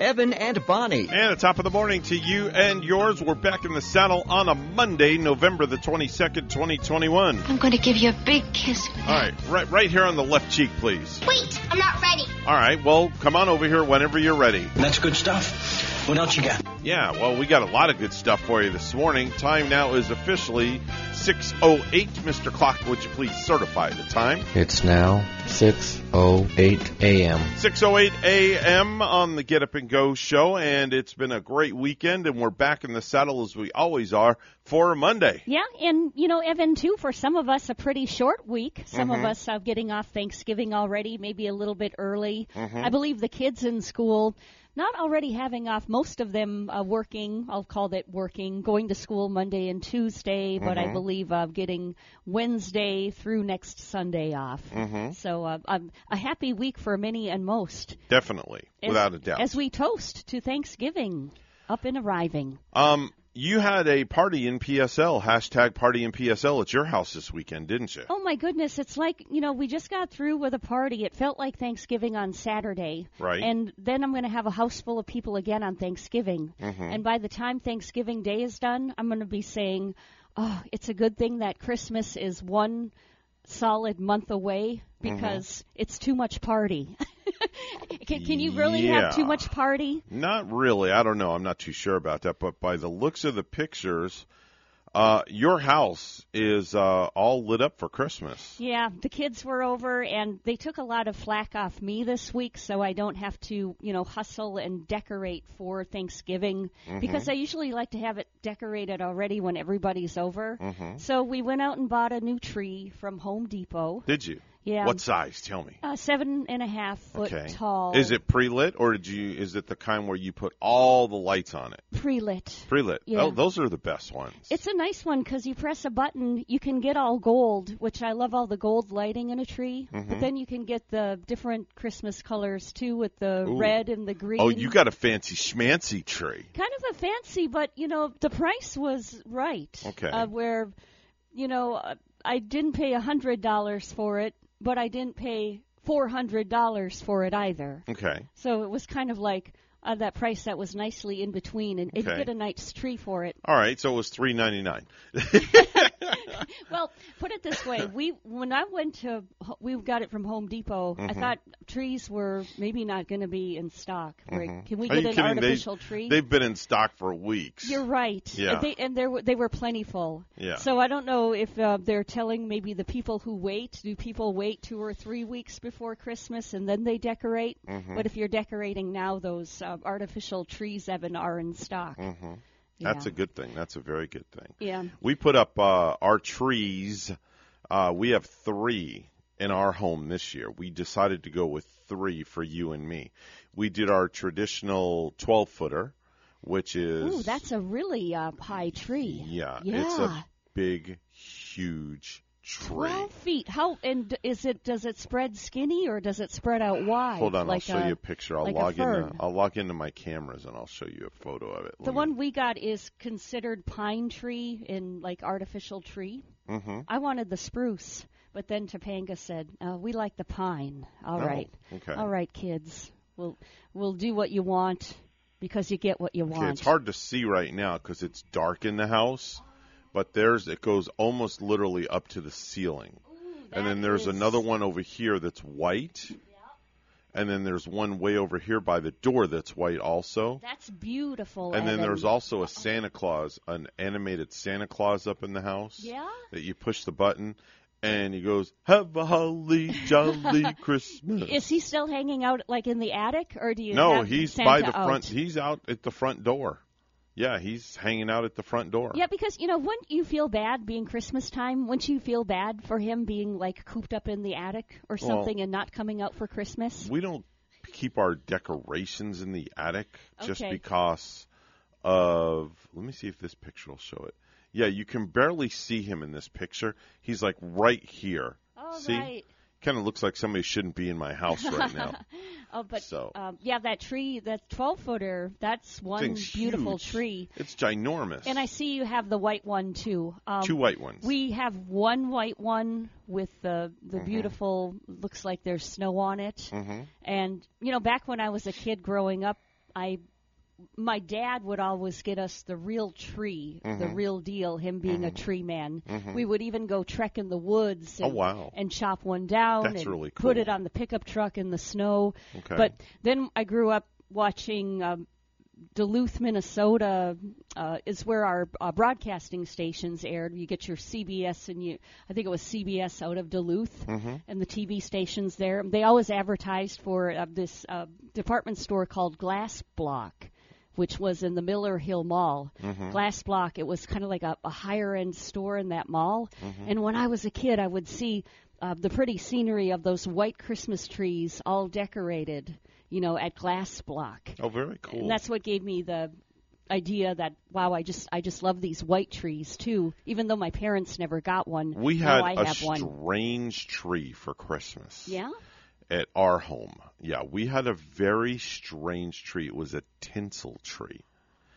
Evan and Bonnie. And at top of the morning to you and yours. We're back in the saddle on a Monday, November the 22nd, 2021. I'm going to give you a big kiss. All right, right, right here on the left cheek, please. Wait, I'm not ready. All right, well, come on over here whenever you're ready. That's good stuff. What else you got? Yeah, well, we got a lot of good stuff for you this morning. Time now is officially 6.08. Mr. Clock, would you please certify the time? It's now 6:08 a.m. 6.08 a.m. on the Get Up and Go show, and it's been a great weekend, and we're back in the saddle as we always are for a Monday. Yeah, and you know, Evan, too, for some of us, a pretty short week. Some Mm-hmm. of us are getting off Thanksgiving already, maybe a little bit early. Mm-hmm. I believe the kids in school, not already having off, most of them uh, working, I'll call it working, going to school Monday and Tuesday, but Mm-hmm. I believe uh, getting Wednesday through next Sunday off. Mm-hmm. So uh, um, a happy week for many and most. Definitely, As- without a doubt. As we toast to Thanksgiving, up and arriving. Um, you had a party in PSL, hashtag party in PSL at your house this weekend, didn't you? Oh my goodness, it's like, you know, we just got through with a party. It felt like Thanksgiving on Saturday. Right. And then I'm going to have a house full of people again on Thanksgiving. Mm-hmm. And by the time Thanksgiving Day is done, I'm going to be saying, "Oh, it's a good thing that Christmas is one solid month away because mm-hmm. it's too much party." can, can you really have too much party? Not really. I don't know. I'm not too sure about that. But by the looks of the pictures, uh, your house is uh, all lit up for Christmas. Yeah, the kids were over and they took a lot of flack off me this week, so I don't have to, you know, hustle and decorate for Thanksgiving because I usually like to have it decorated already when everybody's over. So we went out and bought a new tree from Home Depot. Did you? Yeah. What size? Tell me. Uh, seven and a half foot Okay. tall. Is it pre-lit or did you? Is it the kind where you put all the lights on it? pre-lit? Pre-lit. Yeah. Oh, those are the best ones. It's a nice one because you press a button, you can get all gold, which I love all the gold lighting in a tree. Mm-hmm. But then you can get the different Christmas colors too, with the Ooh. red and the green. oh, you got a fancy schmancy tree. kind of a fancy, but you know the price was right. Okay. Uh, where, you know, uh, I didn't pay a hundred dollars for it, but I didn't pay four hundred dollars for it either. Okay. So it was kind of like uh, that price that was nicely in between, and, and you Okay. get a nice tree for it. All right. So it was three ninety nine. Well, put it this way: we when I went to we got it from Home Depot. Mm-hmm. I thought trees were maybe not going to be in stock. Right? Can we Mm-hmm. Are get an kidding? They- artificial tree? They've been in stock for weeks. You're right. Yeah. And they, and they were they were plentiful. Yeah. So I don't know if uh, they're telling maybe the people who wait. Do people wait two or three weeks before Christmas and then they decorate? Mm-hmm. But if you're decorating now, those uh, artificial trees, Evan, are in stock. Mm-hmm. That's a good thing. That's a very good thing. Yeah. We put up uh, our trees. Uh, we have three in our home this year. We decided to go with three for you and me. We did our traditional 12 footer, which is Ooh, that's a really uh, high tree. yeah, Yeah. it's a big, huge tree. Twelve feet. How and is it? Does it spread skinny or does it spread out wide? Hold on, like I'll show a, you a picture. I'll like log into fern. I'll log into my cameras and I'll show you a photo of it. The one we got is considered pine tree in like artificial tree. Mm-hmm. I wanted the spruce, but then Topanga said, uh, "We like the pine." All Oh, right, okay. all right, kids. We'll we'll do what you want because you get what you want. Okay, it's hard to see right now because it's dark in the house, but there's it goes almost literally up to the ceiling. and then there's is- another one over here that's white. And then there's one way over here by the door that's white also. That's beautiful. And then Evan. there's also a Santa Claus, an animated Santa Claus up in the house. Yeah? That you push the button and he goes, Have a holly jolly Christmas. Is he still hanging out like in the attic, or do you? no, he's Santa by the out? front. He's out at the front door. Yeah, he's hanging out at the front door. Yeah, because you know, wouldn't you feel bad being Christmas time? Wouldn't you feel bad for him being like cooped up in the attic or Well- something and not coming out for Christmas? We don't keep our decorations in the attic just Okay. because of. Let me see if this picture will show it. Yeah, you can barely see him in this picture. He's like right here. Oh, see? right. Kind of looks like somebody shouldn't be in my house right now. Oh, but So- um, yeah, that tree, that 12 footer, that's one Thing's beautiful huge. tree. It's ginormous. And I see you have the white one too. Um, Two white ones. We have one white one with the the Mm-hmm. beautiful looks like there's snow on it. hmm And you know, back when I was a kid growing up, I my dad would always get us the real tree, the Mm-hmm. real deal. Him being a tree man, we would even go trek in the woods. Oh And, wow. And chop one down That's and really put it on the pickup truck in the snow. Okay. But then I grew up watching um, Duluth, Minnesota, uh, is where our uh, broadcasting stations aired. You get your CBS and you, I think it was CBS out of Duluth, Mm-hmm. and the TV stations there. They always advertised for uh, this uh, department store called Glass Block. Which was in the Miller Hill Mall. Mm-hmm. Glass Block, it was kind of like a, a higher end store in that mall. Mm-hmm. And when I was a kid, I would see uh, the pretty scenery of those white Christmas trees all decorated, you know, at Glass Block. oh, very cool. And that's what gave me the idea that wow, I just I just love these white trees too. Even though my parents never got one, we had I a have one. strange tree for Christmas. Yeah. At our home. Yeah, we had a very strange tree. It was a tinsel tree.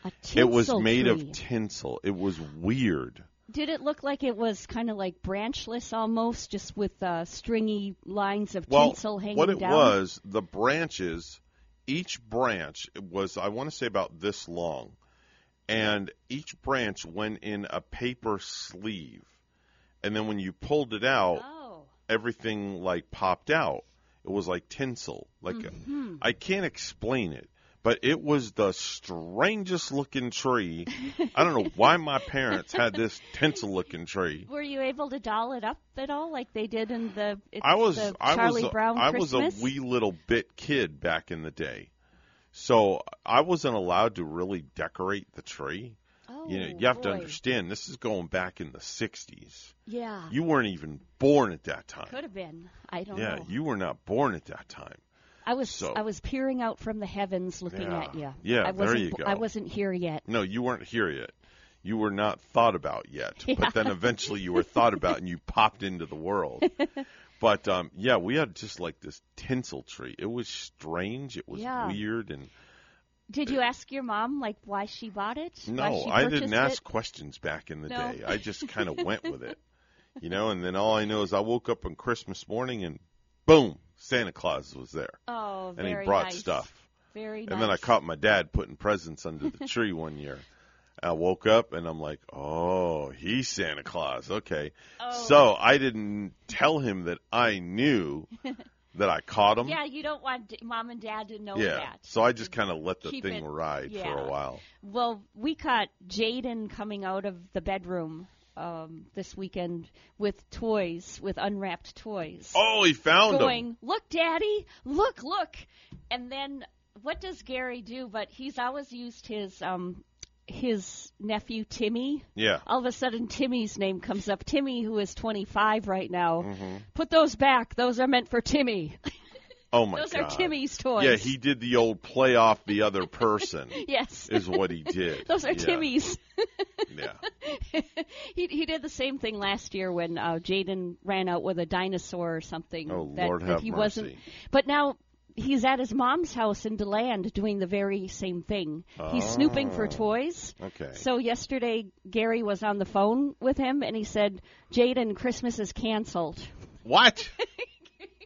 A tinsel it was made tree. of tinsel. It was weird. Did it look like it was kind of like branchless almost, just with uh, stringy lines of Well, tinsel hanging down? what it down? was, the branches, each branch was, I want to say about this long, and each branch went in a paper sleeve, and then when you pulled it out, Oh. everything like popped out. It was like tinsel. Like Mm-hmm. I can't explain it, but it was the strangest looking tree. I don't know why my parents had this tinsel looking tree. Were you able to doll it up at all, like they did in the, it's I was the I Charlie was a, Brown I was a wee little bit kid back in the day, so I wasn't allowed to really decorate the tree. Oh, you know, you have to understand this is going back in the '60s. Yeah, You weren't even born at that time. could have been. I don't Yeah, know. you were not born at that time. I was so- I was peering out from the heavens, looking Yeah. at you. Yeah, I there wasn't, you go. I wasn't here yet. No, you weren't here yet. You were not thought about yet. But then eventually you were thought about and you popped into the world. But um yeah, we had just like this tinsel tree. It was strange. It was Yeah. weird and Did you ask your mom like why she bought it? no, I didn't ask It? questions back in the No. day. I just kind of went with it. You know, and then all I know is I woke up on Christmas morning and boom, Santa Claus was there. Oh, And he brought nice. stuff. Very nice. And then I caught my dad putting presents under the tree one year. I woke up and I'm like, oh, he's Santa Claus. Okay. Oh. So I didn't tell him that I knew that I caught him. Yeah, you don't want d- mom and dad to know Yeah. that. So I just kind of let the Keep thing it- ride for a while. Well, we caught Jaden coming out of the bedroom um, this weekend with toys, with unwrapped toys. Oh, he found going, look, Daddy, look, look. And then what does Gary do? But he's always used his um, his nephew Timmy. Yeah. All of a sudden, Timmy's name comes up. Timmy, who is 25 right now. Mm-hmm. Put those back. Those are meant for Timmy. Oh my those god. are Timmy's toys. Yeah, he did the old play off the other person. Yes. is what he did. Those are Yeah. Timmy's. Yeah. he he did the same thing last year when uh, Jaden ran out with a dinosaur or something. Oh, that, Lord that have he mercy. wasn't. But now he's at his mom's house in DeLand doing the very same thing. He's snooping for Oh. toys. Okay. So yesterday Gary was on the phone with him and he said, "Jaden, Christmas is canceled." What?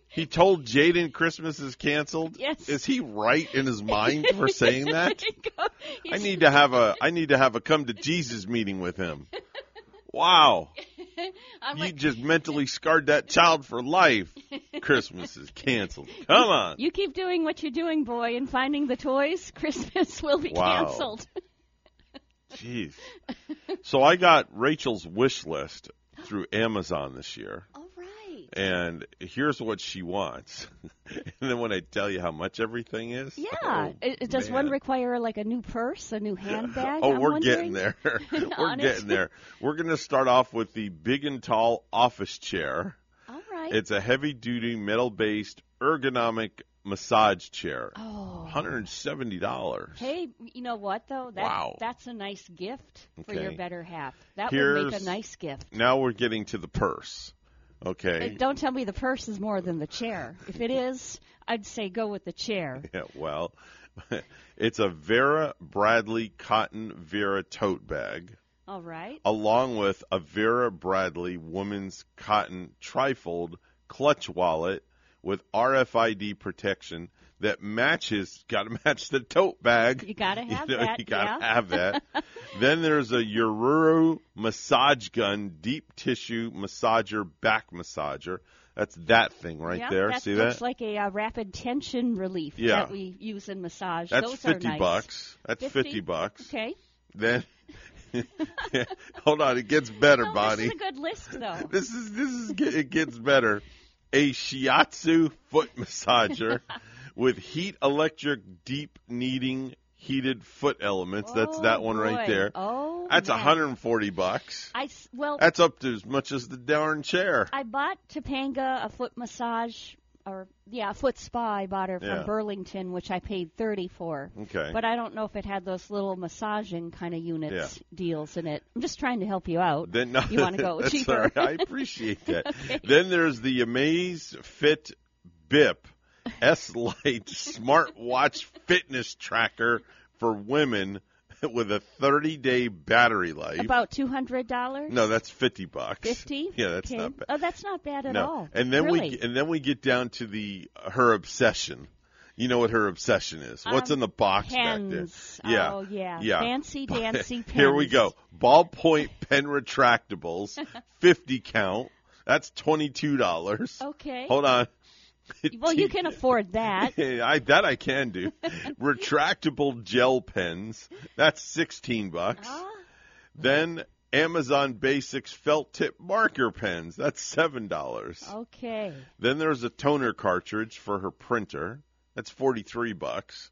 He told Jaden Christmas is canceled. Yes. Is he right in his mind for saying that? I need to have a I need to have a come to Jesus meeting with him. Wow. You like, just mentally scarred that child for life. Christmas is canceled. Come on. you keep doing what you're doing, boy, and finding the toys. Christmas will be Wow. canceled. Jeez. So I got Rachel's wish list through Amazon this year. And here's what she wants. and then when I tell you how much everything is, Yeah. oh, it, does one require like a new purse, a new oh, handbag? Oh, I'm we're getting there. we're getting there. We're going to start off with the big and tall office chair. All right. It's a heavy duty metal based ergonomic massage chair. oh. $170. Hey, you know what though? That, Wow. That's a nice gift for your better half. That would make a nice gift. Now we're getting to the purse. Okay. Uh, Don't tell me the purse is more than the chair. If it is, I'd say go with the chair. Yeah, well, it's a Vera Bradley cotton Vera tote bag, All right. along with a Vera Bradley woman's cotton trifold clutch wallet with RFID protection that matches. Got to match the tote bag. You gotta have you know, that, You gotta yeah. have that. then there's a Ururu massage gun, deep tissue massager, back massager. That's that thing right yeah, there. that See that? like a uh, rapid tension relief Yeah. that we use in massage. That's Those fifty are nice. bucks. That's 50? fifty bucks. Okay. Then hold on, it gets better, No, Bonnie. This is a good list, though. This is this is it gets better. A shiatsu foot massager with heat electric deep kneading heated foot elements. That's Oh, that one right there. Oh, That's man. 140 bucks. I well, That's up to as much as the darn chair. I bought Topanga a foot massage, or yeah, a foot spa. I bought her from Yeah. Burlington, which I paid thirty for. Okay. But I don't know if it had those little massaging kind of units deals in it. I'm just trying to help you out. Then no, you want to go cheaper? right. I appreciate that. Okay. Then there's the Amazfit BIP S Lite smartwatch fitness tracker for women with a 30 day battery life. About two hundred dollars. no, that's 50 bucks. Fifty. Yeah, that's okay. not bad. Oh, that's not bad at no. all. And then really. we and then we get down to the her obsession. You know what her obsession is? What's Um, in the box back pens. there? Yeah. Oh yeah. Yeah. Fancy dancy pens. Here we go. Ballpoint pen retractables, 50 count. That's $22. Okay. Hold on. Well, you can afford that. I that I can do. Retractable gel pens. That's 16 bucks. Ah, Then Amazon Basics felt tip marker pens. That's $7. okay. Then there's a toner cartridge for her printer. That's 43 bucks.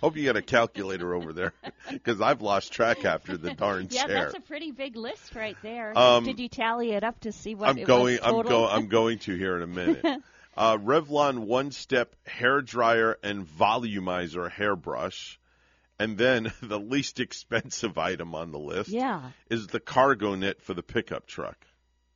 Hope you got a calculator over there because I've lost track after the darn Yeah, chair. that's a pretty big list right there. Um, Did you tally it up to see what I'm going. I'm going. I'm going to here in a minute. Uh, Revlon One Step hair dryer and volumizer hairbrush, and then the least expensive item on the list Yeah. is the cargo net for the pickup truck.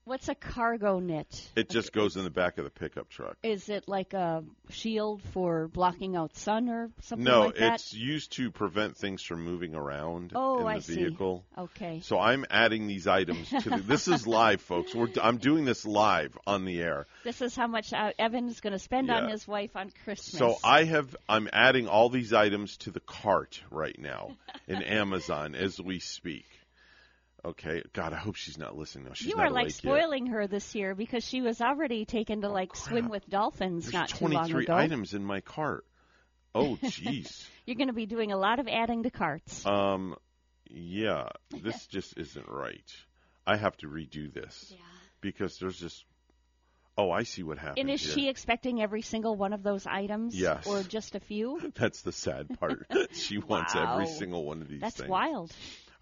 What's a cargo net? It just goes in the back of the pickup truck. Is it like a shield for blocking out sun or something No, like that? it's used to prevent things from moving around Oh, in the I see. Okay. So I'm adding these items to the. This is live, folks. We're, I'm doing this live on the air. This is how much uh, Evan is going to spend on his wife on Christmas. So I have I'm adding all these items to the cart right now in Amazon as we speak. Okay, God, I hope she's not listening. No, she's you are like spoiling her this year because she was already taken to like swim with dolphins yet. not There's too long 23 ago. items in my cart. Oh, jeez. You're going to be doing a lot of adding to carts. um, yeah, this just isn't right. I have to redo this yeah. because there's just. Oh, I see what happened. And is here. she expecting every single one of those items? Yes. Or just a few? That's the sad part. she wants every single one of these That's things. wild.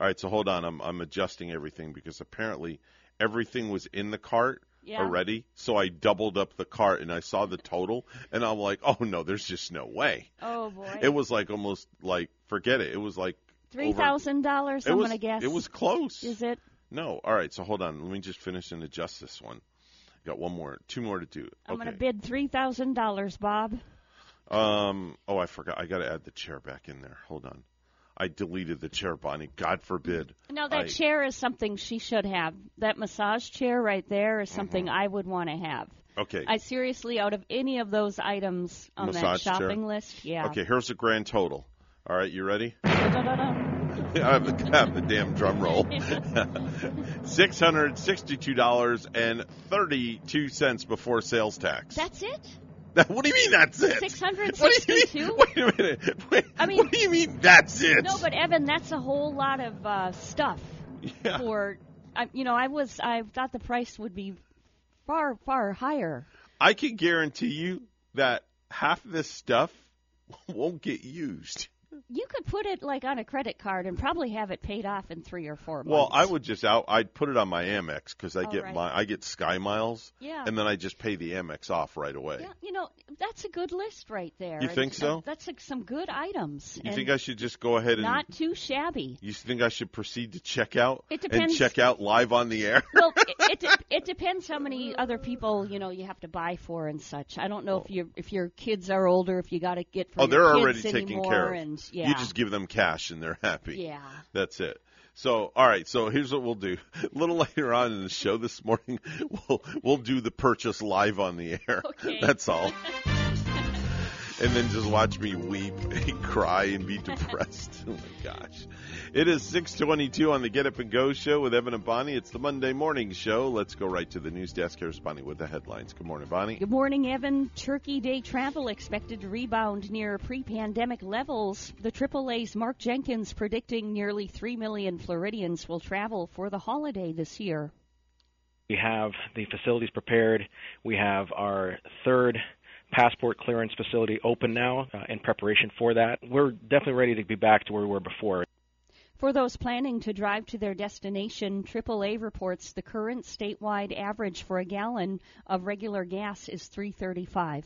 All right, so hold on. I'm I'm adjusting everything because apparently everything was in the cart Yeah. already. So I doubled up the cart and I saw the total and I'm like, "Oh no, there's just no way." Oh boy. It was like almost like forget it. It was like Three thousand dollars. I'm was gonna guess. it was close. Is it? No. All right, so hold on. Let me just finish and adjust this one. Got one more, two more to do. I'm okay. gonna bid three thousand dollars, Bob. Um. Oh, I forgot. I got to add the chair back in there. Hold on. I deleted the chair, Bonnie. God forbid. No, that I- chair is something she should have. That massage chair right there is something mm-hmm. I would want to have. Okay. I seriously, out of any of those items on that Massage chair? shopping list, yeah. Okay. Here's the grand total. All right. You ready? I have the, have the damn drum roll. Six hundred sixty-two dollars and thirty-two cents before sales tax. That's it? What do you mean that's it? $662? What do you mean? Wait a minute. Wait, I mean- what do you mean that's it? No, but Evan, that's a whole lot of uh, stuff yeah. for. I you know, I was I thought the price would be far far higher. I can guarantee you that half of this stuff won't get used. You could put it like on a credit card and probably have it paid off in three or four months. Well, I would just out. I'd put it on my Amex because I Oh, get right. my I get Sky Miles, Yeah. and then I just pay the Amex off right away. Yeah, you know that's a good list right there. You And, think so? that's like some good items. You and think I should just go ahead and? not too shabby. You think I should proceed to check out It and depends. check out live on the air? Well, it, it it depends how many other people you know you have to buy for and such. I don't know if oh. you if your kids are older, if you got to get for oh, your they're already taken care of. and yeah, You just give them cash and they're happy. yeah. That's it. So, all right. So here's what we'll do. A little later on in the show this morning, we'll we'll do the purchase live on the air. Okay. That's all. And then just watch me weep, and cry, and be depressed. oh my gosh! It is 6:22 on the Get Up and Go show with Evan and Bonnie. It's the Monday morning show. Let's go right to the news desk. Here's Bonnie with the headlines. Good morning, Bonnie. Good morning, Evan. Turkey Day travel expected to rebound near pre-pandemic levels. The AAA's Mark Jenkins predicting nearly 3 million Floridians will travel for the holiday this year. We have the facilities prepared. We have our third passport clearance facility open now uh, in preparation for that. We're definitely ready to be back to where we were before. For those planning to drive to their destination, AAA reports the current statewide average for a gallon of regular gas is 335.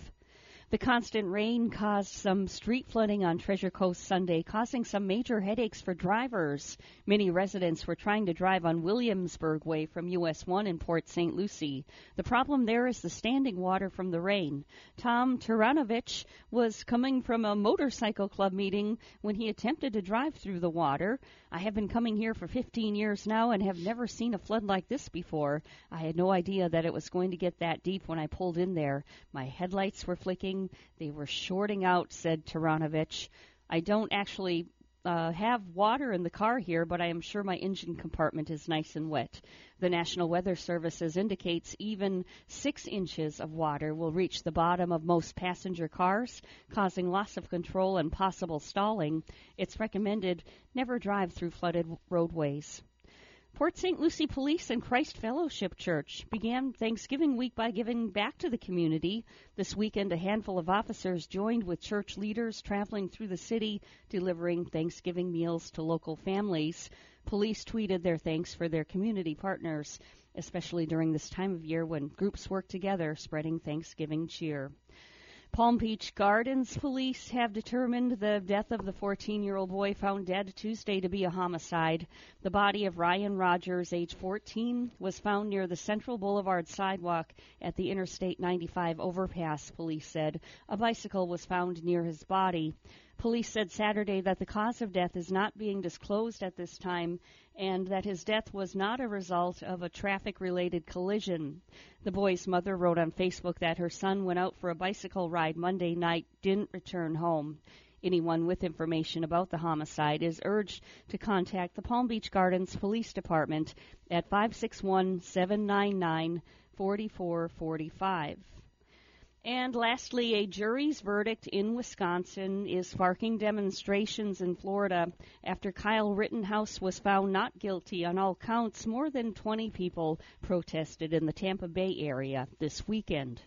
The constant rain caused some street flooding on Treasure Coast Sunday, causing some major headaches for drivers. Many residents were trying to drive on Williamsburg Way from US 1 in Port St. Lucie. The problem there is the standing water from the rain. Tom Taranovich was coming from a motorcycle club meeting when he attempted to drive through the water. I have been coming here for 15 years now and have never seen a flood like this before. I had no idea that it was going to get that deep when I pulled in there. My headlights were flicking. They were shorting out, said Taranovich. I don't actually uh, have water in the car here, but I am sure my engine compartment is nice and wet. The National Weather Services indicates even six inches of water will reach the bottom of most passenger cars, causing loss of control and possible stalling. It's recommended never drive through flooded roadways. Port St. Lucie Police and Christ Fellowship Church began Thanksgiving week by giving back to the community. This weekend, a handful of officers joined with church leaders traveling through the city, delivering Thanksgiving meals to local families. Police tweeted their thanks for their community partners, especially during this time of year when groups work together spreading Thanksgiving cheer. Palm Beach Gardens police have determined the death of the 14 year old boy found dead Tuesday to be a homicide. The body of Ryan Rogers, age 14, was found near the Central Boulevard sidewalk at the Interstate 95 overpass, police said. A bicycle was found near his body. Police said Saturday that the cause of death is not being disclosed at this time and that his death was not a result of a traffic related collision. The boy's mother wrote on Facebook that her son went out for a bicycle ride Monday night, didn't return home. Anyone with information about the homicide is urged to contact the Palm Beach Gardens Police Department at 561 799 4445. And lastly, a jury's verdict in Wisconsin is sparking demonstrations in Florida after Kyle Rittenhouse was found not guilty on all counts. More than 20 people protested in the Tampa Bay area this weekend.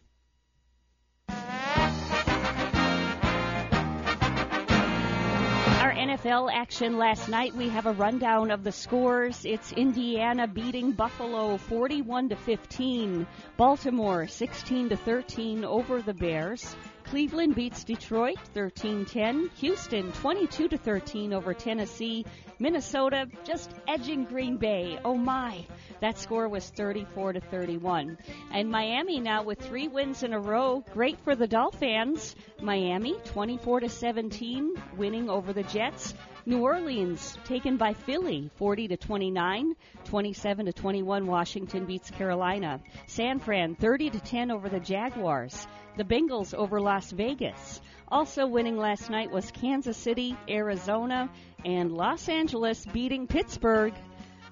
NFL action last night, we have a rundown of the scores. It's Indiana beating Buffalo 41 to 15, Baltimore 16 to 13 over the Bears. Cleveland beats Detroit 13-10, Houston 22 to 13 over Tennessee, Minnesota just edging Green Bay. Oh my. That score was 34 to 31. And Miami now with 3 wins in a row, great for the Dolphins. Miami 24 to 17 winning over the Jets. New Orleans taken by Philly 40 to 29, 27 to 21 Washington beats Carolina. San Fran 30 to 10 over the Jaguars. The Bengals over Las Vegas. Also winning last night was Kansas City, Arizona, and Los Angeles beating Pittsburgh.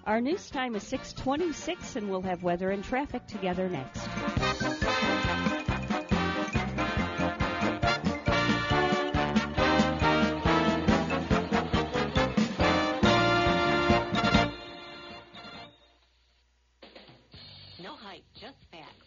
Our news time is 6:26 and we'll have weather and traffic together next. No hype, just facts.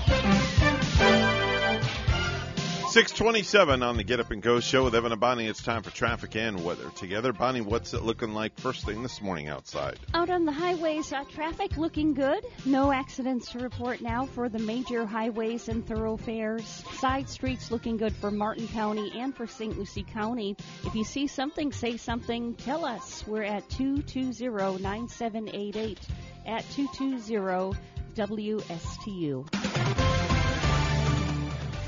627 on the Get Up and Go show with Evan and Bonnie. It's time for traffic and weather together. Bonnie, what's it looking like first thing this morning outside? Out on the highways, uh, traffic looking good. No accidents to report now for the major highways and thoroughfares. Side streets looking good for Martin County and for St. Lucie County. If you see something, say something. Tell us. We're at 220-9788 at 220 WSTU.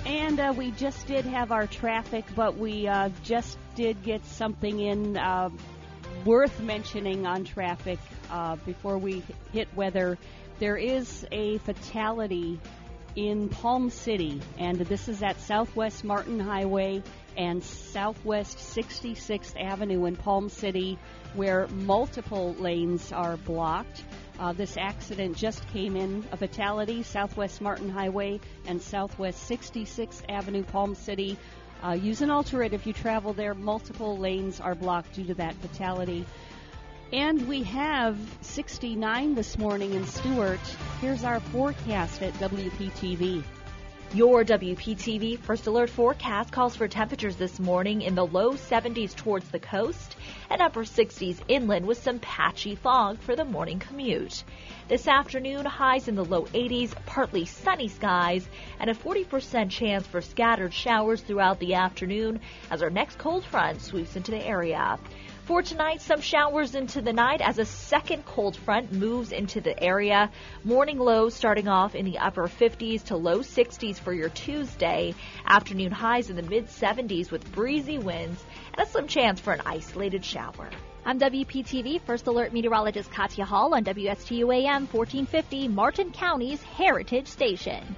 And uh, we just did have our traffic, but we uh, just did get something in uh, worth mentioning on traffic uh, before we hit weather. There is a fatality in Palm City, and this is at Southwest Martin Highway and Southwest 66th Avenue in Palm City, where multiple lanes are blocked. Uh, this accident just came in a fatality, Southwest Martin Highway and Southwest 66th Avenue, Palm City. Uh, use an alternate if you travel there. Multiple lanes are blocked due to that fatality. And we have 69 this morning in Stuart. Here's our forecast at WPTV. Your WPTV First Alert forecast calls for temperatures this morning in the low 70s towards the coast and upper 60s inland with some patchy fog for the morning commute. This afternoon, highs in the low 80s, partly sunny skies, and a 40% chance for scattered showers throughout the afternoon as our next cold front sweeps into the area. For tonight, some showers into the night as a second cold front moves into the area. Morning lows starting off in the upper 50s to low 60s for your Tuesday. Afternoon highs in the mid 70s with breezy winds and a slim chance for an isolated shower. I'm WPTV First Alert Meteorologist Katya Hall on WSTU AM 1450, Martin County's Heritage Station.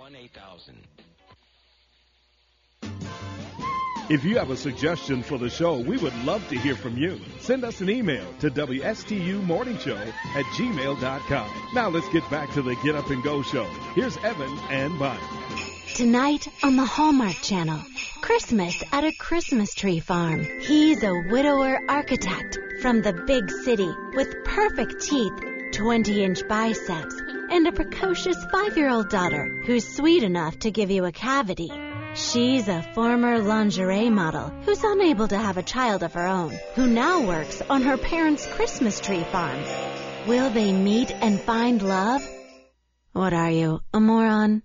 one 8000. If you have a suggestion for the show, we would love to hear from you. Send us an email to WSTUmorningshow at gmail.com. Now let's get back to the Get Up and Go show. Here's Evan and Bonnie. Tonight on the Hallmark Channel, Christmas at a Christmas tree farm. He's a widower architect from the big city with perfect teeth, 20 inch biceps, and a precocious five year old daughter who's sweet enough to give you a cavity. She's a former lingerie model who's unable to have a child of her own, who now works on her parents' Christmas tree farm. Will they meet and find love? What are you, a moron?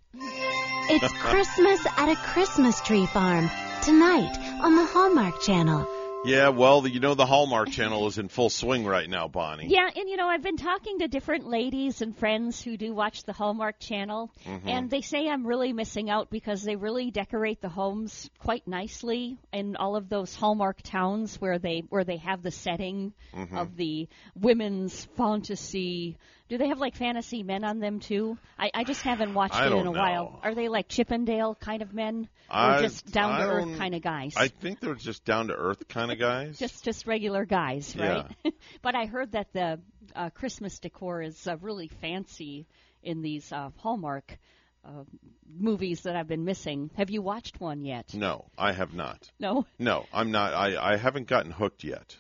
It's Christmas at a Christmas tree farm tonight on the Hallmark Channel. Yeah, well, you know the Hallmark Channel is in full swing right now, Bonnie. Yeah, and you know, I've been talking to different ladies and friends who do watch the Hallmark Channel, Mhm. and they say I'm really missing out because they really decorate the homes quite nicely in all of those Hallmark towns where they where they have the setting Mhm. of the women's fantasy. Do they have like fantasy men on them too? I, I just haven't watched I it in a know. while. Are they like Chippendale kind of men, or I- just down to earth kind of guys? I think they're just down to earth kind of guys. just just regular guys, right? but I heard that the uh, Christmas decor is uh, really fancy in these uh, Hallmark uh, movies that I've been missing. Have you watched one yet? No, I have not. No? No, I'm not. I, I haven't gotten hooked yet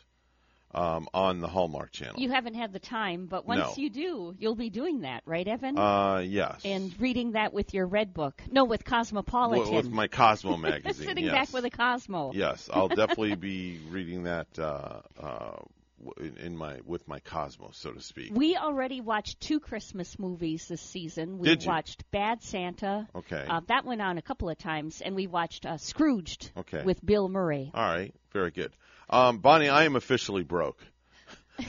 um, on the Hallmark Channel. You haven't had the time, but once No. you do, you'll be doing that, right, Evan? Uh, yes. and reading that with your red book. No, with Cosmopolitan. With, with my Cosmo magazine. Sitting yes. back with a Cosmo. Yes, I'll definitely be reading that uh, uh, in, my with my Cosmo, so to speak. We already watched two Christmas movies this season. We Did you? watched Bad Santa. Okay. Uh, that went on a couple of times, and we watched uh, Scrooged Okay. with Bill Murray. All right, very good. Um, Bonnie, I am officially broke.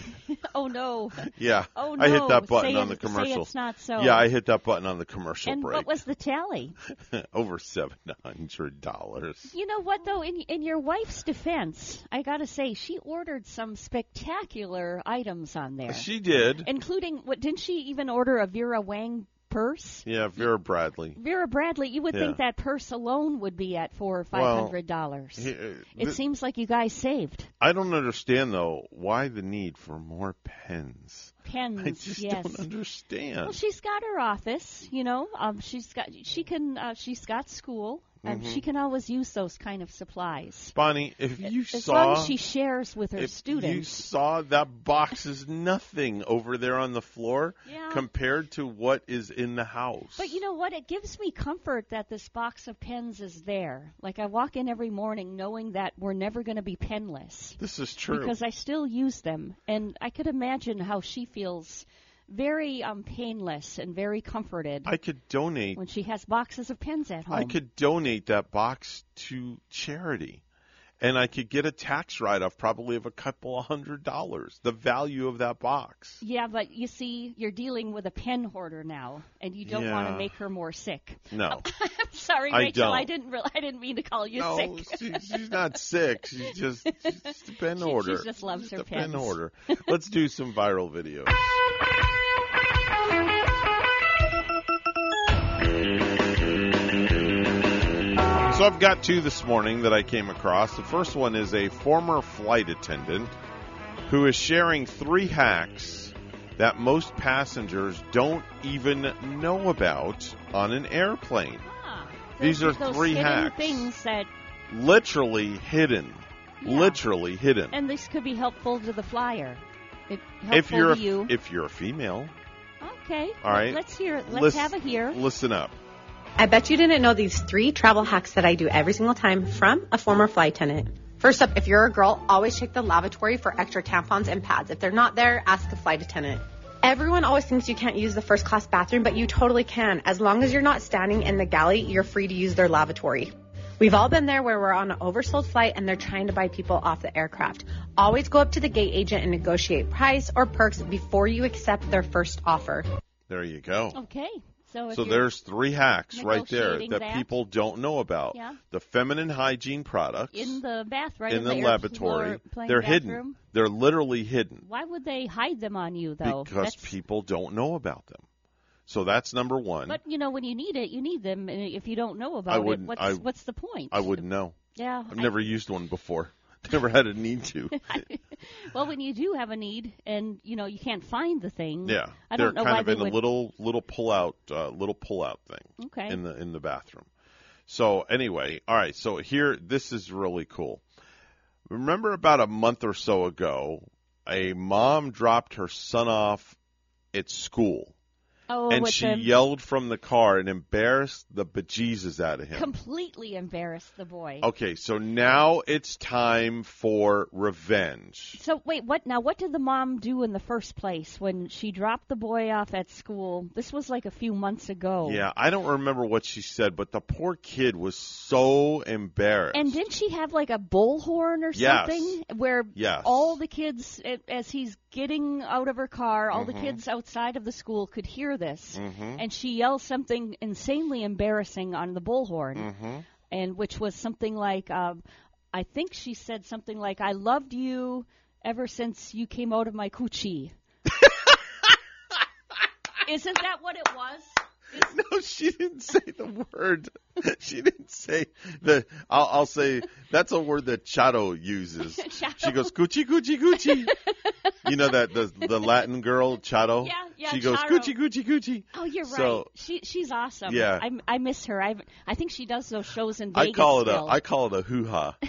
oh no! Yeah, Oh I hit that button Say on the it- commercial. it's not so. Yeah, I hit that button on the commercial And break. what was the tally? Over seven hundred dollars. You know what though? In in your wife's defense, I gotta say she ordered some spectacular items on there. She did. including what? Didn't she even order a Vera Wang purse? Yeah, Vera Bradley. Vera Bradley, you would Yeah. think that purse alone would be at four or five hundred dollars. he- uh, it th- seems like you guys saved I don't understand though why the need for more pens. pens. I just yes. don't understand. Well, she's got her office, you know. Um, she's got she can uh, she's got school. Um, Mhm. she can always use those kind of supplies. Bonnie, if you as saw long as she shares with her students. if you saw that box is nothing over there on the floor Yeah. compared to what is in the house. But you know what? It gives me comfort that this box of pens is there. Like I walk in every morning knowing that we're never going to be penless. This is true. Because I still use them, and I could imagine how she feels very um, painless and very comforted I could donate when she has boxes of pens at home. I could donate that box to charity. And I could get a tax write off probably of a couple of hundred dollars. The value of that box. Yeah, but you see, you're dealing with a pen hoarder now, and you don't want to make her more sick. No. I'm sorry, I Rachel. I don't. didn't. Re- I didn't mean to call you no, sick. she, she's not sick. She's just, she's just a pen She- order. she just loves her a pen pens. order. Let's do some viral videos. So I've got two this morning that I came across. The first one is a former flight attendant who is sharing three hacks that most passengers don't even know about on an airplane. Ah, These are three hacks. things that, Literally hidden. Yeah. Literally hidden. and this could be helpful to the flyer. It, If you're to a, you. if you're a female, okay. all right. Let's hear. Let's Lis- have a hear. Listen up. I bet you didn't know these three travel hacks that I do every single time from a former flight attendant. First up, if you're a girl, always check the lavatory for extra tampons and pads. If they're not there, ask the flight attendant. Everyone always thinks you can't use the first class bathroom, but you totally can. As long as you're not standing in the galley, you're free to use their lavatory. We've all been there where we're on an oversold flight and they're trying to buy people off the aircraft. Always go up to the gate agent and negotiate price or perks before you accept their first offer. There you go. Okay. So, So there's three hacks right there that, that- people don't know about. Yeah. The feminine hygiene products in the bath, right? in the air- laboratory, they're bathroom. hidden. They're literally hidden Why would they hide them on you, though? because That's- people don't know about them. So that's number one. But you know, when you need it, you need them. And if you don't know about it, what's I, what's the point? I wouldn't know. Yeah, I've I- never used one before. Never had a need to. well, when you do have a need, and you know you can't find the thing. Yeah, I they're don't know kind why of in would. a little little pull out uh, little pull out thing Okay. in the in the bathroom. So anyway, all right. So here, this is really cool. Remember about a month or so ago, a mom dropped her son off at school. Oh, and she the yelled from the car and embarrassed the bejesus out of him. completely embarrassed the boy. Okay, so now it's time for revenge. So wait, what now? What did the mom do in the first place when she dropped the boy off at school? This was like a few months ago. Yeah, I don't remember what she said, but the poor kid was so embarrassed. And didn't she have like a bullhorn or Yes. something where Yes. all the kids, as he's getting out of her car, all the Mhm. kids outside of the school could hear this, Mhm. and she yells something insanely embarrassing on the bullhorn, Mhm. and which was something like, um, I think she said something like, "I loved you ever since you came out of my coochie." Isn't that what it was? No, she didn't say the word. She didn't say the. I'll, I'll say that's a word that Charo uses. She goes coochie coochie coochie. you know that the the Latin girl Charo. Yeah, yeah, She goes Charo. coochie coochie coochie. Oh, you're right. So- she she's awesome. Yeah. I I miss her. I I think she does those shows in Vegas. I call it a still. I call it a hoo ha.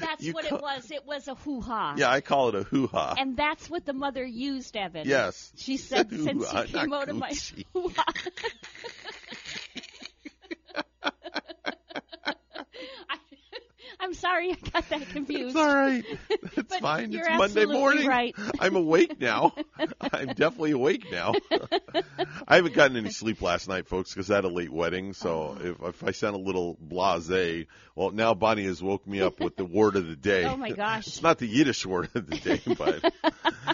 That's you what call- it was. It was a hoo ha. Yeah, I call it a hoo ha. And that's what the mother used, Evan. Yes. She said since you came out of my hoo ha. I'm sorry I got that confused. It's all right. It's fine. It's Monday morning. right. I'm awake now. I'm definitely awake now. I haven't gotten any sleep last night, folks, because I had a late wedding. So Oh. if, if I sound a little blasé, well, now Bonnie has woke me up with the word of the day. Oh my gosh. It's not the Yiddish word of the day, but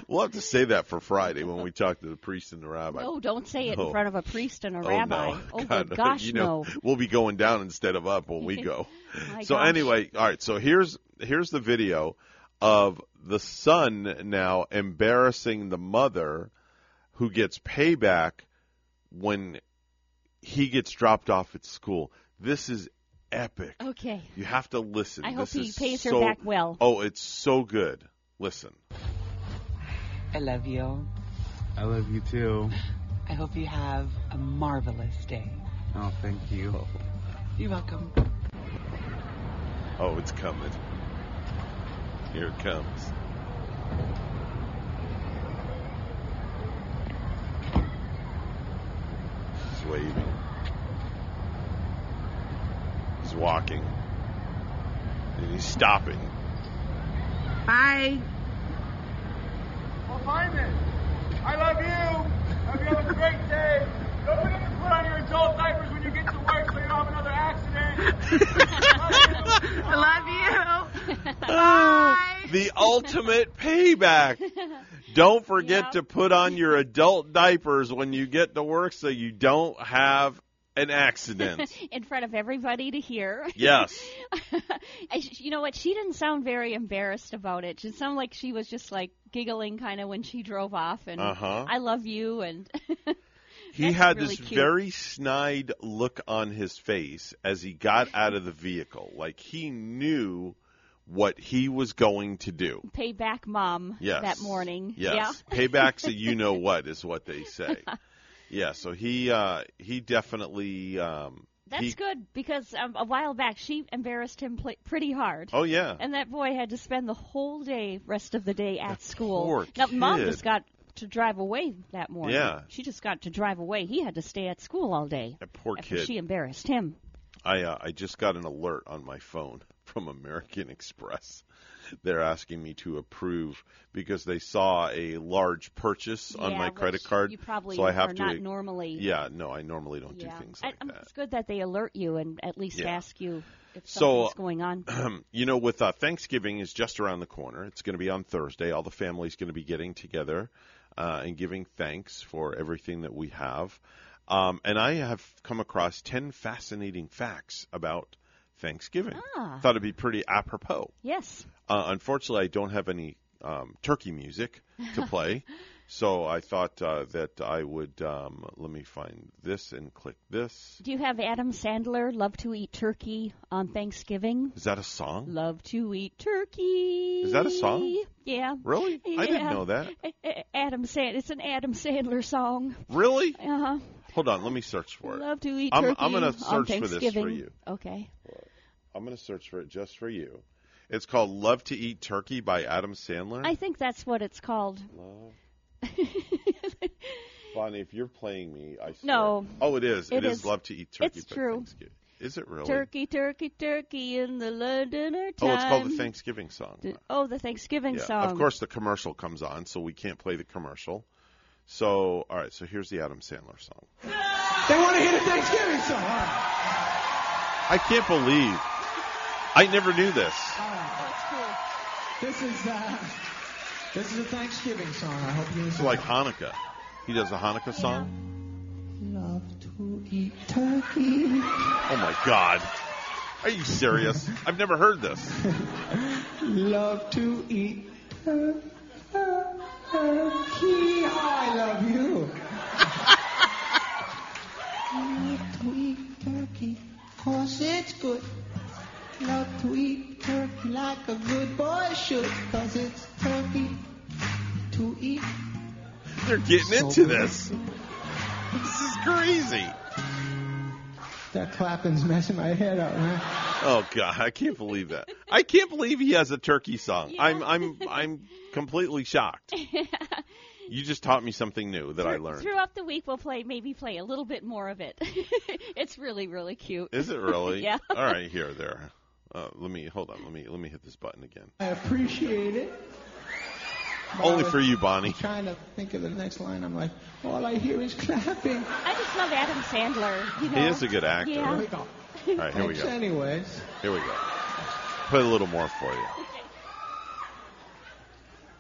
we'll have to say that for Friday when we talk to the priest and the rabbi. No, don't say it No. in oh. front of a priest and a Oh, rabbi. no. Oh, God, gosh, you know, no. We'll be going down instead of up when we go. My so gosh. anyway, all right. So here's here's the video of the son now embarrassing the mother, who gets payback when he gets dropped off at school. This is epic. Okay. You have to listen. I hope this he is pays her back well. Oh, it's so good. Listen. I love you. I love you too. I hope you have a marvelous day. Oh, thank you. You're welcome. Oh, it's coming. Here it comes. He's waving. He's walking. And he's stopping. Bye. Well, Hyman, I love you. Hope you have a great day. Don't forget to put on your adult diapers when you get to work so you don't have another accident. I love you. Ah, the ultimate payback. Don't forget to put on your adult diapers when you get to work so you don't have an accident. in front of everybody to hear. Yes. I, you know what? She didn't sound very embarrassed about it. She sounded like she was just like giggling kind of when she drove off and Uh-huh. I love you and He That's had really this cute. very snide look on his face as he got out of the vehicle. Like he knew what he was going to do. pay back mom Yes. that morning. Yes. Yeah. Payback's a you know what is what they say. Yeah, so he uh he definitely um That's he, good because um, a while back she embarrassed him pl- pretty hard. Oh, yeah. And that boy had to spend the whole day, rest of the day at school. poor now mom just got to drive away that morning. Yeah. She just got to drive away. He had to stay at school all day. That poor after kid. She embarrassed him. I uh, I just got an alert on my phone from American Express. They're asking me to approve because they saw a large purchase on Yeah, my credit card. you probably so I have are to not normally- Yeah, no, I normally don't yeah. do things I- like um, that. It's good that they alert you and at least Yeah. ask you if So, something's going on. you know, with uh, Thanksgiving is just around the corner. It's going to be on Thursday. All the family's going to be getting together uh, and giving thanks for everything that we have. Um, and I have come across ten fascinating facts about Thanksgiving. Ah. Thought it'd be pretty apropos. Yes. Uh, unfortunately, I don't have any um, turkey music to play, so I thought uh, that I would. Um, let me find this and click this. Do you have Adam Sandler love to eat turkey on Thanksgiving? Is that a song? Love to eat turkey. Is that a song? Yeah. Really? I didn't know that. Adam Sand. It's an Adam Sandler song. Really? Uh huh. Hold on, let me search for it. Love to eat I'm, turkey I'm gonna on search for this for you. Okay. I'm gonna search for it just for you. It's called "Love to Eat Turkey" by Adam Sandler. I think that's what it's called. Love. Bonnie, if you're playing me, I swear. No. Oh, it is. It it is. is. "Love to Eat Turkey" It's by true. Is it really? Turkey, turkey, turkey in the Londoner time. Oh, it's called the Thanksgiving song. The- oh, the Thanksgiving yeah. song. Of course, the commercial comes on, so we can't play the commercial. So, all right. So here's the Adam Sandler song. They want to hear the Thanksgiving song. All right. I can't believe I never knew this. This is uh, this is a Thanksgiving song. I hope you It's like Hanukkah. He does a Hanukkah song. Love to eat turkey. Oh my God. Are you serious? I've never heard this. Love to eat tur- tur- turkey. I love you. Love to eat turkey, cause it's good. Love to eat turkey like a good boy should, cause it's turkey to eat. They're getting into this. This is crazy. That clapping's messing my head up, man. Oh God, I can't believe that. I can't believe he has a turkey song. I'm I'm I'm completely shocked. You just taught me something new that I learned. Throughout the week, we'll play maybe play a little bit more of it. it's really really cute. Is it really? yeah. All right, here, there. Uh, let me hold on. Let me let me hit this button again. I appreciate it. But Only for you, Bonnie. Trying to think of the next line. I'm like, all I hear is clapping. I just love Adam Sandler. You know? He is a good actor. Yeah. Here we go. All right, here we go. Anyways, Here we go. Put a little more for you.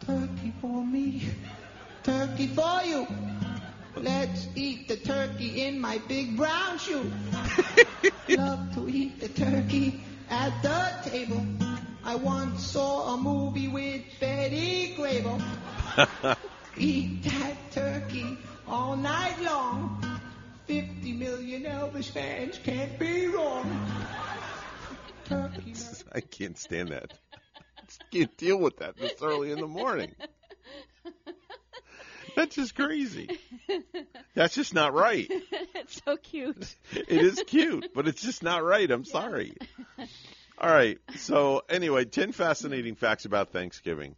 turkey for me, turkey for you. Let's eat the turkey in my big brown shoe. Love to eat the turkey at the table. I once saw a movie with Betty Grable. Eat that turkey all night long. 50 million Elvis fans can't be wrong. Turkey. I can't stand that. Just can't deal with that this early in the morning. That's just crazy. That's just not right. it's so cute. It is cute, but it's just not right. I'm sorry. All right. So anyway, ten fascinating facts about Thanksgiving.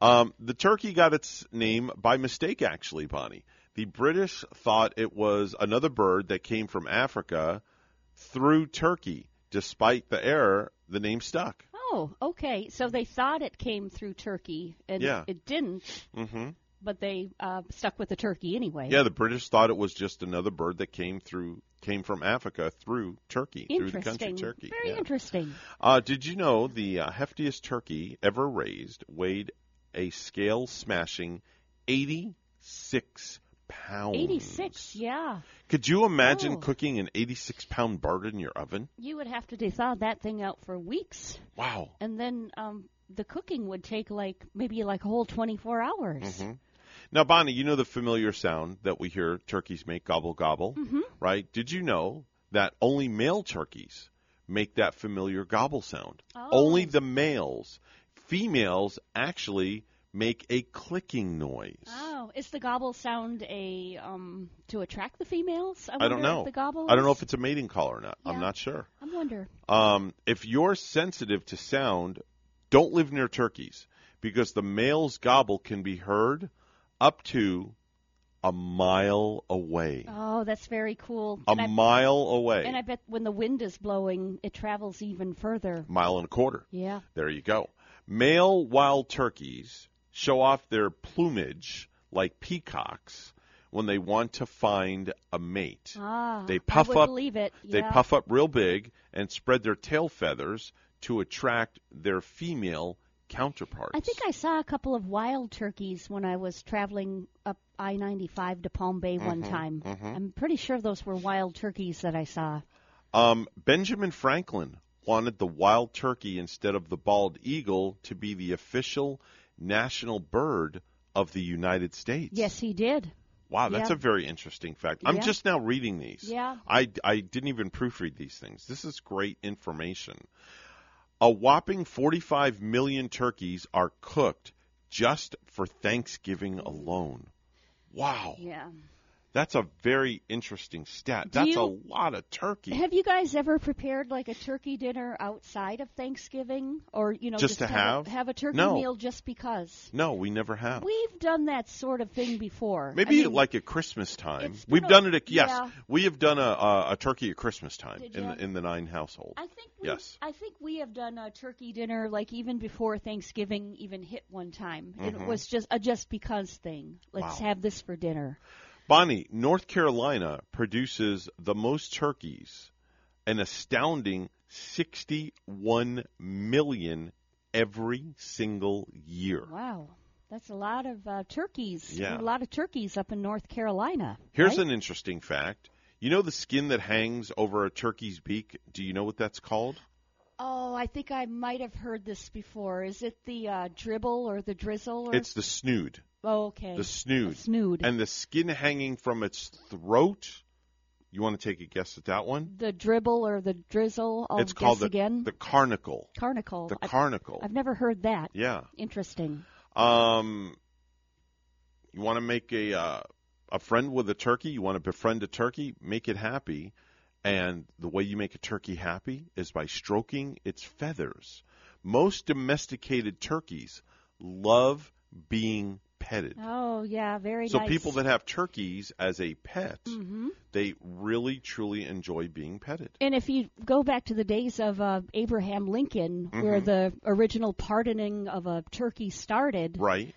Um, the turkey got its name by mistake, actually, Bonnie. The British thought it was another bird that came from Africa through Turkey. Despite the error, the name stuck. Oh, okay. So they thought it came through Turkey, and Yeah. it didn't. hmm But they uh, stuck with the turkey anyway. Yeah, the British thought it was just another bird that came through came from Africa through Turkey, through the country Turkey. Very yeah. interesting. Uh, did you know the uh, heftiest turkey ever raised weighed a scale smashing 86 pounds? 86, yeah. Could you imagine Oh. cooking an 86 pound bird in your oven? You would have to thaw that thing out for weeks, Wow. and then um, the cooking would take like maybe like a whole 24 hours. hmm Now, Bonnie, you know the familiar sound that we hear turkeys make gobble gobble, Mhm. right? Did you know that only male turkeys make that familiar gobble sound? Oh. Only the males. Females actually make a clicking noise. Oh, is the gobble sound a um to attract the females? I, I don't know. The gobble. I don't know if it's a mating call or not. I'm not sure. I wonder. Um, if you're sensitive to sound, don't live near turkeys because the male's gobble can be heard up to a mile away. Oh, that's very cool. A mile away. And I bet when the wind is blowing, it travels even further. mile and a quarter. Yeah. There you go. Male wild turkeys show off their plumage like peacocks when they want to find a mate. Ah, they puff I up believe it. they puff up real big and spread their tail feathers to attract their female counterparts. I think I saw a couple of wild turkeys when I was traveling up I-95 to Palm Bay one Mhm, time. mhm. I'm pretty sure those were wild turkeys that I saw. Um, Benjamin Franklin wanted the wild turkey instead of the bald eagle to be the official national bird of the United States. Yes, he did. Wow, that's Yeah. a very interesting fact. I'm Yeah. just now reading these. Yeah. I, I didn't even proofread these things. This is great information. A whopping 45 million turkeys are cooked just for Thanksgiving alone. Wow. Yeah. That's a very interesting stat. Do That's you- a lot of turkey. Have you guys ever prepared like a turkey dinner outside of Thanksgiving, or you know, Just to have have? a, have a turkey No. meal just because? no, we never have. We've done that sort of thing before. Maybe I mean, like at Christmas time. We've been done a- it. At, yes, yeah. we have done a, a, a turkey at Christmas time in the, in the nine household. I think we, yes. I think we have done a turkey dinner like even before Thanksgiving even hit one time. And Mhm. It was just a just because thing. Let's Wow. have this for dinner. Bonnie, North Carolina produces the most turkeys, an astounding 61 million every single year. Wow. That's a lot of uh, turkeys. Yeah. A lot of turkeys up in North Carolina. Here's right? an interesting fact. You know the skin that hangs over a turkey's beak? Do you know what that's called? Oh, I think I might have heard this before. Is it the uh, dribble or the drizzle? Or... It's the snood. Oh, okay. The snood. The snood. And the skin hanging from its throat. You want to take a guess at that one? the dribble or the drizzle. I'll it's called guess the, again. the carnicle. Carnicle. The I've- carnicle. I've never heard that. Yeah. Interesting. Um, you want to make a uh, a friend with a turkey? You want to befriend a turkey? Make it happy, and the way you make a turkey happy is by stroking its feathers. Most domesticated turkeys love being petted. Oh, yeah, very So nice. people that have turkeys as a pet, Mhm. they really truly enjoy being petted. And if you go back to the days of uh, Abraham Lincoln, where Mhm. the original pardoning of a turkey started, Right?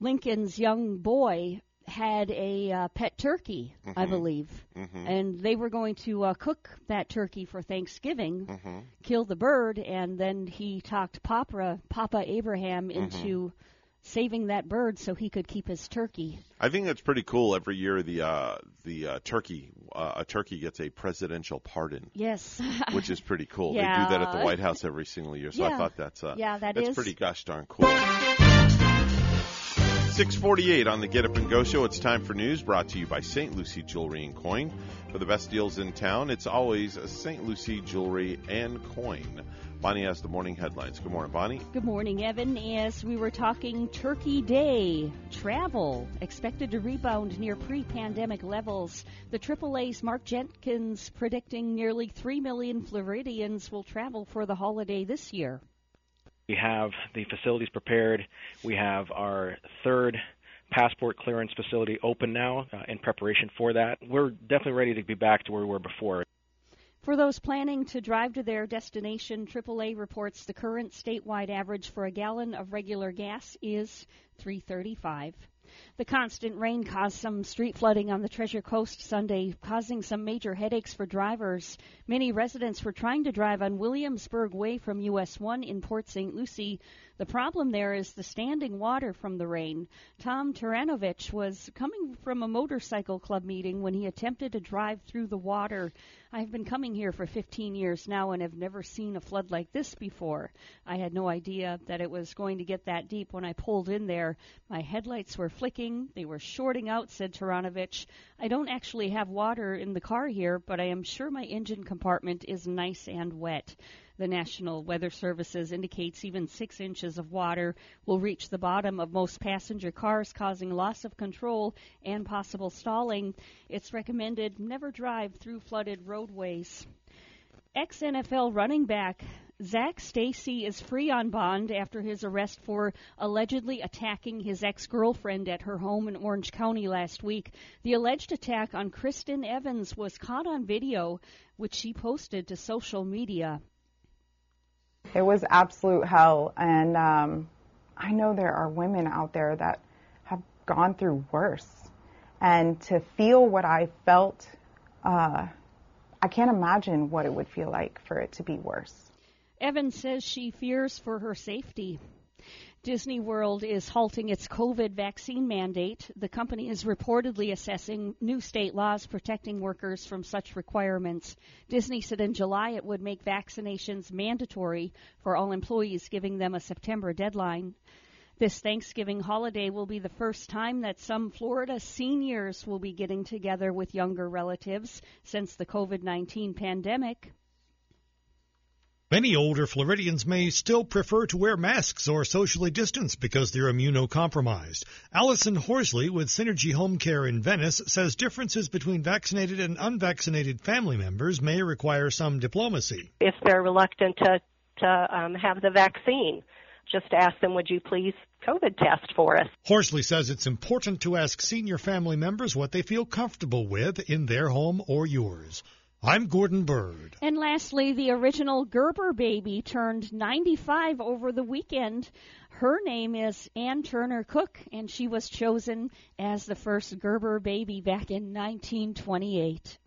Lincoln's young boy had a uh, pet turkey, I Mhm. believe, Mhm. and they were going to uh, cook that turkey for Thanksgiving, Mhm. kill the bird, and then he talked Papa Papa Abraham Mhm. into saving that bird so he could keep his turkey. I think that's pretty cool. Every year, the uh, the uh, turkey uh, a turkey gets a presidential pardon. Yes. which is pretty cool. They do that at the White House every single year. So I thought that's uh, Yeah, that that's is. pretty gosh darn cool. 648 on the Get Up and Go show. It's time for news brought to you by St. Lucie Jewelry and Coin. For the best deals in town, it's always St. Lucie Jewelry and Coin. Bonnie has the morning headlines. Good morning, Bonnie. Good morning, Evan. As we were talking Turkey Day, travel expected to rebound near pre pandemic levels. The AAA's Mark Jenkins predicting nearly 3 million Floridians will travel for the holiday this year. We have the facilities prepared. We have our third passport clearance facility open now uh, in preparation for that. We're definitely ready to be back to where we were before. For those planning to drive to their destination, AAA reports the current statewide average for a gallon of regular gas is 335. The constant rain caused some street flooding on the Treasure Coast Sunday, causing some major headaches for drivers. Many residents were trying to drive on Williamsburg Way from US 1 in Port St. Lucie. The problem there is the standing water from the rain. Tom Taranovich was coming from a motorcycle club meeting when he attempted to drive through the water. I've been coming here for 15 years now and have never seen a flood like this before. I had no idea that it was going to get that deep when I pulled in there. My headlights were flicking, they were shorting out, said Taranovich. I don't actually have water in the car here, but I am sure my engine compartment is nice and wet. The National Weather Services indicates even six inches of water will reach the bottom of most passenger cars, causing loss of control and possible stalling. It's recommended never drive through flooded roadways. Ex NFL running back Zac Stacy is free on bond after his arrest for allegedly attacking his ex girlfriend at her home in Orange County last week. The alleged attack on Kristen Evans was caught on video, which she posted to social media. It was absolute hell, and um, I know there are women out there that have gone through worse. And to feel what I felt, uh, I can't imagine what it would feel like for it to be worse. Evans says she fears for her safety. Disney World is halting its COVID vaccine mandate. The company is reportedly assessing new state laws protecting workers from such requirements. Disney said in July it would make vaccinations mandatory for all employees, giving them a September deadline. This Thanksgiving holiday will be the first time that some Florida seniors will be getting together with younger relatives since the COVID 19 pandemic. Many older Floridians may still prefer to wear masks or socially distance because they're immunocompromised. Allison Horsley with Synergy Home Care in Venice says differences between vaccinated and unvaccinated family members may require some diplomacy. If they're reluctant to, to um, have the vaccine, just ask them, would you please COVID test for us? Horsley says it's important to ask senior family members what they feel comfortable with in their home or yours. I'm Gordon Bird. And lastly, the original Gerber baby turned 95 over the weekend. Her name is Ann Turner Cook, and she was chosen as the first Gerber baby back in 1928.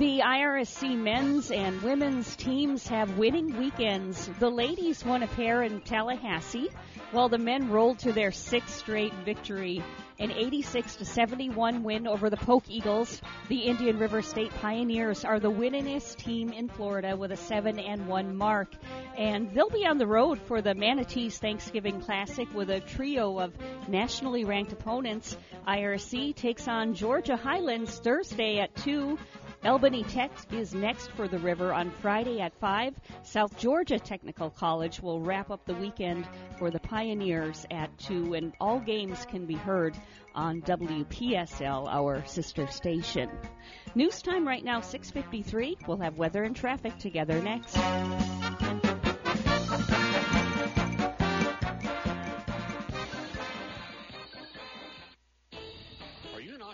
The IRSC men's and women's teams have winning weekends. The ladies won a pair in Tallahassee, while the men rolled to their sixth straight victory. An 86 to 71 win over the Polk Eagles. The Indian River State Pioneers are the winningest team in Florida with a 7 and 1 mark. And they'll be on the road for the Manatees Thanksgiving Classic with a trio of nationally ranked opponents. IRC takes on Georgia Highlands Thursday at 2. Albany Tech is next for the river on Friday at 5. South Georgia Technical College will wrap up the weekend for the Pioneers at 2, and all games can be heard on WPSL, our sister station. News time right now, 6.53. We'll have weather and traffic together next.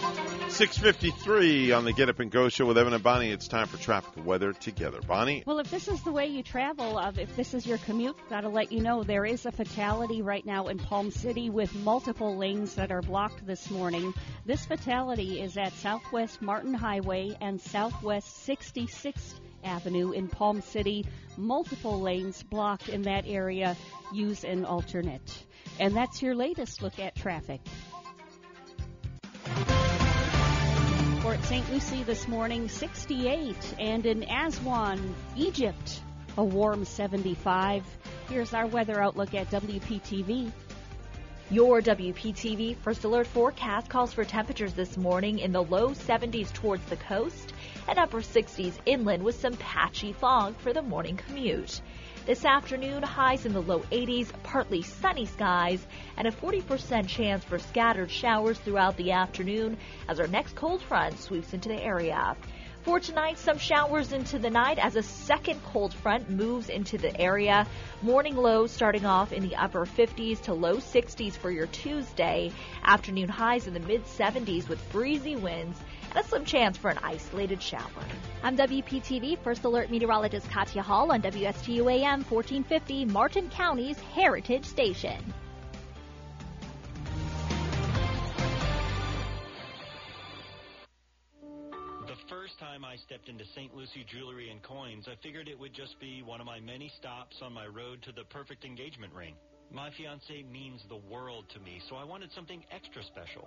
653 on the Get Up and Go show with Evan and Bonnie. It's time for traffic and weather together. Bonnie? Well, if this is the way you travel, uh, if this is your commute, got to let you know there is a fatality right now in Palm City with multiple lanes that are blocked this morning. This fatality is at Southwest Martin Highway and Southwest 66th Avenue in Palm City. Multiple lanes blocked in that area. Use an alternate. And that's your latest look at traffic. Port St. Lucie this morning, 68, and in Aswan, Egypt, a warm 75. Here's our weather outlook at WPTV. Your WPTV First Alert forecast calls for temperatures this morning in the low 70s towards the coast and upper 60s inland with some patchy fog for the morning commute. This afternoon, highs in the low 80s, partly sunny skies, and a 40% chance for scattered showers throughout the afternoon as our next cold front sweeps into the area. For tonight, some showers into the night as a second cold front moves into the area. Morning lows starting off in the upper 50s to low 60s for your Tuesday. Afternoon highs in the mid 70s with breezy winds a slim chance for an isolated shower. I'm WPTV First Alert Meteorologist Katya Hall on WSTU AM 1450, Martin County's Heritage Station. The first time I stepped into St. Lucie Jewelry and Coins, I figured it would just be one of my many stops on my road to the perfect engagement ring. My fiance means the world to me, so I wanted something extra special.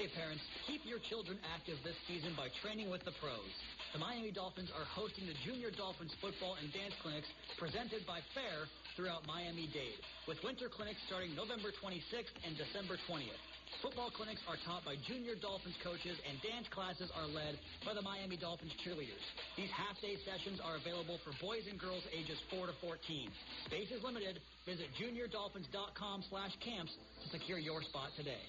Hey parents, keep your children active this season by training with the pros. The Miami Dolphins are hosting the Junior Dolphins football and dance clinics presented by FAIR throughout Miami-Dade, with winter clinics starting November 26th and December 20th. Football clinics are taught by junior Dolphins coaches and dance classes are led by the Miami Dolphins cheerleaders. These half-day sessions are available for boys and girls ages 4 to 14. Space is limited. Visit juniordolphins.com slash camps to secure your spot today.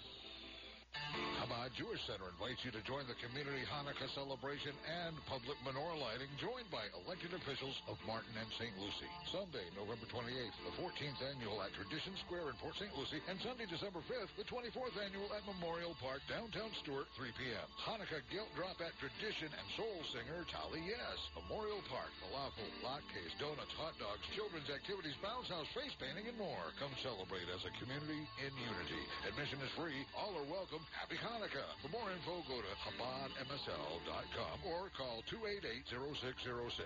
Chabad Jewish Center invites you to join the community Hanukkah celebration and public menorah lighting joined by elected officials of Martin and St. Lucie. Sunday, November 28th, the 14th annual at Tradition Square in Port St. Lucie, and Sunday, December 5th, the 24th annual at Memorial Park, downtown Stuart, 3 p.m. Hanukkah gelt drop at Tradition and soul singer Tali Yes. Memorial Park, falafel, latkes, donuts, hot dogs, children's activities, bounce house, face painting, and more. Come celebrate as a community in unity. Admission is free. All are welcome. Happy Hanukkah. For more info, go to ChabadMSL.com or call 288-0606.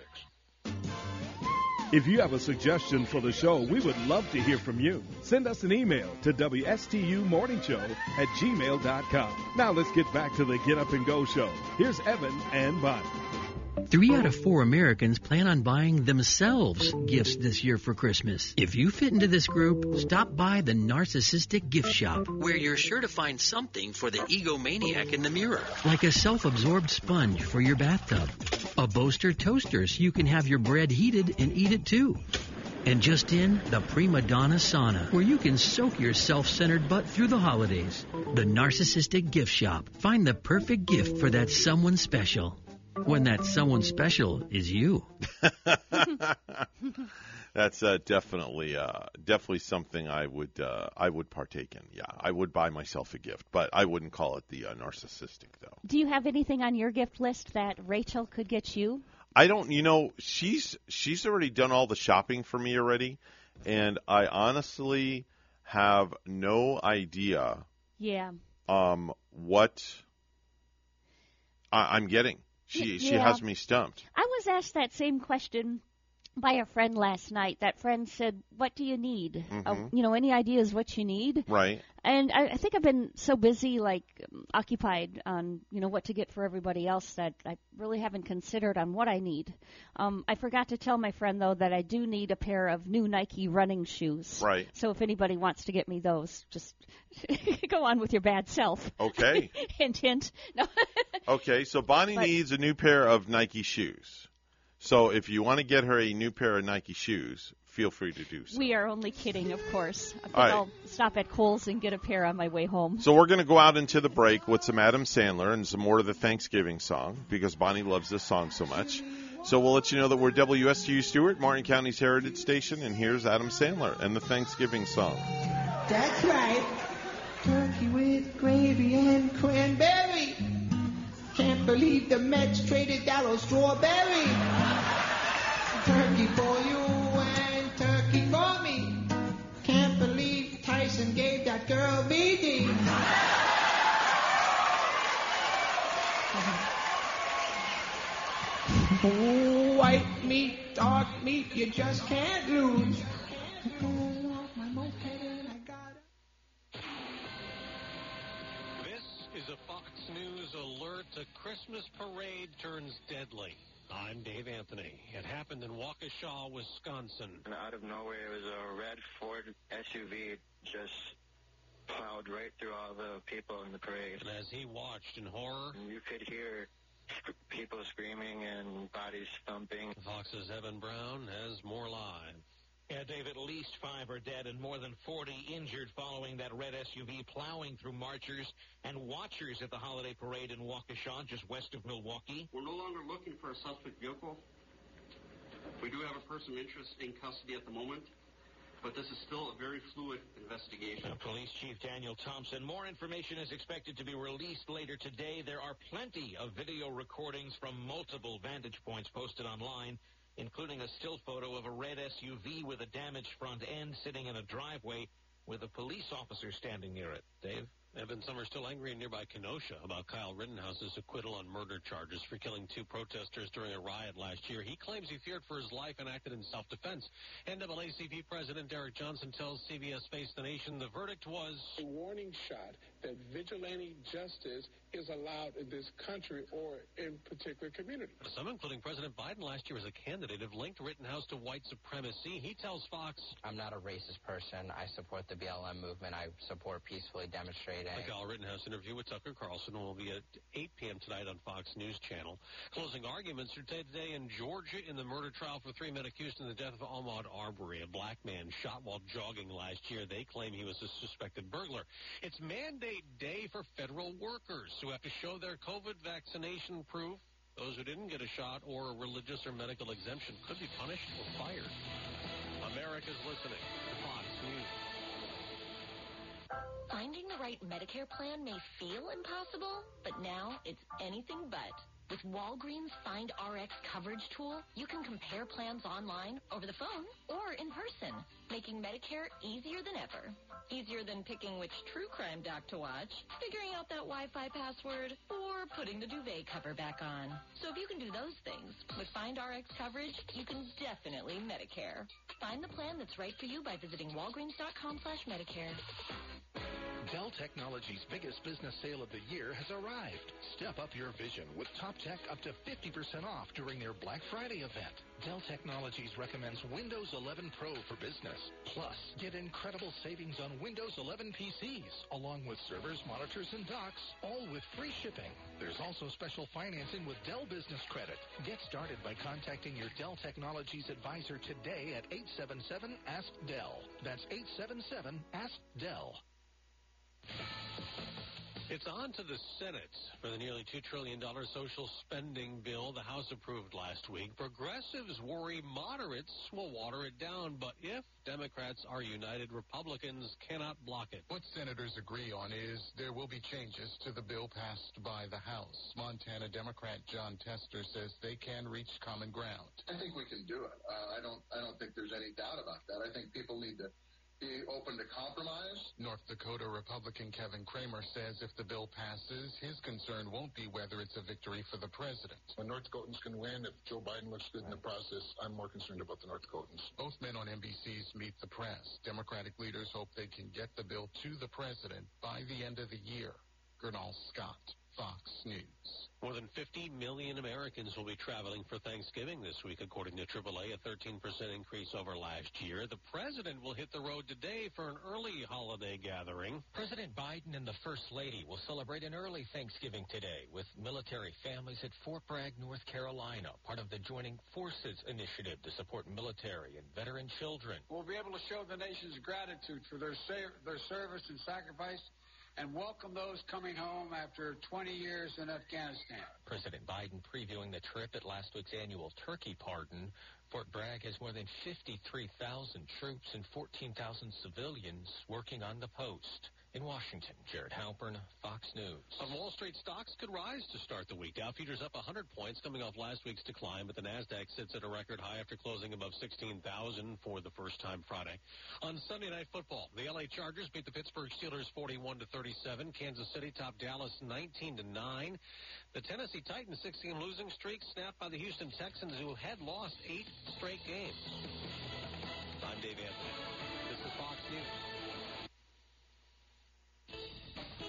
If you have a suggestion for the show, we would love to hear from you. Send us an email to WSTUmorningshow at gmail.com. Now let's get back to the Get Up and Go show. Here's Evan and Bonnie. Three out of four Americans plan on buying themselves gifts this year for Christmas. If you fit into this group, stop by the Narcissistic Gift Shop, where you're sure to find something for the egomaniac in the mirror, like a self absorbed sponge for your bathtub, a Boaster toaster so you can have your bread heated and eat it too. And just in, the Prima Donna Sauna, where you can soak your self centered butt through the holidays. The Narcissistic Gift Shop. Find the perfect gift for that someone special when that someone special is you. That's uh, definitely uh, definitely something I would uh, I would partake in. Yeah, I would buy myself a gift, but I wouldn't call it the uh, narcissistic though. Do you have anything on your gift list that Rachel could get you? I don't. You know, she's she's already done all the shopping for me already, and I honestly have no idea. Yeah. Um, what I, I'm getting. She she yeah. has me stumped. I was asked that same question by a friend last night. That friend said, "What do you need? Uh, Mhm. you know, any ideas what you need?" Right. And I, I think I've been so busy, like um, occupied on you know what to get for everybody else that I really haven't considered on what I need. Um, I forgot to tell my friend though that I do need a pair of new Nike running shoes. Right. So if anybody wants to get me those, just go on with your bad self. Okay. hint, hint. No. Okay, so Bonnie But- needs a new pair of Nike shoes. So if you want to get her a new pair of Nike shoes, feel free to do so. We are only kidding, of course. I think All right. I'll stop at Kohl's and get a pair on my way home. So we're going to go out into the break with some Adam Sandler and some more of the Thanksgiving song because Bonnie loves this song so much. So we'll let you know that we're WSTU Stuart, Martin County's Heritage Station, and here's Adam Sandler and the Thanksgiving song. That's right. Turkey with gravy and cranberry. Can't believe the Mets traded Darryl Strawberry. Turkey for you and turkey for me. Can't believe Tyson gave that girl BD. White meat, dark meat, you just can't lose. This is a Fox News alert. A Christmas parade turns deadly. I'm Dave Anthony. It happened in Waukesha, Wisconsin. And out of nowhere, it was a red Ford SUV just plowed right through all the people in the parade. And as he watched in horror, you could hear people screaming and bodies thumping. Fox's Evan Brown has more live. Yeah, Dave, at least five are dead and more than 40 injured following that red SUV plowing through marchers and watchers at the holiday parade in Waukesha, just west of Milwaukee. We're no longer looking for a suspect vehicle. We do have a person of interest in custody at the moment, but this is still a very fluid investigation. Uh, Police Chief Daniel Thompson. More information is expected to be released later today. There are plenty of video recordings from multiple vantage points posted online, including a still photo of a red SUV with a damaged front end sitting in a driveway with a police officer standing near it. Dave? Evan, some are still angry in nearby Kenosha about Kyle Rittenhouse's acquittal on murder charges for killing two protesters during a riot last year. He claims he feared for his life and acted in self-defense. NAACP President Derek Johnson tells CBS Face the Nation the verdict was a warning shot that vigilante justice is allowed in this country or in particular communities. Some, including President Biden last year as a candidate, have linked Rittenhouse to white supremacy. He tells Fox, I'm not a racist person. I support the BLM movement. I support peacefully demonstrating. The Kyle Rittenhouse interview with Tucker Carlson will be at 8 p.m. tonight on Fox News Channel. Closing arguments are today in Georgia in the murder trial for three men accused in the death of Ahmaud Arbery, a black man shot while jogging last year. They claim he was a suspected burglar. It's mandate day for federal workers who have to show their COVID vaccination proof. Those who didn't get a shot or a religious or medical exemption could be punished or fired. America's listening Fox News. Finding the right Medicare plan may feel impossible, but now it's anything but. With Walgreens Find RX coverage tool, you can compare plans online, over the phone, or in person, making Medicare easier than ever. Easier than picking which true crime doc to watch, figuring out that Wi-Fi password, or putting the duvet cover back on. So if you can do those things, with Find RX coverage, you can definitely Medicare. Find the plan that's right for you by visiting walgreens.com slash Medicare. Dell Technologies' biggest business sale of the year has arrived. Step up your vision with Top Tech up to 50% off during their Black Friday event. Dell Technologies recommends Windows 11 Pro for business. Plus, get incredible savings on Windows 11 PCs, along with servers, monitors, and docks, all with free shipping. There's also special financing with Dell Business Credit. Get started by contacting your Dell Technologies advisor today at 877-ASK-DELL. That's 877-ASK-DELL. It's on to the Senate for the nearly $2 trillion social spending bill the House approved last week. Progressives worry moderates will water it down, but if Democrats are united, Republicans cannot block it. What senators agree on is there will be changes to the bill passed by the House. Montana Democrat Jon Tester says they can reach common ground. I think we can do it. Uh, I don't. I don't think there's any doubt about that. I think people need to be open to compromise. North Dakota Republican Kevin Cramer says if the bill passes, his concern won't be whether it's a victory for the president. When North Dakotans can win, if Joe Biden looks good in the process, I'm more concerned about the North Dakotans. Both men on NBC's Meet the Press. Democratic leaders hope they can get the bill to the president by the end of the year. Gurnal Scott, Fox News. More than 50 million Americans will be traveling for Thanksgiving this week, according to AAA, a 13% increase over last year. The president will hit the road today for an early holiday gathering. President Biden and the First Lady will celebrate an early Thanksgiving today with military families at Fort Bragg, North Carolina, part of the Joining Forces initiative to support military and veteran children. We'll be able to show the nation's gratitude for their, sa- their service and sacrifice and welcome those coming home after 20 years in Afghanistan. President Biden previewing the trip at last week's annual turkey pardon. Fort Bragg has more than 53,000 troops and 14,000 civilians working on the post. In Washington, Jared Halpern, Fox News. On Wall Street, stocks could rise to start the week. Dow futures up 100 points coming off last week's decline, but the Nasdaq sits at a record high after closing above 16,000 for the first time Friday. On Sunday Night Football, the LA Chargers beat the Pittsburgh Steelers 41 to 37. Kansas City topped Dallas 19 to 9. The Tennessee Titans 16 losing streak snapped by the Houston Texans, who had lost eight straight games. I'm Dave Anthony.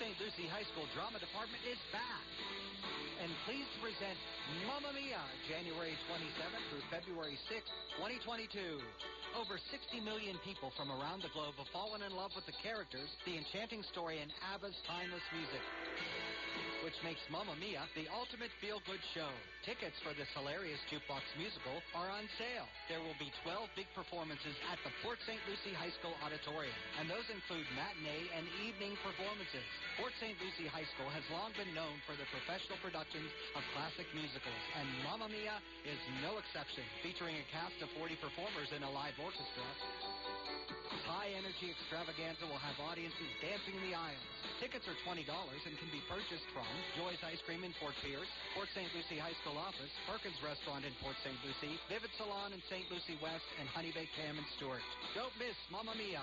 St. Lucie High School Drama Department is back. And pleased to present Mamma Mia, January 27th through February 6th, 2022. Over 60 million people from around the globe have fallen in love with the characters, the enchanting story, and ABBA's timeless music. Which makes Mamma Mia the ultimate feel-good show. Tickets for this hilarious jukebox musical are on sale. There will be 12 big performances at the Port St. Lucie High School Auditorium, and those include matinee and evening performances. Port St. Lucie High School has long been known for their professional productions of classic musicals, and Mamma Mia is no exception, featuring a cast of 40 performers in a live orchestra. This high-energy extravaganza will have audiences dancing in the aisles. Tickets are $20 and can be purchased from Joy's Ice Cream in Fort Pierce, Port St. Lucie High School office, Perkins Restaurant in Port St. Lucie, Vivid Salon in St. Lucie West, and Honey Baked Ham in Stuart. Don't miss Mamma Mia.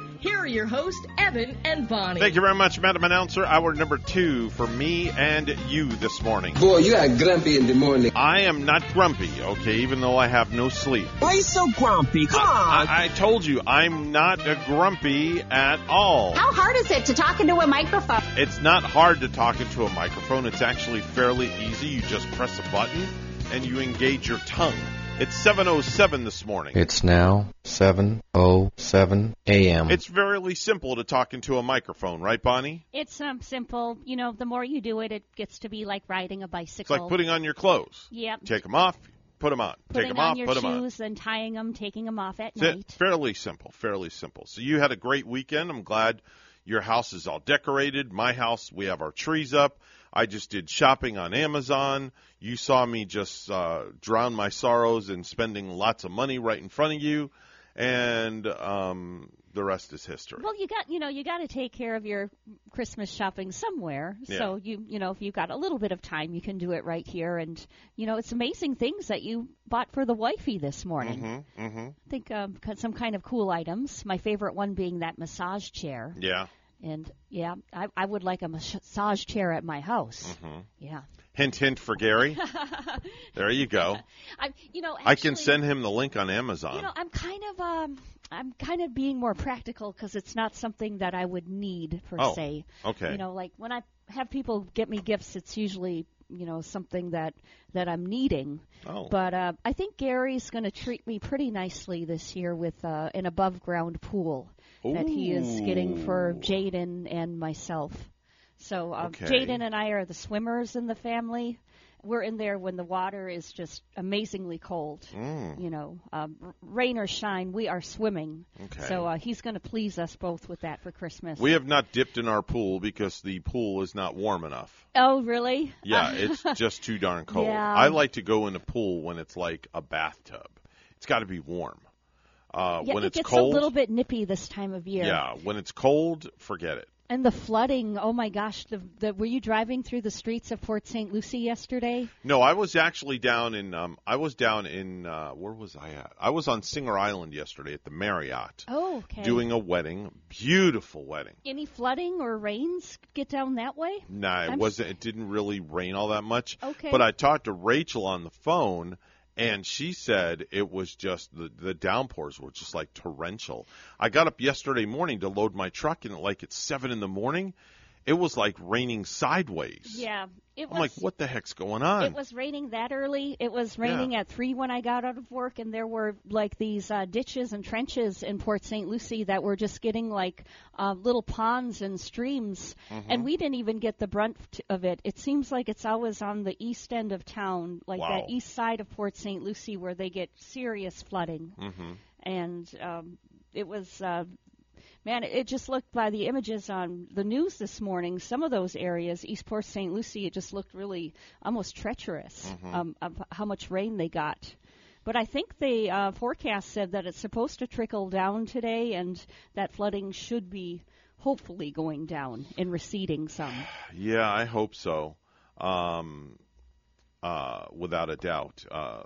here are your hosts, Evan and Bonnie. Thank you very much, Madam Announcer. Hour number two for me and you this morning. Boy, you are grumpy in the morning. I am not grumpy, okay, even though I have no sleep. Why are you so grumpy? Come on. I, I told you, I'm not a grumpy at all. How hard is it to talk into a microphone? It's not hard to talk into a microphone. It's actually fairly easy. You just press a button and you engage your tongue. It's 7:07 this morning. It's now 7:07 a.m. It's very simple to talk into a microphone, right, Bonnie? It's um simple. You know, the more you do it, it gets to be like riding a bicycle. It's like putting on your clothes. Yep. Take them off, put them on. Putting Take them on off, your put them on. shoes and tying them, taking them off at That's night. it. Fairly simple, fairly simple. So you had a great weekend. I'm glad your house is all decorated. My house, we have our trees up. I just did shopping on Amazon. You saw me just uh, drown my sorrows in spending lots of money right in front of you, and um, the rest is history. Well, you got you know you got to take care of your Christmas shopping somewhere. So you you know if you've got a little bit of time, you can do it right here. And you know it's amazing things that you bought for the wifey this morning. Mm-hmm. Mm-hmm. I think um, some kind of cool items. My favorite one being that massage chair. Yeah. And yeah, I, I would like a massage chair at my house. Mm-hmm. Yeah. Hint, hint for Gary. there you go. I, you know, I can send him the link on Amazon. You know, I'm kind of um, I'm kind of being more practical because it's not something that I would need per Oh, se. okay. You know, like when I have people get me gifts, it's usually you know something that that I'm needing. Oh. But uh, I think Gary's going to treat me pretty nicely this year with uh, an above ground pool that he is getting for Jaden and myself. So um, Okay. Jaden and I are the swimmers in the family. We're in there when the water is just amazingly cold. Mm. You know, um, rain or shine, we are swimming. Okay. So uh, he's going to please us both with that for Christmas. We have not dipped in our pool because the pool is not warm enough. Oh, really? Yeah, it's just too darn cold. Yeah. I like to go in a pool when it's like a bathtub. It's got to be warm. Uh, yeah, when it it's gets cold, a little bit nippy this time of year. yeah, when it's cold, forget it. And the flooding, oh my gosh, the, the were you driving through the streets of Port St. Lucie yesterday? No, I was actually down in um I was down in uh where was I at? I was on Singer Island yesterday at the Marriott Oh, okay. doing a wedding, beautiful wedding. Any flooding or rains get down that way? Nah, it I'm- wasn't. It didn't really rain all that much. Okay. But I talked to Rachel on the phone, and she said it was just the the downpours were just like torrential. I got up yesterday morning to load my truck, and like at seven in the morning, it was like raining sideways. Yeah, it I'm was. like, what the heck's going on? It was raining that early. It was raining at three when I got out of work, and there were like these uh, ditches and trenches in Port St. Lucie that were just getting like uh, little ponds and streams, Mm-hmm. and we didn't even get the brunt of it. It seems like it's always on the east end of town, like Wow. that east side of Port St. Lucie, where they get serious flooding, hmm and um, it was. Uh, Man, it just looked by the images on the news this morning. Some of those areas, Eastport, St. Lucie, it just looked really almost treacherous Mhm. um, of how much rain they got. But I think the uh, forecast said that it's supposed to trickle down today, and that flooding should be hopefully going down and receding some. Yeah, I hope so. Um, uh, without a doubt. Uh,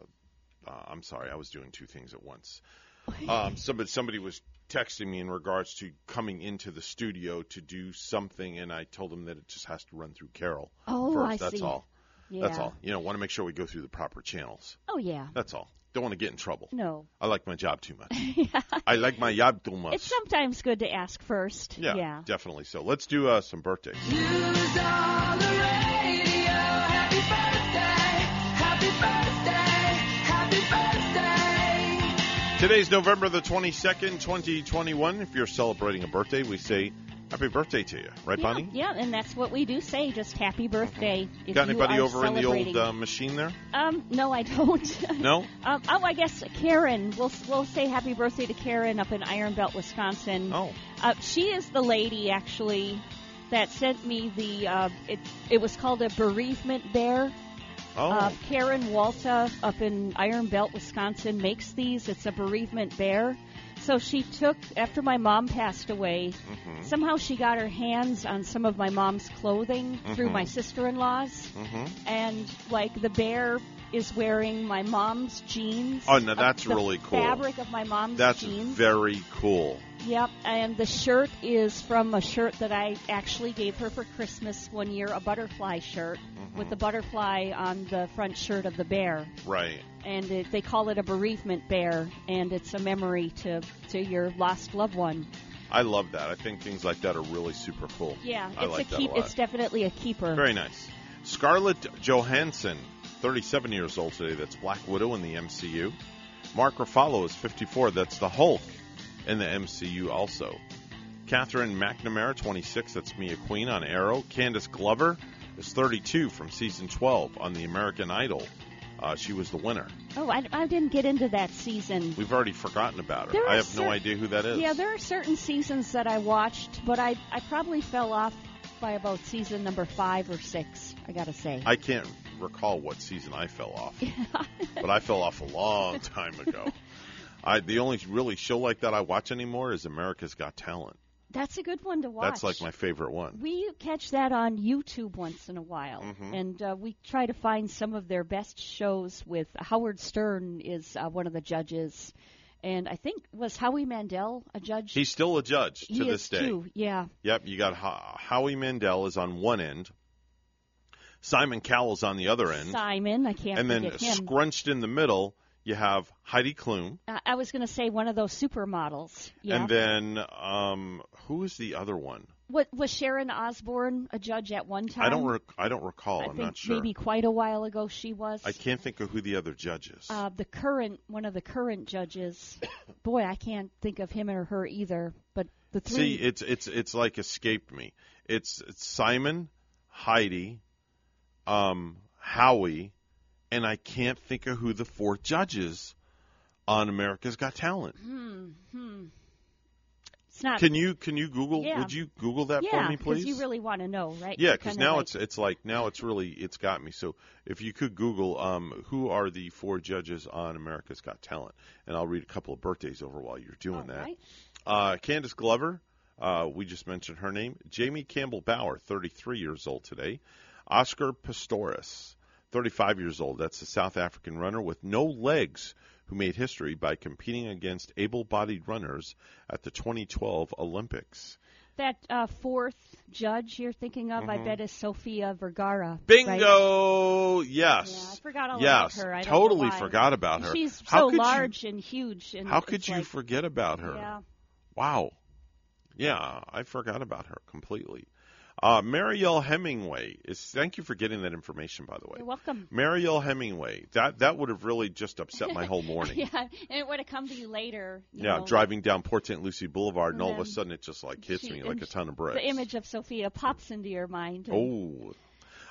uh, I'm sorry, I was doing two things at once. Um, somebody somebody was texting me in regards to coming into the studio to do something, and I told him that it just has to run through Carol Oh, first. I That's see. all. That's all. You know, want to make sure we go through the proper channels. Oh yeah. That's all. Don't want to get in trouble. No. I like my job too much. yeah. I like my job too much. It's sometimes good to ask first. yeah, Yeah. definitely. So let's do uh, some birthdays. Today's November the 22nd, 2021. If you're celebrating a birthday, we say happy birthday to you. Right, yeah, Bonnie? Yeah, and that's what we do say. Just happy birthday. Got you anybody over in the old uh, machine there? Um, no, I don't. No? um, oh, I guess Karen. We'll we'll say happy birthday to Karen up in Iron Belt, Wisconsin. Oh. Uh, she is the lady actually that sent me the. Uh, it it was called a bereavement bear. Oh. Uh, Karen Walta up in Iron Belt, Wisconsin makes these. It's a bereavement bear. So she took after my mom passed away. Mm-hmm. Somehow she got her hands on some of my mom's clothing through Mhm. my sister-in-laws, Mm-hmm. and like the bear is wearing my mom's jeans. Oh, no, uh, that's the really cool. Fabric of my mom's That's jeans. very cool. Yep, and the shirt is from a shirt that I actually gave her for Christmas one year, a butterfly shirt Mm-hmm. with the butterfly on the front shirt of the bear. Right. And it, they call it a bereavement bear, and it's a memory to, to your lost loved one. I love that. I think things like that are really super cool. Yeah, I it's like a that keep. a. It's definitely a keeper. Very nice. Scarlett Johansson, 37 years old today. That's Black Widow in the MCU. Mark Ruffalo is 54. That's the Hulk in the MCU also. Katherine McNamara, 26. That's Mia Queen on Arrow. Candice Glover is 32 from season 12 on the American Idol. Uh, she was the winner. Oh, I, I didn't get into that season. We've already forgotten about her. There I have no idea who that is. Yeah, there are certain seasons that I watched, but I I probably fell off by about season number five or six. I gotta say. I can't recall what season I fell off, but I fell off a long time ago. I the only really show like that I watch anymore is America's Got Talent. That's a good one to watch. That's like my favorite one. We catch that on YouTube once in a while, Mhm. and uh, we try to find some of their best shows. With Howard Stern is uh, one of the judges, and I think was Howie Mandel a judge. He's still a judge to he this is day. too. Yeah. Yep, you got Ho- Howie Mandel is on one end, Simon Cowell's on the other end, Simon, I can't and then scrunched in the middle you have Heidi Klum, Uh, I was going to say one of those supermodels. Yeah. and then um, who is the other one? what was Sharon Osbourne a judge at one time? I don't rec- I don't recall. I I'm think not sure. maybe quite a while ago she was. I can't think of who the other judge is. Uh, the current one of the current judges. Boy, I can't think of him or her either. But the three. See, it's it's it's like escaped me. It's, it's Simon, Heidi, um, Howie, and I can't think of who the four judges on America's Got Talent. Hmm. Hmm. It's not. Can you can you Google? Yeah. Would you Google that yeah, for me, please? you really want to know, right? yeah, because now like- it's it's like now it's really it's got me. So if you could Google um, who are the four judges on America's Got Talent, and I'll read a couple of birthdays over while you're doing All that. right. Uh, Candice Glover, uh, we just mentioned her name. Jamie Campbell Bower, 33 years old today. Oscar Pistorius, 35 years old. That's a South African runner with no legs who made history by competing against able-bodied runners at the 2012 Olympics. that uh, fourth judge you're thinking of. I Mhm. bet is Sofia Vergara. right? Bingo! Yes. Yeah, I forgot all yes. about her. I totally forgot about her. She's How so could you- large and huge. And How could you like- forget about her? Yeah. Wow. Yeah, I forgot about her completely. Uh, Mariel Hemingway is. Thank you for getting that information, by the way. You're welcome. Mariel Hemingway. That that would have really just upset my whole morning. yeah, and it would have come to you later. you yeah, know, driving down Port St. Lucie Boulevard, and And all of a sudden it just like hits she- me like a ton of bricks. The image of Sofia pops into your mind. and- Oh.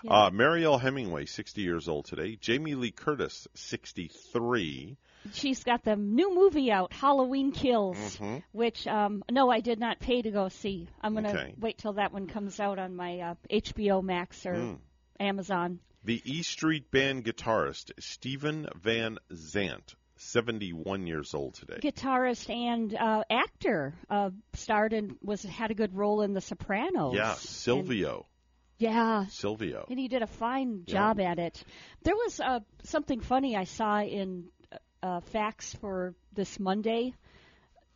Yeah. Uh, Mariel Hemingway, 60 years old today. Jamie Lee Curtis, 63. She's got the new movie out, Halloween Kills, Mhm. which um no, I did not pay to go see. I'm gonna Okay. wait till that one comes out on my uh, HBO Max or Mm. Amazon. The E Street Band guitarist, Steven Van Zandt, 71 years old today. Guitarist and uh, actor uh, starred and was had a good role in The Sopranos. Yeah, Silvio. Yeah, Silvio. and he did a fine Yeah. job at it. There was uh, something funny I saw in uh, facts for this Monday.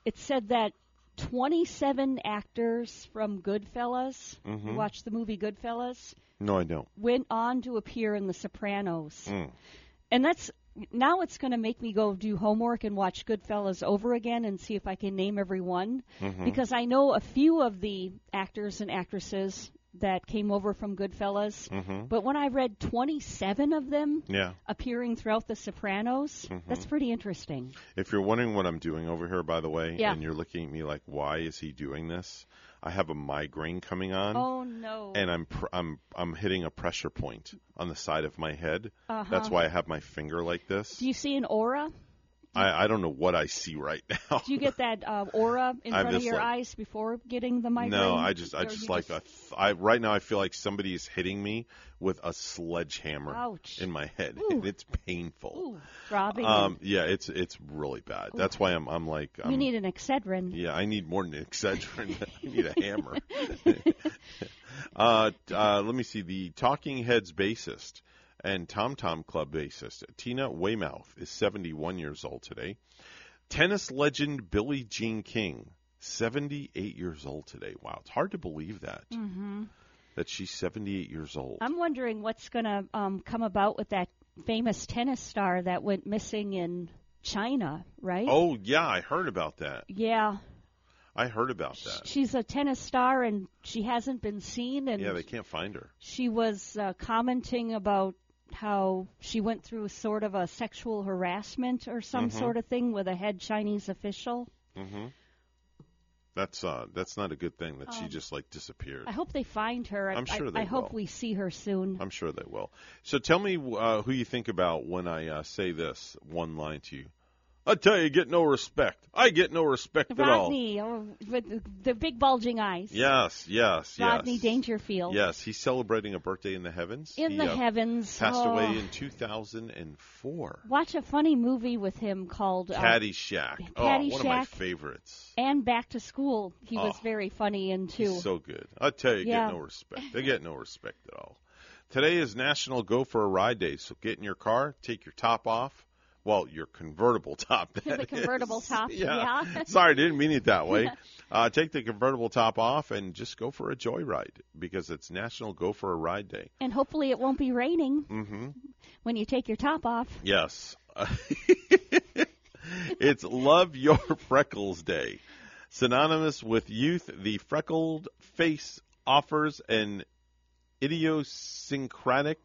It said that 27 actors from Goodfellas, Mhm. who watched the movie Goodfellas, No, I don't. went on to appear in The Sopranos. Mm. And that's now it's going to make me go do homework and watch Goodfellas over again and see if I can name every one Mhm. because I know a few of the actors and actresses that came over from Goodfellas. Mhm. But when I read 27 of them Yeah. appearing throughout The Sopranos, that's Mhm. pretty interesting. If you're wondering what I'm doing over here, by the way, Yeah. and you're looking at me like, why is he doing this? I have a migraine coming on. Oh, no. And I'm pr- I'm I'm hitting a pressure point on the side of my head. Uh-huh. That's why I have my finger like this. Do you see an aura? I I don't know what I see right now. Do you get that uh, aura in I'm front of just your like- eyes before getting the migraine? No, I just I Or just you like a th- I right now I feel like somebody is hitting me with a sledgehammer Ouch. in my head. Ooh. It's painful. Ooh, throbbing. Um yeah, it's it's really bad. That's why I'm I'm like you I'm, need an Excedrin. Yeah, I need more than an Excedrin. I need a hammer. uh, uh, let me see. The Talking Heads bassist and Tom Tom Club bassist Tina Weymouth is 71 years old today. Tennis legend Billie Jean King, 78 years old today. Wow, it's hard to believe that hmm that she's 78 years old. I'm wondering what's going to um, come about with that famous tennis star that went missing in China, right? Oh yeah, I heard about that. Yeah, I heard about that. she's a tennis star and she hasn't been seen, and Yeah, they can't find her. she was uh, commenting about how she went through sort of a sexual harassment or some Mhm. sort of thing with a head Chinese official. hmm That's uh, that's not a good thing that she Um, just like disappeared. I hope they find her. I- I'm sure I, they I hope we see her soon. I'm sure they will. So tell me uh, who you think about when I uh, say this one line to you. I tell you, get no respect. I get no respect at all. Rodney, oh, with the, big bulging eyes. Yes, yes, Rodney yes. Dangerfield. Yes, he's celebrating a birthday in the heavens. In He, the uh, heavens. Passed oh. away in 2004. Watch a funny movie with him called uh, Caddyshack. oh, one of my favorites. and Back to School. He was Oh. very funny in too. So good. I tell you, Yeah. get no respect. They get no respect at all. Today is National Go for a Ride Day, so get in your car, take your top off. Well, your convertible top. the convertible is. top. Yeah. Yeah. Sorry, didn't mean it that way. Uh, take the convertible top off and just go for a joyride because it's National Go for a Ride Day. and hopefully it won't be raining hmm when you take your top off. Yes. it's Love Your Freckles Day. Synonymous with youth, the freckled face offers an idiosyncratic,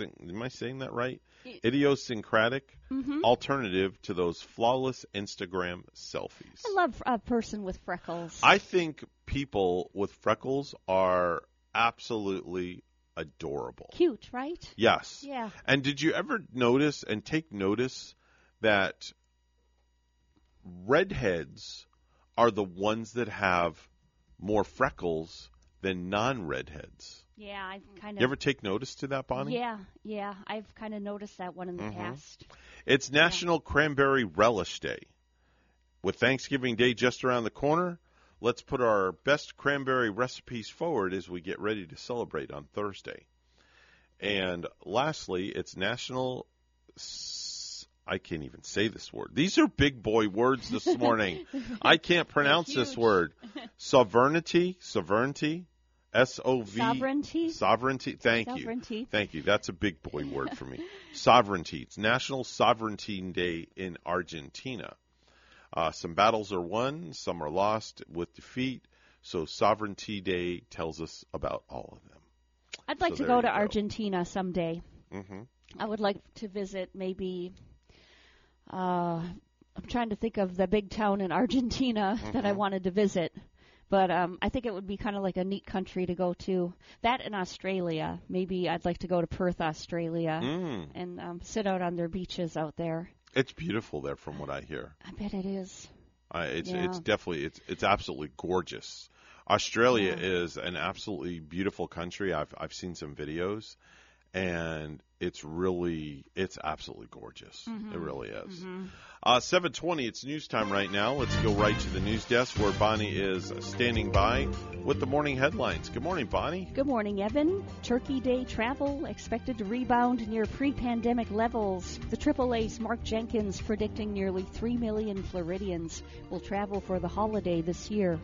am I saying that right? Idiosyncratic Mhm. alternative to those flawless Instagram selfies. I love a person with freckles. I think people with freckles are absolutely adorable. Cute, right? Yes. Yeah. And did you ever notice and take notice that redheads are the ones that have more freckles than non-redheads? Yeah, I've kind of. You ever take notice to that, Bonnie? Yeah, yeah, I've kind of noticed that one in the Mhm. past. It's National Cranberry Relish Day. With Thanksgiving Day just around the corner, let's put our best cranberry recipes forward as we get ready to celebrate on Thursday. And lastly, it's National. I can't even say this word. These are big boy words this morning. I can't pronounce this word. Sovereignty, sovereignty, S O V. Sovereignty? Sovereignty. Thank Sovereignty. you. Thank you. That's a big boy word for me. Sovereignty. It's National Sovereignty Day in Argentina. Uh, some battles are won, some are lost with defeat. So Sovereignty Day tells us about all of them. I'd like So to go to go. Argentina someday. hmm I would like to visit maybe. Uh, I'm trying to think of the big town in Argentina that I Mhm. wanted to visit, but um, I think it would be kind of like a neat country to go to. That in Australia, maybe I'd like to go to Perth, Australia, Mm. and um, sit out on their beaches out there. It's beautiful there, from what I hear. I bet it is. Uh, it's Yeah. it's definitely it's it's absolutely gorgeous. Australia is an absolutely beautiful country. I've I've seen some videos, and it's really it's absolutely gorgeous. Mhm. It really is. Mhm. Uh, 720, it's news time right now. Let's go right to the news desk where Bonnie is standing by with the morning headlines. Good morning, Bonnie. Good morning, Evan. Turkey Day travel expected to rebound near pre pandemic levels. The AAA's Mark Jenkins predicting nearly 3 million Floridians will travel for the holiday this year.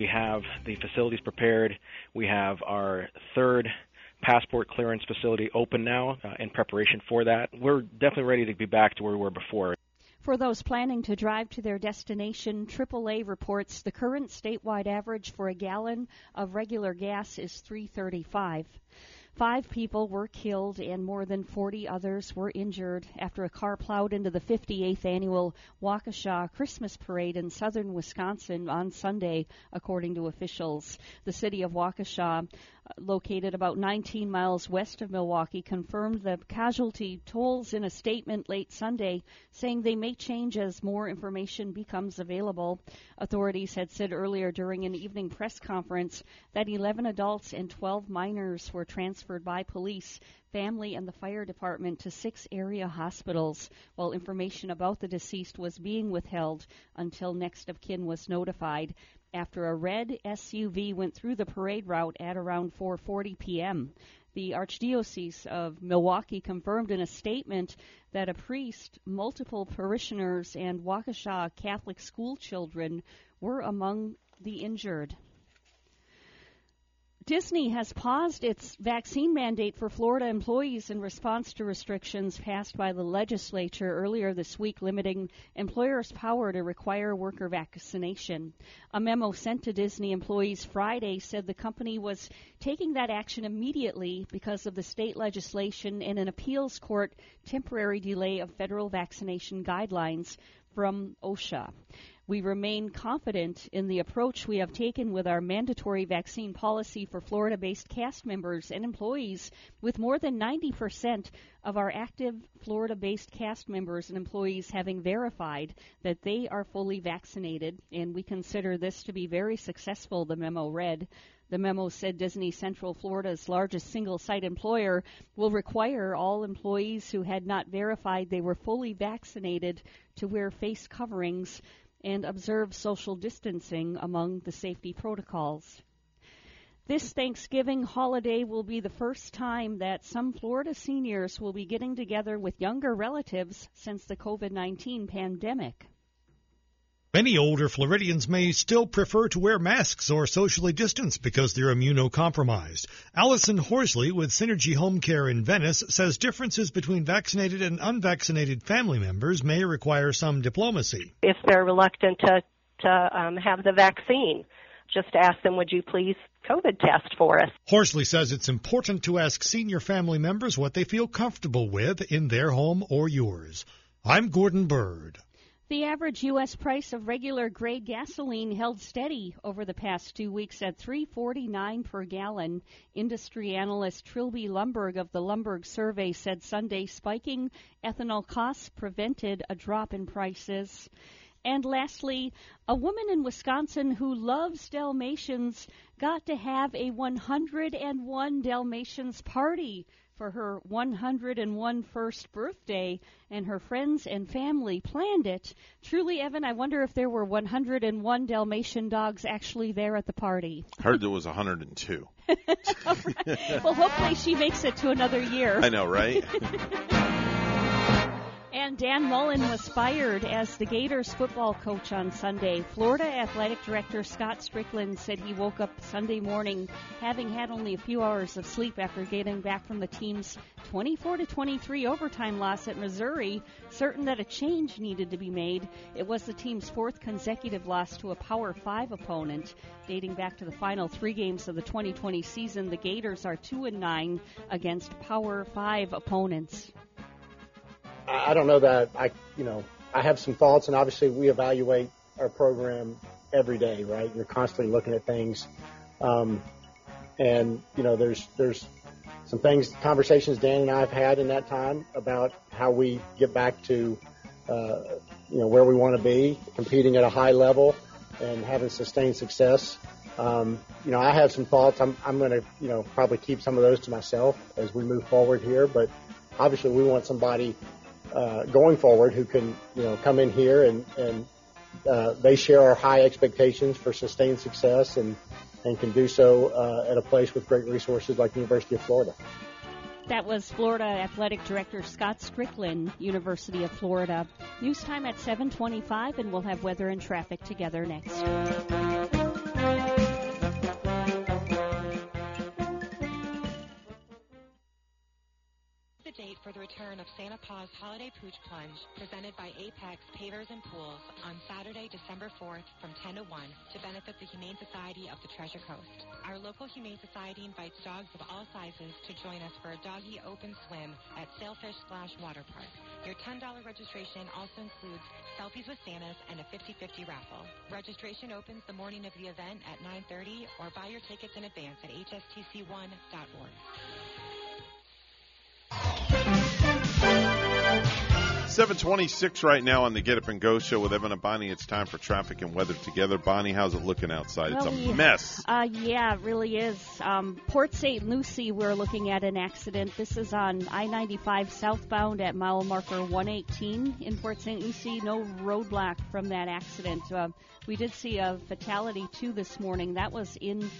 We have the facilities prepared. We have our third passport clearance facility open now uh, in preparation for that. We're definitely ready to be back to where we were before. For those planning to drive to their destination, AAA reports the current statewide average for a gallon of regular gas is 335. Five people were killed and more than 40 others were injured after a car plowed into the 58th annual Waukesha Christmas Parade in southern Wisconsin on Sunday, according to officials. The city of Waukesha, located about 19 miles west of Milwaukee, confirmed the casualty tolls in a statement late Sunday, saying they may change as more information becomes available. Authorities had said earlier during an evening press conference that 11 adults and 12 minors were transferred by police, family, and the fire department to six area hospitals, while information about the deceased was being withheld until next of kin was notified after a red SUV went through the parade route at around 4:40 p.m. The Archdiocese of Milwaukee confirmed in a statement that a priest, multiple parishioners, and Waukesha Catholic school children were among the injured. Disney has paused its vaccine mandate for Florida employees in response to restrictions passed by the legislature earlier this week limiting employers' power to require worker vaccination. A memo sent to Disney employees Friday said the company was taking that action immediately because of the state legislation and an appeals court temporary delay of federal vaccination guidelines from OSHA. We remain confident in the approach we have taken with our mandatory vaccine policy for Florida based cast members and employees, with more than 90% of our active Florida based cast members and employees having verified that they are fully vaccinated, and we consider this to be very successful, the memo read. The memo said Disney Central Florida's largest single site employer will require all employees who had not verified they were fully vaccinated to wear face coverings and observe social distancing among the safety protocols. This Thanksgiving holiday will be the first time that some Florida seniors will be getting together with younger relatives since the COVID 19 pandemic. Many older Floridians may still prefer to wear masks or socially distance because they're immunocompromised. Allison Horsley with Synergy Home Care in Venice says differences between vaccinated and unvaccinated family members may require some diplomacy. If they're reluctant to, to um, have the vaccine, just ask them, would you please COVID test for us? Horsley says it's important to ask senior family members what they feel comfortable with in their home or yours. I'm Gordon Byrd. The average U.S. price of regular grade gasoline held steady over the past two weeks at 3.49 per gallon. Industry analyst Trilby Lundberg of the Lundberg Survey said Sunday spiking ethanol costs prevented a drop in prices. And lastly, a woman in Wisconsin who loves Dalmatians got to have a 101 Dalmatians party for her 101 first birthday, and her friends and family planned it. Truly, Evan, I wonder if there were 101 Dalmatian dogs actually there at the party. Heard there was 102. well, hopefully she makes it to another year. I know, right? And Dan Mullen was fired as the Gators football coach on Sunday. Florida Athletic Director Scott Stricklin said he woke up Sunday morning having had only a few hours of sleep after getting back from the team's 24 to 23 overtime loss at Missouri, certain that a change needed to be made. It was the team's fourth consecutive loss to a Power 5 opponent. Dating back to the final 3 games of the 2020 season, the Gators are 2 and 9 against Power 5 opponents. I don't know that I, you know, I have some thoughts, and obviously we evaluate our program every day, right? You're constantly looking at things, um, and you know, there's there's some things, conversations Dan and I have had in that time about how we get back to, uh, you know, where we want to be, competing at a high level, and having sustained success. Um, you know, I have some thoughts. I'm, I'm going to, you know, probably keep some of those to myself as we move forward here. But obviously, we want somebody uh, going forward who can, you know, come in here and and uh, they share our high expectations for sustained success and and can do so uh, at a place with great resources like the University of Florida. That was Florida Athletic Director Scott Stricklin, University of Florida. News time at 7:25, and we'll have weather and traffic together next. Date for the return of Santa Paws Holiday Pooch Plunge, presented by Apex Pavers and Pools on Saturday, December 4th from 10 to 1 to benefit the Humane Society of the Treasure Coast. Our local Humane Society invites dogs of all sizes to join us for a doggy open swim at Sailfish Splash Water Park. Your $10 registration also includes selfies with Santas and a 50-50 raffle. Registration opens the morning of the event at 9.30 or buy your tickets in advance at hstc1.org. 726 right now on the Get Up and Go show with Evan and Bonnie. It's time for traffic and weather together. Bonnie, how's it looking outside? It's a yeah. mess. Uh, yeah, it really is. Um, Port St. Lucie, we're looking at an accident. This is on I-95 southbound at mile marker 118 in Port St. Lucie. No roadblock from that accident. Uh, we did see a fatality too this morning. That was in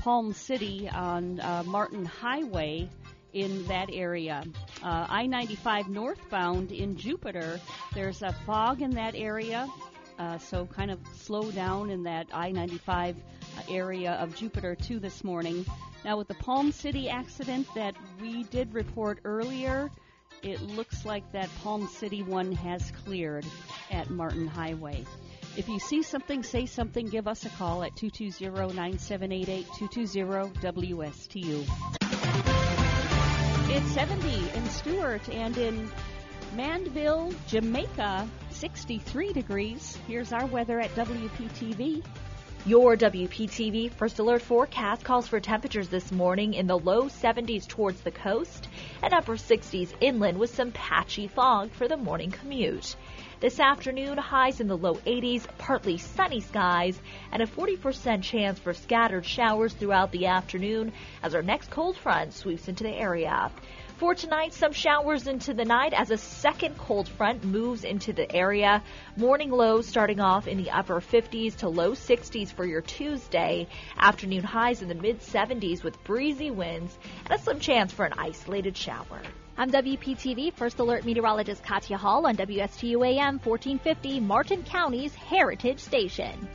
Palm City on uh, Martin Highway in that area. Uh, I 95 northbound in Jupiter, there's a fog in that area, uh, so kind of slow down in that I 95 area of Jupiter too this morning. Now, with the Palm City accident that we did report earlier, it looks like that Palm City one has cleared at Martin Highway. If you see something, say something, give us a call at 220 9788 220 WSTU. It's 70 in Stuart and in Mandeville, Jamaica, 63 degrees. Here's our weather at WPTV. Your WPTV First Alert forecast calls for temperatures this morning in the low 70s towards the coast and upper 60s inland with some patchy fog for the morning commute. This afternoon, highs in the low 80s, partly sunny skies, and a 40% chance for scattered showers throughout the afternoon as our next cold front sweeps into the area. For tonight, some showers into the night as a second cold front moves into the area. Morning lows starting off in the upper 50s to low 60s for your Tuesday. Afternoon highs in the mid 70s with breezy winds and a slim chance for an isolated shower. I'm WPTV First Alert Meteorologist Katya Hall on WSTU AM 1450, Martin County's Heritage Station.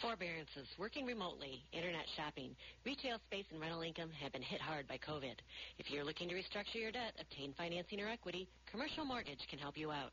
Forbearances, working remotely, internet shopping, retail space, and rental income have been hit hard by COVID. If you're looking to restructure your debt, obtain financing or equity, Commercial Mortgage can help you out.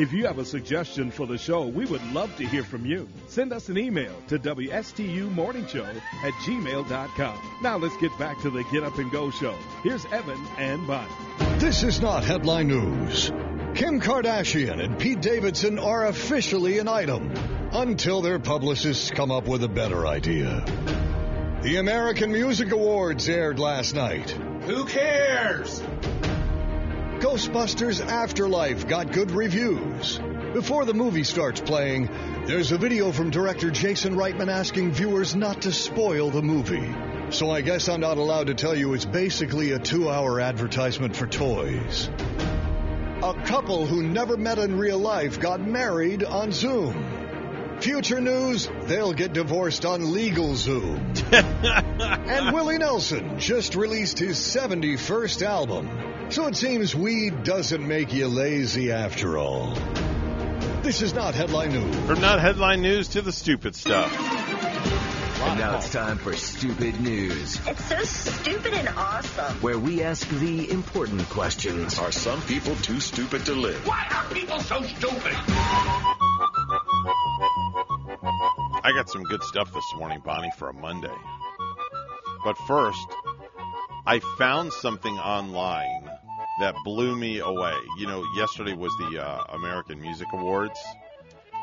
If you have a suggestion for the show, we would love to hear from you. Send us an email to WSTUmorningshow at gmail.com. Now let's get back to the Get Up and Go show. Here's Evan and Bonnie. This is not headline news. Kim Kardashian and Pete Davidson are officially an item until their publicists come up with a better idea. The American Music Awards aired last night. Who cares? Ghostbusters Afterlife got good reviews. Before the movie starts playing, there's a video from director Jason Reitman asking viewers not to spoil the movie. So I guess I'm not allowed to tell you it's basically a two hour advertisement for toys. A couple who never met in real life got married on Zoom. Future news, they'll get divorced on LegalZoom. and Willie Nelson just released his 71st album. So it seems weed doesn't make you lazy after all. This is not headline news. From not headline news to the stupid stuff. And now it's time for Stupid News, It's so stupid and awesome. where we ask the important questions. Are some people too stupid to live? Why are people so stupid? I got some good stuff this morning, Bonnie, for a Monday. But first, I found something online that blew me away. You know, yesterday was the uh, American Music Awards,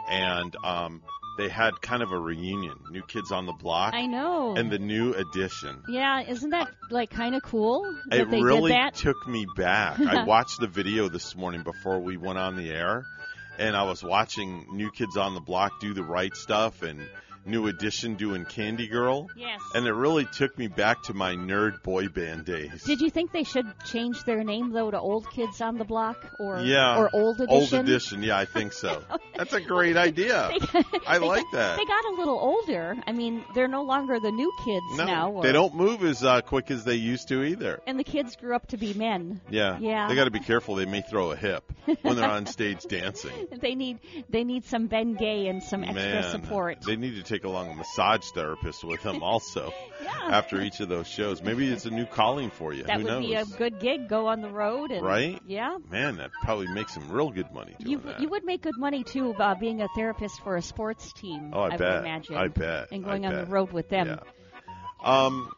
and um, they had kind of a reunion. New Kids on the Block. I know. And the new edition. Yeah, isn't that like kind of cool It they really did that? took me back. I watched the video this morning before we went on the air, and I was watching New Kids on the Block do the right stuff and New Edition doing Candy Girl. Yes. And it really took me back to my nerd boy band days. Did you think they should change their name though to Old Kids on the Block or yeah. or Old Edition? Old Edition, yeah, I think so. That's a great idea. I like got- that. They got a little older. I mean, they're no longer the new kids no, now. Or, they don't move as uh, quick as they used to either. And the kids grew up to be men. Yeah. Yeah. They got to be careful. They may throw a hip when they're on stage dancing. They need they need some Ben Gay and some extra Man, support. They need to take along a massage therapist with him also after each of those shows. Maybe it's a new calling for you. That Who would knows? be a good gig. Go on the road and Right? Yeah. Man, that probably makes some real good money You that. you would make good money too uh, being a therapist for a sports team. Oh, I would bet. imagine. I bet. And going I on the road with them. Yeah. Um,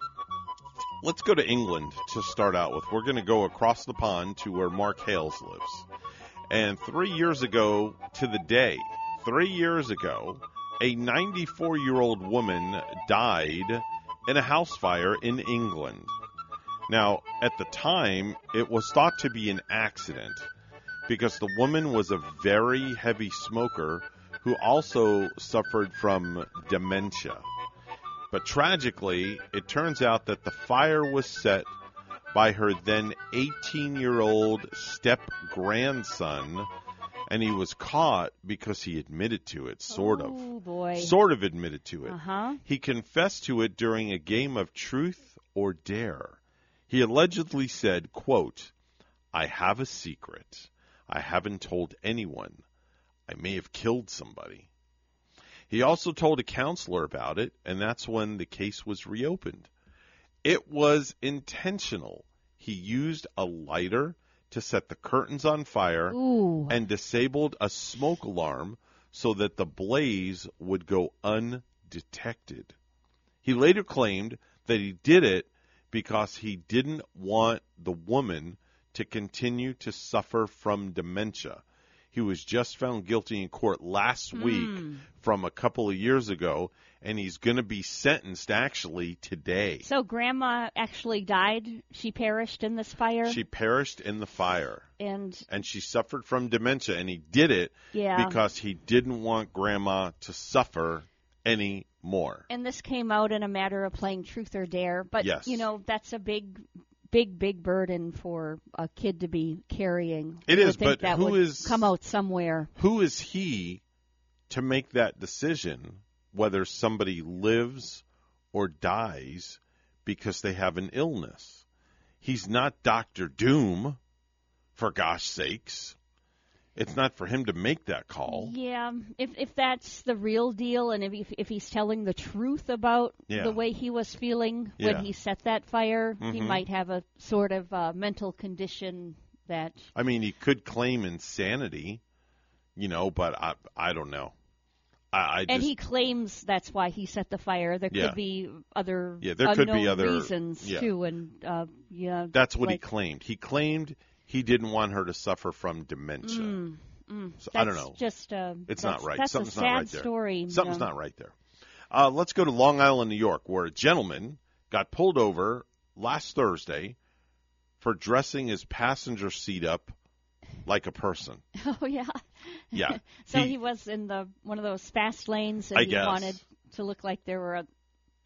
let's go to England to start out with. We're going to go across the pond to where Mark Hales lives. And three years ago to the day, three years ago, a 94 year old woman died in a house fire in England. Now, at the time, it was thought to be an accident because the woman was a very heavy smoker who also suffered from dementia. But tragically, it turns out that the fire was set by her then 18 year old step grandson, and he was caught because he admitted to it, sort of. Oh boy. Sort of admitted to it. Uh huh. He confessed to it during a game of truth or dare. He allegedly said, quote, I have a secret. I haven't told anyone. I may have killed somebody. He also told a counselor about it, and that's when the case was reopened. It was intentional. He used a lighter to set the curtains on fire Ooh. and disabled a smoke alarm so that the blaze would go undetected. He later claimed that he did it because he didn't want the woman to continue to suffer from dementia. He was just found guilty in court last week Mm. from a couple of years ago, and he's going to be sentenced actually today. So grandma actually died. She perished in this fire. She perished in the fire. and and she suffered from dementia and he did it Yeah. because he didn't want grandma to suffer any more. and this came out in a matter of playing truth or dare. But Yes. you know that's a big, big, big burden for a kid to be carrying. It is, think but that who is- come out somewhere? Who is he to make that decision whether somebody lives or dies because they have an illness? He's not Doctor Doom, for gosh sakes. It's not for him to make that call. Yeah, if if that's the real deal, and if he, if he's telling the truth about Yeah. the way he was feeling Yeah. when he set that fire, he Mhm. might have a sort of uh, mental condition that. I mean, he could claim insanity, you know, but I I don't know. I, I and just he claims that's why he set the fire. There Yeah. could be other Yeah, there could be other- reasons yeah. too, and uh, yeah, That's what he claimed. He claimed he didn't want her to suffer from dementia. Mm, mm, So, I don't that's know. Just uh, It's not right. That's Something's a not right there. story. Something's not right there. Uh, let's go to Long Island, New York, where a gentleman got pulled over last Thursday for dressing his passenger seat up like a person. Oh yeah. Yeah. so He- he, was in the one of those fast lanes, and I he guess. wanted to look like there were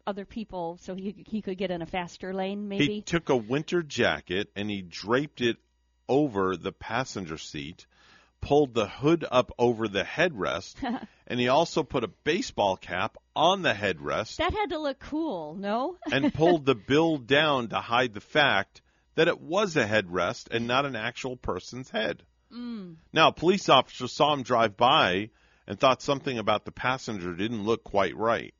other people, so he he could get in a faster lane, maybe. He took a winter jacket and he draped it over the passenger seat, pulled the hood up over the headrest, and he also put a baseball cap on the headrest that had to look cool, no? and pulled the bill down to hide the fact that it was a headrest and not an actual person's head. Mm. Now, a police officer saw him drive by and thought something about the passenger didn't look quite right.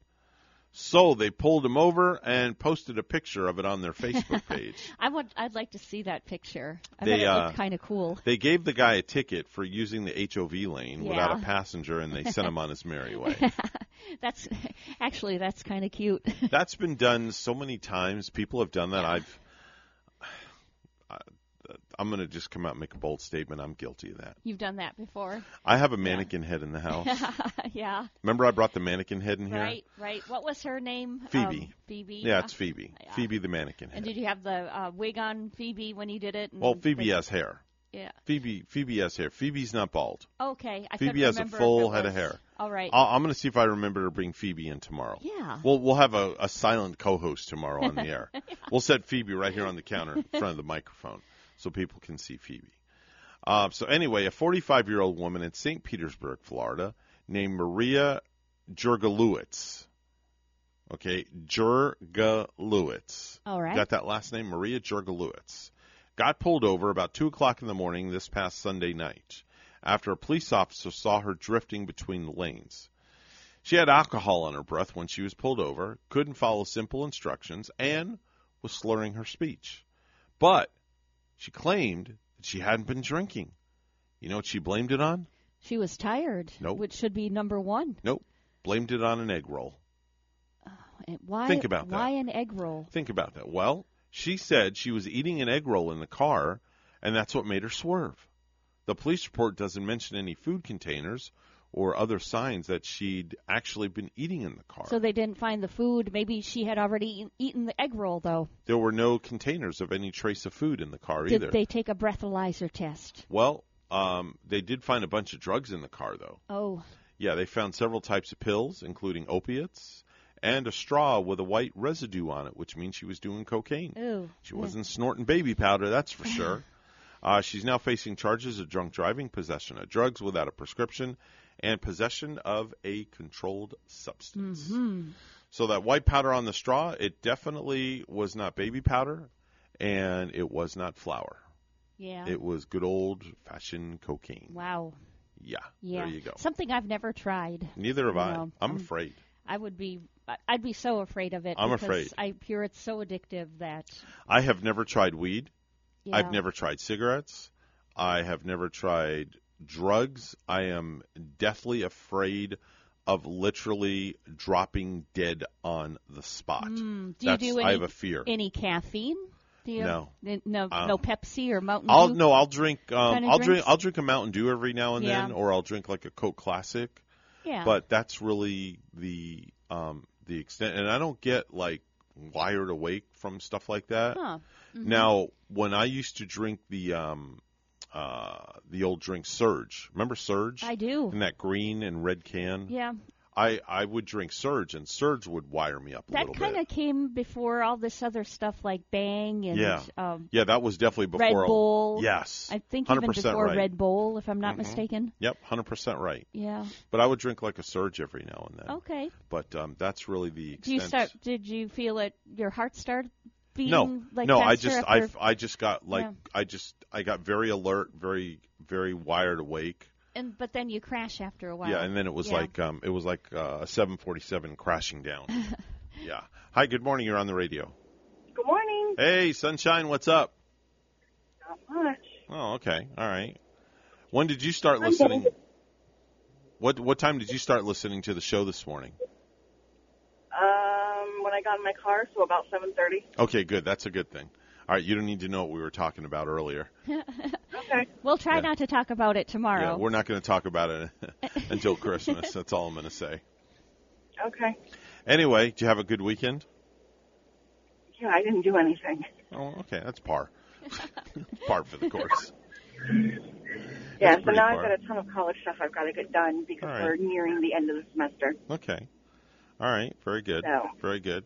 So they pulled him over and posted a picture of it on their Facebook page. I would I'd like to see that picture. I They, bet it uh, kind of cool. They gave the guy a ticket for using the HOV lane without a passenger and they sent him on his merry way. that's actually that's kind of cute. That's been done so many times. People have done that. I've. I- I'm going to just come out and make a bold statement. I'm guilty of that. You've done that before. I have a mannequin head in the house. yeah. Remember, I brought the mannequin head in here. Right, right. What was her name? Phoebe. Um, Phoebe. Yeah, it's Phoebe. Yeah. Phoebe the mannequin head. And did you have the uh, wig on Phoebe when you did it? And Well, Phoebe has hair. Yeah. Phoebe Phoebe has hair. Phoebe's not bald. Okay. I Phoebe has a full head of hair. All right. I'm going to see if I remember to bring Phoebe in tomorrow. Yeah. We'll we'll have a, a silent co-host tomorrow on the air. We'll set Phoebe right here on the counter in front of the microphone so people can see Phoebe. Uh, so anyway, a 45 year old woman in St. Petersburg, Florida, named Maria Jurgalewicz. Okay, Jurgalewicz. All right. Got that last name, Maria Jurgalewicz. Got pulled over about two o'clock in the morning this past Sunday night after a police officer saw her drifting between the lanes. She had alcohol on her breath when she was pulled over, couldn't follow simple instructions, and was slurring her speech. But she claimed that she hadn't been drinking. You know what she blamed it on? She was tired. Nope. Which should be number one. Nope. Blamed it on an egg roll. Uh, and Why? Think about that. Why an egg roll? Think about that. Well, she said she was eating an egg roll in the car, and that's what made her swerve. The police report doesn't mention any food containers or other signs that she'd actually been eating in the car. So they didn't find the food. Maybe she had already eaten, the egg roll, though. there were no containers of any trace of food in the car Did either. they take a breathalyzer test? Well, um, they did find a bunch of drugs in the car, though. Oh, Yeah, they found several types of pills, including opiates, and a straw with a white residue on it, which means she was doing cocaine. Ooh. She wasn't snorting baby powder, that's for sure. Uh, she's now facing charges of drunk driving, possession of drugs without a prescription, and possession of a controlled substance. hmm So that white powder on the straw, it definitely was not baby powder, and it was not flour. Yeah. It was good old fashioned cocaine. Wow. Yeah, Yeah. there you go. Something I've never tried. Neither have I. I'm I'm- afraid. I would be. I'd be so afraid of it. I'm afraid. I hear it's so addictive that. I have never tried weed. Yeah. I've never tried cigarettes. I have never tried drugs. I am deathly afraid of literally dropping dead on the spot. Mm, do you That's, do any, I have a fear. Any caffeine? Do you? No. N- No, Um, no Pepsi or Mountain I'll Dew. no, I'll drink. Um, I'll drink. I'll drink a Mountain Dew every now and Yeah. then, or I'll drink like a Coke Classic. Yeah. But that's really the um, the extent, and I don't get like wired awake from stuff like that. Huh. Mhm. Now, when I used to drink the um, uh, the old drink Surge, remember Surge? I do. In that green and red can. Yeah. I I would drink Surge, and Surge would wire me up a That little kind bit. of came before all this other stuff like Bang and Yeah. um, Yeah, that was definitely before Red. Bull. Yes. I think even 100% before right. Red Bull, if I'm not Mhm. mistaken. Yep, hundred percent right. Yeah. But I would drink like a Surge every now and then. Okay. But um, that's really the extent. Do you start? Did you feel it? Your heart started beating no, like no. I just I I just got like Yeah. I just I got very alert, very very wired awake. and but then you crash after a while. Yeah, and then it was Yeah. like um it was like uh, a 747 crashing down. yeah. Hi, good morning. You're on the radio. Good morning. Hey, sunshine. What's up? Not much. Oh, okay. All right. When did you start I'm listening? getting- What what time did you start listening to the show this morning? Um, when I got in my car, so about 7:30. Okay, good. That's a good thing. All right, you don't need to know what we were talking about earlier. Okay. We'll try Yeah. not to talk about it tomorrow. Yeah, we're not going to talk about it until Christmas. That's all I'm going to say. Okay. Anyway, did you have a good weekend? Yeah, I didn't do anything. Oh, okay, that's par. par for the course. Yeah, so pretty now I've got a ton of college stuff I've got to get done because All right. we're nearing the end of the semester. Okay. All right. Very good. So. Very good.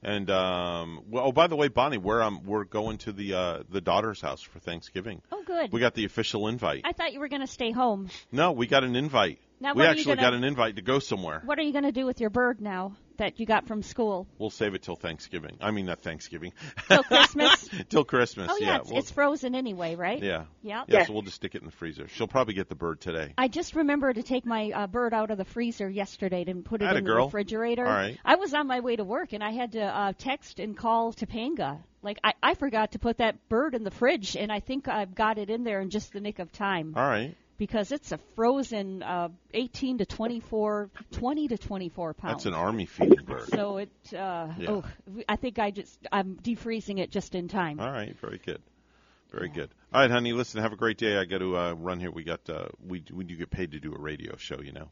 And um, well, oh, by the way, Bonnie, we're um, we're going to the uh, the daughter's house for Thanksgiving. Oh, good. We got the official invite. I thought you were going to stay home. No, we got an invite. Now, we what are you actually gonna- got an invite to go somewhere. What are you going to do with your bird now that you got from school? We'll save it till Thanksgiving. I mean, not Thanksgiving. Till Christmas? till Christmas. oh yeah, it's, we'll- it's frozen anyway, right? yeah. Yeah. Yeah. So we'll just stick it in the freezer. She'll probably get the bird today. I just remembered to take my uh, bird out of the freezer yesterday and put it Atta in girl. the refrigerator. All right. I was on my way to work and I had to uh, text and call Topanga. Like I, I forgot to put that bird in the fridge, and I think I've got it in there in just the nick of time. All right. Because it's a frozen uh, 18 to 24, 20 to 24 pounds. That's an army feeding bird. So it, uh, Yeah. oh, I think I just, I'm defreezing it just in time. All right, very good, very good. All right, honey, listen, have a great day. I got to uh, run here. We got uh, we we do get paid to do a radio show, you know.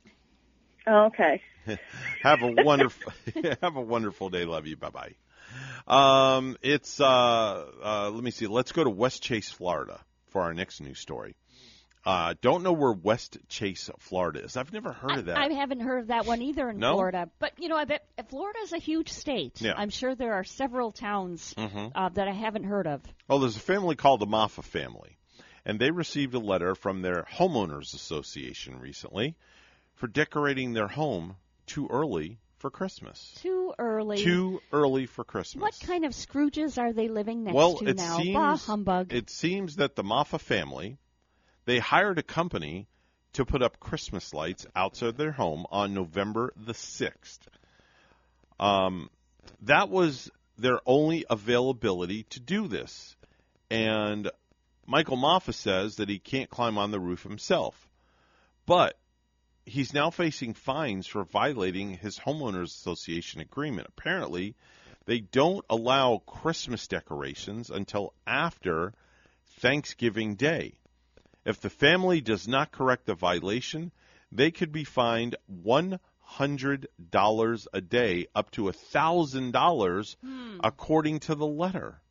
Oh, okay. have a wonderful have a wonderful day. Love you. Bye bye. Um, it's uh, uh, let me see. Let's go to West Chase, Florida, for our next news story. Uh, don't know where West Chase, Florida is. I've never heard of that. I haven't heard of that one either in No? Florida. But, you know, I bet Florida is a huge state. Yeah. I'm sure there are several towns Mhm. uh, that I haven't heard of. Well, there's a family called the Maffa family, and they received a letter from their homeowners association recently for decorating their home too early for Christmas. Too early. Too early for Christmas. What kind of Scrooges are they living next well, to now? seems bah, humbug. it seems that the Maffa family they hired a company to put up Christmas lights outside their home on November the sixth. Um, that was their only availability to do this, and Michael Maffa says that he can't climb on the roof himself, but he's now facing fines for violating his homeowners association agreement. Apparently, they don't allow Christmas decorations until after Thanksgiving Day. If the family does not correct the violation, they could be fined $100 a day, up to $1,000, hmm. according to the letter.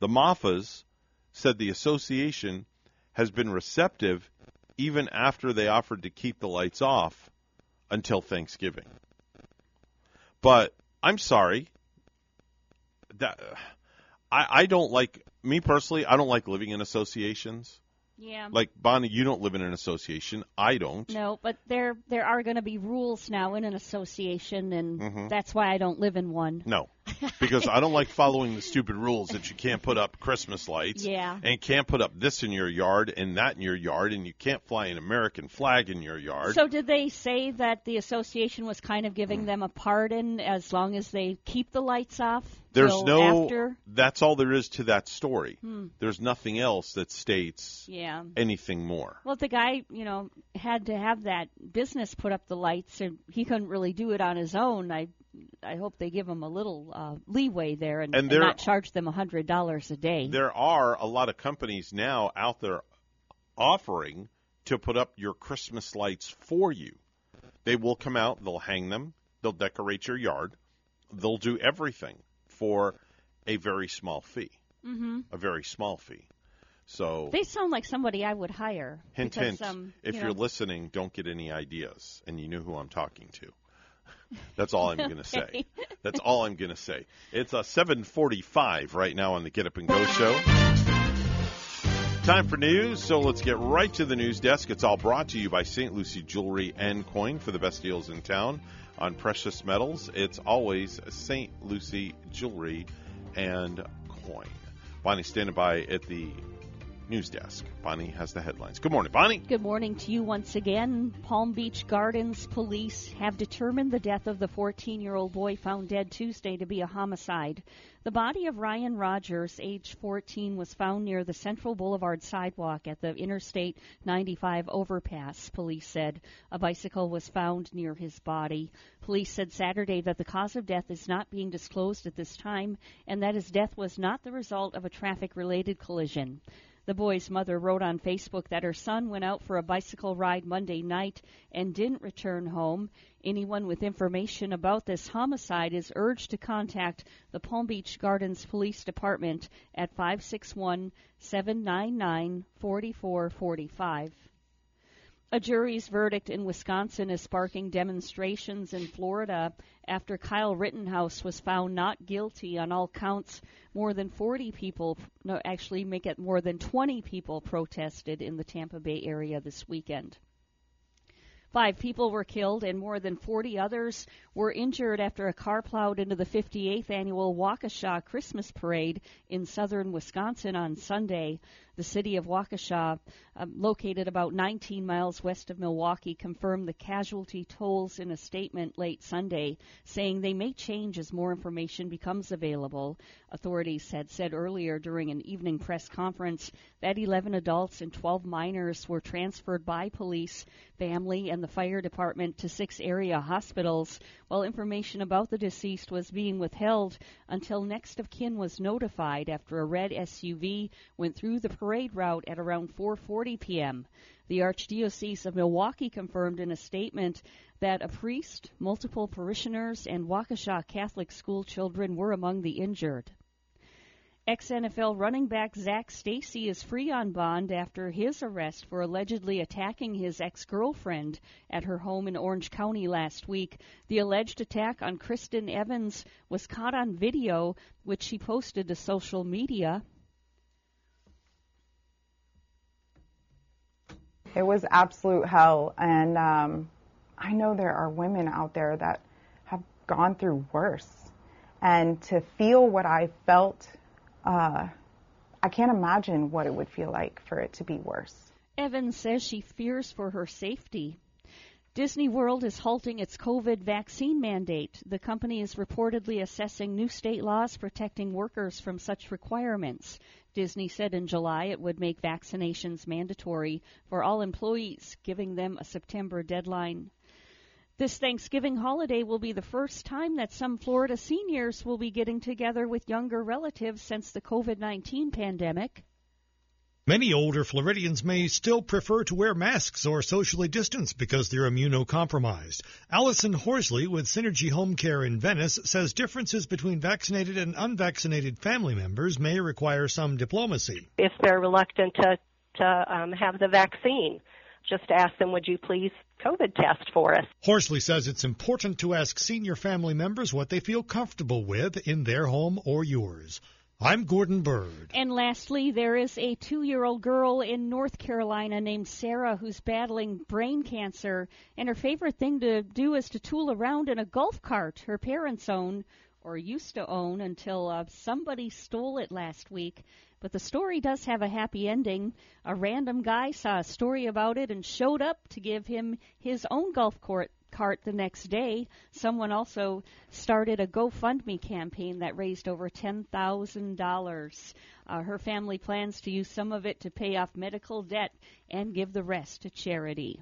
The Maffas said the association has been receptive even after they offered to keep the lights off until Thanksgiving. But I'm sorry. That I, I don't like me personally, I don't like living in associations. Yeah. Like Bonnie, you don't live in an association. I don't. No, but there there are going to be rules now in an association, and Mhm. that's why I don't live in one. No. Because I don't like following the stupid rules that you can't put up Christmas lights. Yeah. And can't put up this in your yard and that in your yard and you can't fly an American flag in your yard. So did they say that the association was kind of giving them a pardon as long as they keep the lights off? There's no after? that's all there is to that story. Hmm. There's nothing else that states Yeah. anything more. Well, the guy, you know, had to have that business put up the lights, and he couldn't really do it on his own. I I hope they give them a little uh, leeway there and, And and not charge them a hundred dollars a day. There are a lot of companies now out there offering to put up your Christmas lights for you. They will come out, they'll hang them, they'll decorate your yard, they'll do everything for a very small fee. hmm A very small fee. So They sound like somebody I would hire. hint because, hint, um, if you are listening, don't get any ideas and you know who I'm talking to. That's all I'm going to say. That's all I'm going to say. It's uh, a 7:45 right now on the Get Up and Go show. Time for news, so let's get right to the news desk. It's all brought to you by St. Lucie Jewelry and Coin for the best deals in town on precious metals. It's always St. Lucie Jewelry and Coin. Bonnie standing by at the news desk. Bonnie has the headlines. Good morning, Bonnie. Good morning to you once again. Palm Beach Gardens police have determined the death of the 14 year old boy found dead Tuesday to be a homicide. The body of Ryan Rogers, age 14, was found near the Central Boulevard sidewalk at the Interstate 95 overpass, police said. A bicycle was found near his body. Police said Saturday that the cause of death is not being disclosed at this time and that his death was not the result of a traffic related collision. The boy's mother wrote on Facebook that her son went out for a bicycle ride Monday night and didn't return home. Anyone with information about this homicide is urged to contact the Palm Beach Gardens Police Department at 561 799 4445. A jury's verdict in Wisconsin is sparking demonstrations in Florida after Kyle Rittenhouse was found not guilty on all counts. More than 40 people, no, actually make it more than 20 people protested in the Tampa Bay area this weekend. Five people were killed and more than 40 others were injured after a car plowed into the 58th annual Waukesha Christmas Parade in southern Wisconsin on Sunday. The city of Waukesha, um, located about 19 miles west of Milwaukee, confirmed the casualty tolls in a statement late Sunday, saying they may change as more information becomes available. Authorities had said earlier during an evening press conference that 11 adults and 12 minors were transferred by police, family, and the fire department to six area hospitals, while information about the deceased was being withheld until next of kin was notified after a red SUV went through the parade route at around 4:40 p.m. The Archdiocese of Milwaukee confirmed in a statement that a priest, multiple parishioners, and Waukesha Catholic school children were among the injured. Ex NFL running back Zac Stacy is free on bond after his arrest for allegedly attacking his ex girlfriend at her home in Orange County last week. The alleged attack on Kristen Evans was caught on video, which she posted to social media. It was absolute hell, and um, I know there are women out there that have gone through worse. And to feel what I felt, uh, I can't imagine what it would feel like for it to be worse. Evans says she fears for her safety. Disney World is halting its COVID vaccine mandate. The company is reportedly assessing new state laws protecting workers from such requirements. Disney said in July it would make vaccinations mandatory for all employees, giving them a September deadline. This Thanksgiving holiday will be the first time that some Florida seniors will be getting together with younger relatives since the COVID 19 pandemic. Many older Floridians may still prefer to wear masks or socially distance because they're immunocompromised. Allison Horsley with Synergy Home Care in Venice says differences between vaccinated and unvaccinated family members may require some diplomacy. If they're reluctant to, to um, have the vaccine, just ask them, would you please COVID test for us? Horsley says it's important to ask senior family members what they feel comfortable with in their home or yours. I'm Gordon Byrd. And lastly, there is a two year old girl in North Carolina named Sarah who's battling brain cancer, and her favorite thing to do is to tool around in a golf cart her parents own or used to own until uh, somebody stole it last week. But the story does have a happy ending. A random guy saw a story about it and showed up to give him his own golf court cart the next day. Someone also started a GoFundMe campaign that raised over $10,000. Uh, her family plans to use some of it to pay off medical debt and give the rest to charity.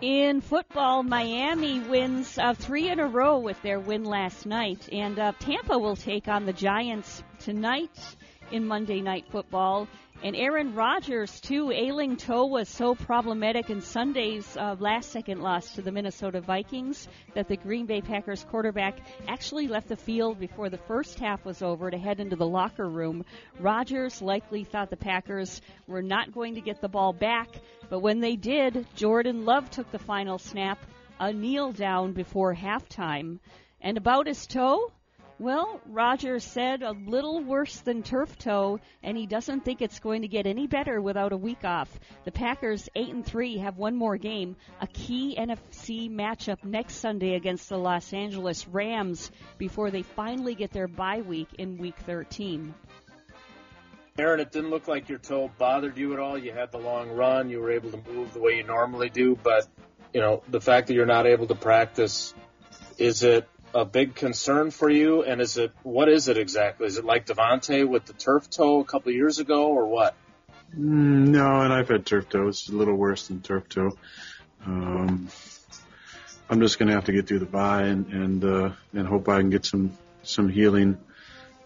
In football, Miami wins uh, three in a row with their win last night, and uh, Tampa will take on the Giants tonight in Monday Night Football. And Aaron Rodgers, too, ailing toe was so problematic in Sunday's uh, last second loss to the Minnesota Vikings that the Green Bay Packers quarterback actually left the field before the first half was over to head into the locker room. Rodgers likely thought the Packers were not going to get the ball back, but when they did, Jordan Love took the final snap, a kneel down before halftime. And about his toe, well, Roger said a little worse than turf toe, and he doesn't think it's going to get any better without a week off. The Packers, eight and three, have one more game, a key NFC matchup next Sunday against the Los Angeles Rams before they finally get their bye week in Week 13. Aaron, it didn't look like your toe bothered you at all. You had the long run, you were able to move the way you normally do, but you know the fact that you're not able to practice, is it a big concern for you? And is it what is it exactly? Is it like Davante with the turf toe a couple of years ago, or what? Mm, no, and I've had turf toe. It's a little worse than turf toe. Um, I'm just going to have to get through the bye and and uh, and hope I can get some some healing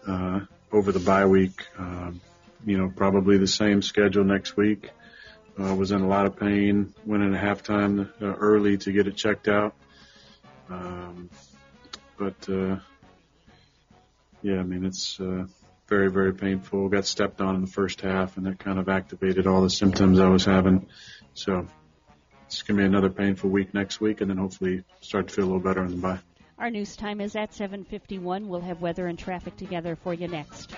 uh, over the bye week. Um, you know, probably the same schedule next week. Uh, was in a lot of pain. Went in at halftime uh, early to get it checked out. Um, but uh, yeah, I mean it's uh, very very painful. Got stepped on in the first half, and that kind of activated all the symptoms I was having. So it's gonna be another painful week next week, and then hopefully start to feel a little better in the bye. Our news time is at 7:51. We'll have weather and traffic together for you next.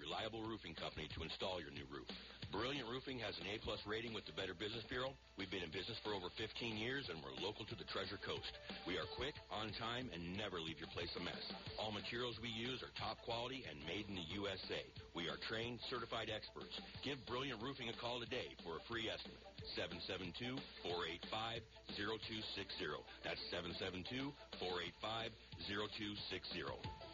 Reliable roofing company to install your new roof. Brilliant Roofing has an A-plus rating with the Better Business Bureau. We've been in business for over 15 years, and we're local to the Treasure Coast. We are quick, on time, and never leave your place a mess. All materials we use are top quality and made in the USA. We are trained, certified experts. Give Brilliant Roofing a call today for a free estimate. 772-485-0260. That's 772-485-0260.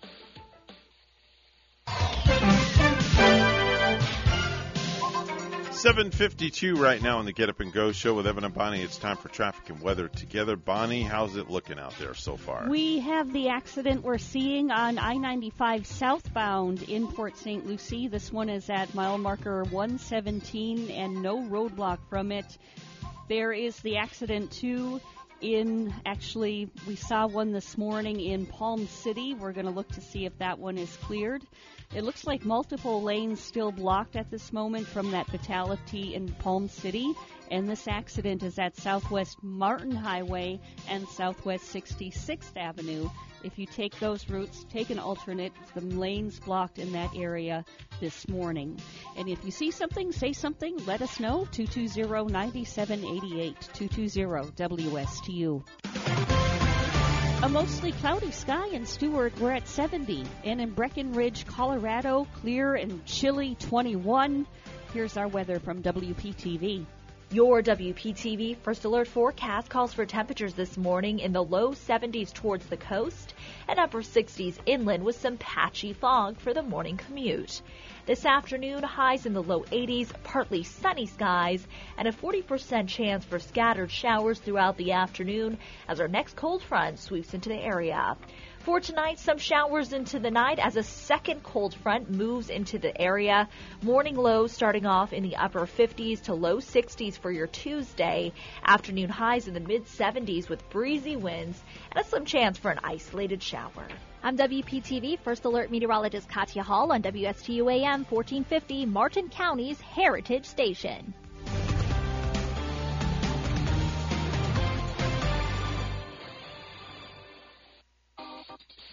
752 right now on the Get Up and Go show with Evan and Bonnie. It's time for traffic and weather together. Bonnie, how's it looking out there so far? We have the accident we're seeing on I 95 southbound in Port St. Lucie. This one is at mile marker 117 and no roadblock from it. There is the accident too in actually we saw one this morning in Palm City. We're going to look to see if that one is cleared. It looks like multiple lanes still blocked at this moment from that fatality in Palm City. And this accident is at Southwest Martin Highway and Southwest 66th Avenue. If you take those routes, take an alternate. The lanes blocked in that area this morning. And if you see something, say something. Let us know. 220-9788. 220-WSTU. A mostly cloudy sky in Stuart, we're at 70. And in Breckenridge, Colorado, clear and chilly 21. Here's our weather from WPTV. Your WPTV First Alert forecast calls for temperatures this morning in the low 70s towards the coast and upper 60s inland with some patchy fog for the morning commute. This afternoon, highs in the low 80s, partly sunny skies, and a 40% chance for scattered showers throughout the afternoon as our next cold front sweeps into the area. For tonight, some showers into the night as a second cold front moves into the area. Morning lows starting off in the upper 50s to low 60s for your Tuesday. Afternoon highs in the mid 70s with breezy winds and a slim chance for an isolated shower. I'm WPTV First Alert Meteorologist Katya Hall on WSTU AM 1450, Martin County's Heritage Station.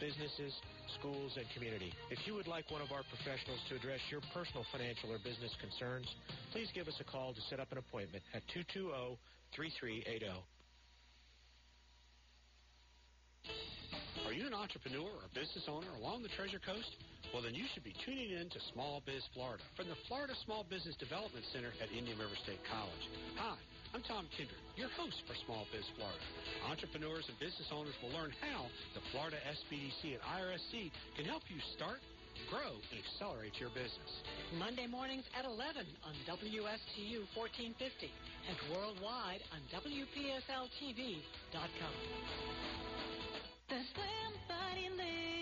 businesses, schools, and community. If you would like one of our professionals to address your personal financial or business concerns, please give us a call to set up an appointment at 220 3380. Are you an entrepreneur or business owner along the Treasure Coast? Well, then you should be tuning in to Small Biz Florida from the Florida Small Business Development Center at Indian River State College. Hi, I'm Tom Kindred, your host for Small Biz Florida. Entrepreneurs and business owners will learn how the Florida SBDC and IRSC can help you start, grow, and accelerate your business. Monday mornings at 11 on WSTU 1450 and worldwide on WPSLTV.com. The Slim Body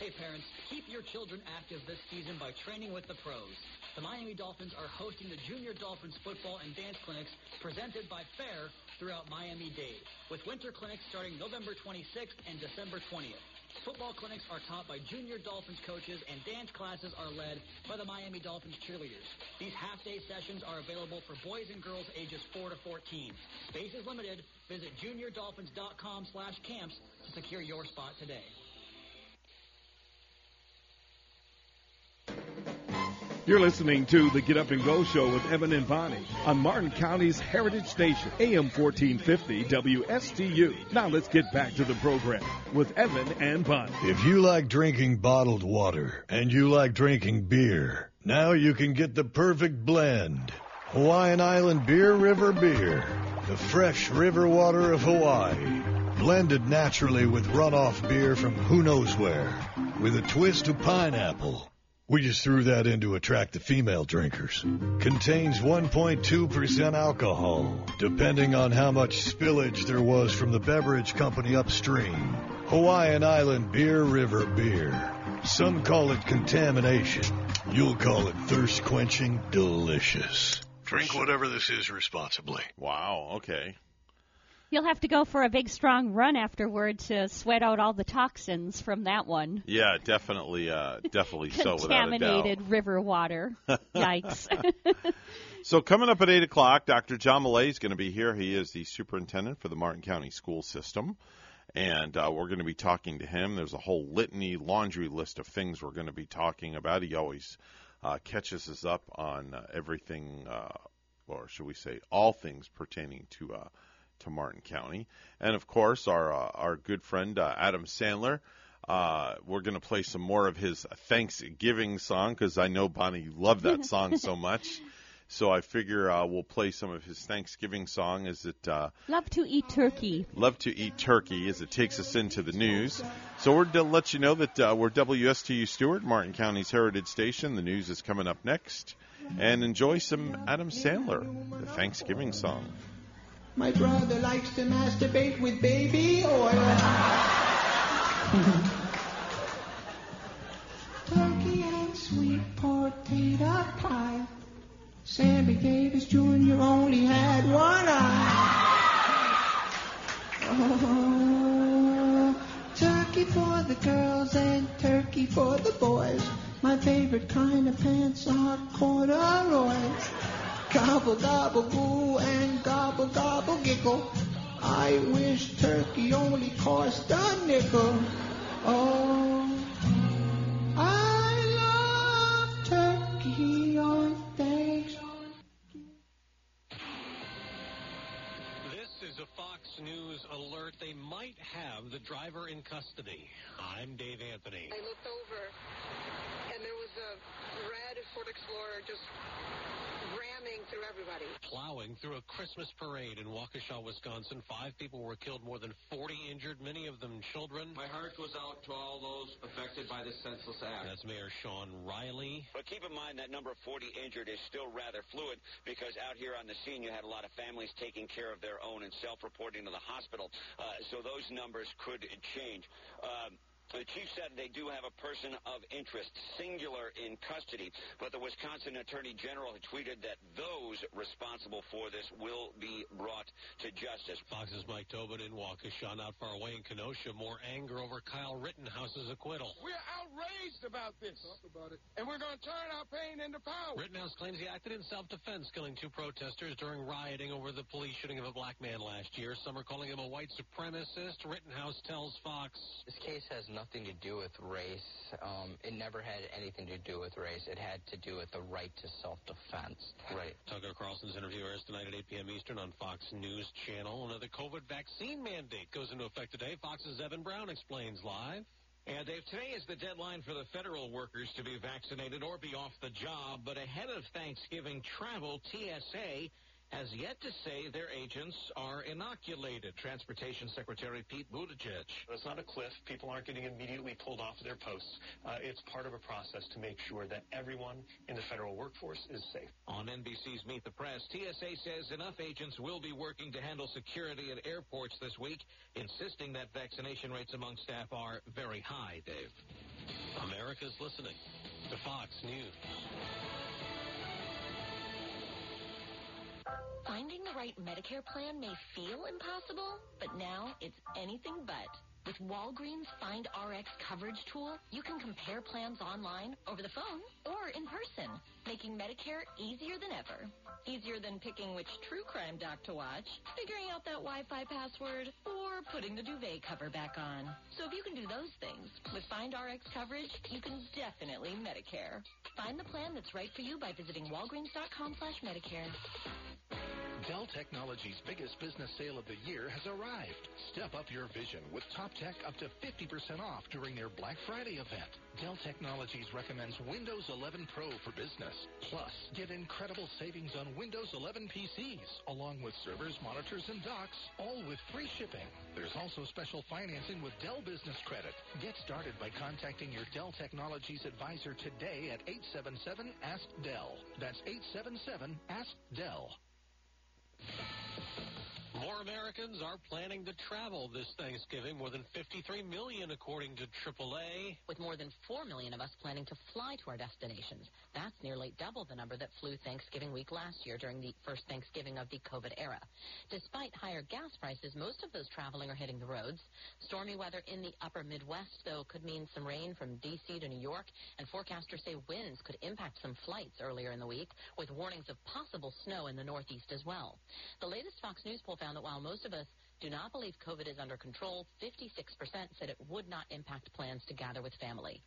Hey parents, keep your children active this season by training with the pros. The Miami Dolphins are hosting the Junior Dolphins football and dance clinics presented by FAIR throughout Miami-Dade, with winter clinics starting November 26th and December 20th. Football clinics are taught by Junior Dolphins coaches and dance classes are led by the Miami Dolphins cheerleaders. These half-day sessions are available for boys and girls ages 4 to 14. Space is limited. Visit juniordolphins.com slash camps to secure your spot today. You're listening to the Get Up and Go Show with Evan and Bonnie on Martin County's Heritage Station, AM 1450 WSTU. Now let's get back to the program with Evan and Bonnie. If you like drinking bottled water and you like drinking beer, now you can get the perfect blend. Hawaiian Island Beer River Beer, the fresh river water of Hawaii, blended naturally with runoff beer from who knows where, with a twist of pineapple. We just threw that in to attract the female drinkers. Contains 1.2% alcohol, depending on how much spillage there was from the beverage company upstream. Hawaiian Island Beer River Beer. Some call it contamination. You'll call it thirst quenching delicious. Drink whatever this is responsibly. Wow, okay. You'll have to go for a big strong run afterward to sweat out all the toxins from that one. Yeah, definitely, uh, definitely so, without a doubt. Contaminated river water. Yikes. So coming up at eight o'clock, Dr. John Millay is going to be here. He is the superintendent for the Martin County School System, and uh, we're going to be talking to him. There's a whole litany, laundry list of things we're going to be talking about. He always uh, catches us up on uh, everything, uh, or should we say, all things pertaining to uh, to Martin County, and of course our uh, our good friend uh, Adam Sandler. Uh, we're going to play some more of his Thanksgiving song because I know Bonnie loved that song so much. So I figure uh, we'll play some of his Thanksgiving song as it uh, Love to eat turkey. love to eat turkey as it takes us into the news. So we're to let you know that uh, we're WSTU Stuart, Martin County's Heritage Station. The news is coming up next, and enjoy some Adam Sandler, the Thanksgiving song. My brother likes to masturbate with baby oil. Turkey and sweet potato pie. Sammy Davis Jr. only had one eye. Oh, turkey for the girls and turkey for the boys. My favorite kind of pants are corduroys. Gobble, gobble, goo, and gobble, gobble, giggle. I wish turkey only cost a nickel. Oh, I love turkey on Thanksgiving. This is a Fox News alert. They might have the driver in custody. I'm Dave Anthony. I looked over, and there was a red Ford Explorer just ramming through everybody. Plowing through a Christmas parade in Waukesha, Wisconsin. Five people were killed, more than 40 injured, many of them children. My heart goes out to all those affected by this senseless act. That's Mayor Shawn Reilly. But keep in mind that number of 40 injured is still rather fluid because out here on the scene you had a lot of families taking care of their own and self-reporting to the hospital. Uh, so those numbers could change. Um, the chief said they do have a person of interest, singular, in custody, but the Wisconsin Attorney General had tweeted that those responsible for this will be brought to justice. Fox's Mike Tobin in Waukesha, not far away in Kenosha. More anger over Kyle Rittenhouse's acquittal. We're outraged about this. Talk about it. And we're going to turn our pain into power. Rittenhouse claims he acted in self-defense, killing two protesters during rioting over the police shooting of a black man last year. Some are calling him a white supremacist. Rittenhouse tells Fox. This case has nothing to do with race. Um, it never had anything to do with race. It had to do with the right to self-defense. Right. Tucker Carlson's interview airs tonight at 8 p.m. Eastern on Fox News Channel. Another COVID vaccine mandate goes into effect today. Fox's Evan Brown explains live. And Dave, today is the deadline for the federal workers to be vaccinated or be off the job. But ahead of Thanksgiving travel, TSA has yet to say their agents are inoculated. Transportation Secretary Pete Buttigieg. It's not a cliff. People aren't getting immediately pulled off of their posts. Uh, it's part of a process to make sure that everyone in the federal workforce is safe. On NBC's Meet the Press, TSA says enough agents will be working to handle security at airports this week, insisting that vaccination rates among staff are very high, Dave. America's listening to Fox News. Finding the right Medicare plan may feel impossible, but now it's anything but. With Walgreens Find RX coverage tool, you can compare plans online, over the phone, or in person, making Medicare easier than ever. Easier than picking which true crime doc to watch, figuring out that Wi-Fi password, or putting the duvet cover back on. So if you can do those things, with Find RX coverage, you can definitely Medicare. Find the plan that's right for you by visiting walgreens.com slash Medicare. Dell Technologies' biggest business sale of the year has arrived. Step up your vision with Top Tech up to 50% off during their Black Friday event. Dell Technologies recommends Windows 11 Pro for business. Plus, get incredible savings on Windows 11 PCs, along with servers, monitors, and docks, all with free shipping. There's also special financing with Dell Business Credit. Get started by contacting your Dell Technologies advisor today at 877-ASK-DELL. That's 877-ASK-DELL. あ! More Americans are planning to travel this Thanksgiving, more than 53 million according to AAA. With more than 4 million of us planning to fly to our destinations. That's nearly double the number that flew Thanksgiving week last year during the first Thanksgiving of the COVID era. Despite higher gas prices, most of those traveling are hitting the roads. Stormy weather in the upper Midwest, though, could mean some rain from D.C. to New York, and forecasters say winds could impact some flights earlier in the week, with warnings of possible snow in the Northeast as well. The latest Fox News poll found that while most of us do not believe COVID is under control, 56% said it would not impact plans to gather with family.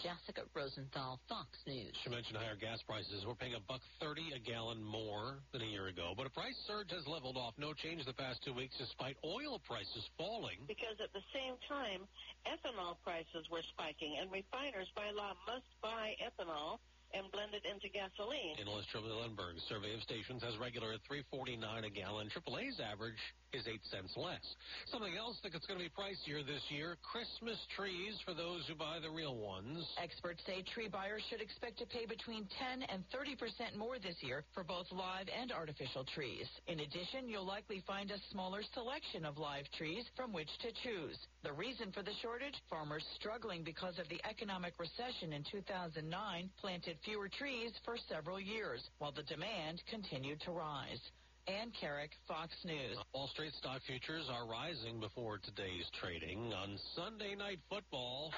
Jessica Rosenthal, Fox News. She mentioned higher gas prices. We're paying a buck thirty a gallon more than a year ago, but a price surge has leveled off. No change the past two weeks, despite oil prices falling. Because at the same time, ethanol prices were spiking, and refiners by law must buy ethanol and blend it into gasoline. Analyst Trilby Lundberg survey of stations has regular at 3.49 a gallon. AAA's average is eight cents less. Something else that it's going to be pricier this year: Christmas trees for those who buy the real ones. Experts say tree buyers should expect to pay between 10 and 30 percent more this year for both live and artificial trees. In addition, you'll likely find a smaller selection of live trees from which to choose. The reason for the shortage? Farmers struggling because of the economic recession in 2009 planted fewer trees for several years, while the demand continued to rise. Ann Carrick, Fox News. Wall Street stock futures are rising before today's trading. On Sunday night football,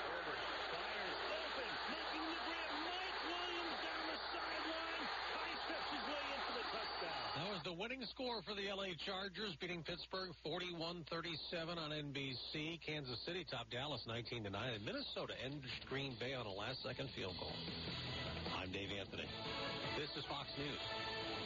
Making the grab, Mike Williams down the sideline. High That was the winning score for the LA Chargers, beating Pittsburgh 41-37 on NBC. Kansas City topped Dallas 19-9, and Minnesota edged Green Bay on a last-second field goal. I'm Dave Anthony. This is Fox News.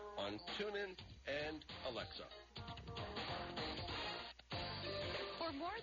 on TuneIn and Alexa.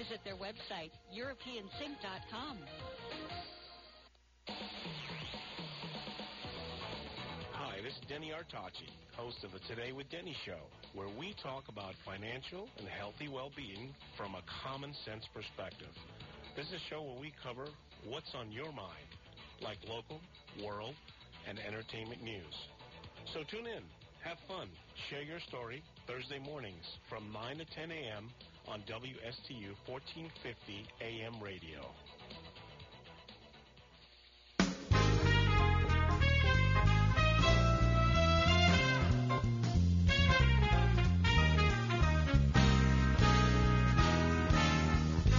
Visit their website, EuropeanSync.com. Hi, this is Denny Artachi, host of the Today with Denny show, where we talk about financial and healthy well-being from a common sense perspective. This is a show where we cover what's on your mind, like local, world, and entertainment news. So tune in, have fun, share your story Thursday mornings from 9 to 10 a.m. on WSTU 1450 AM radio.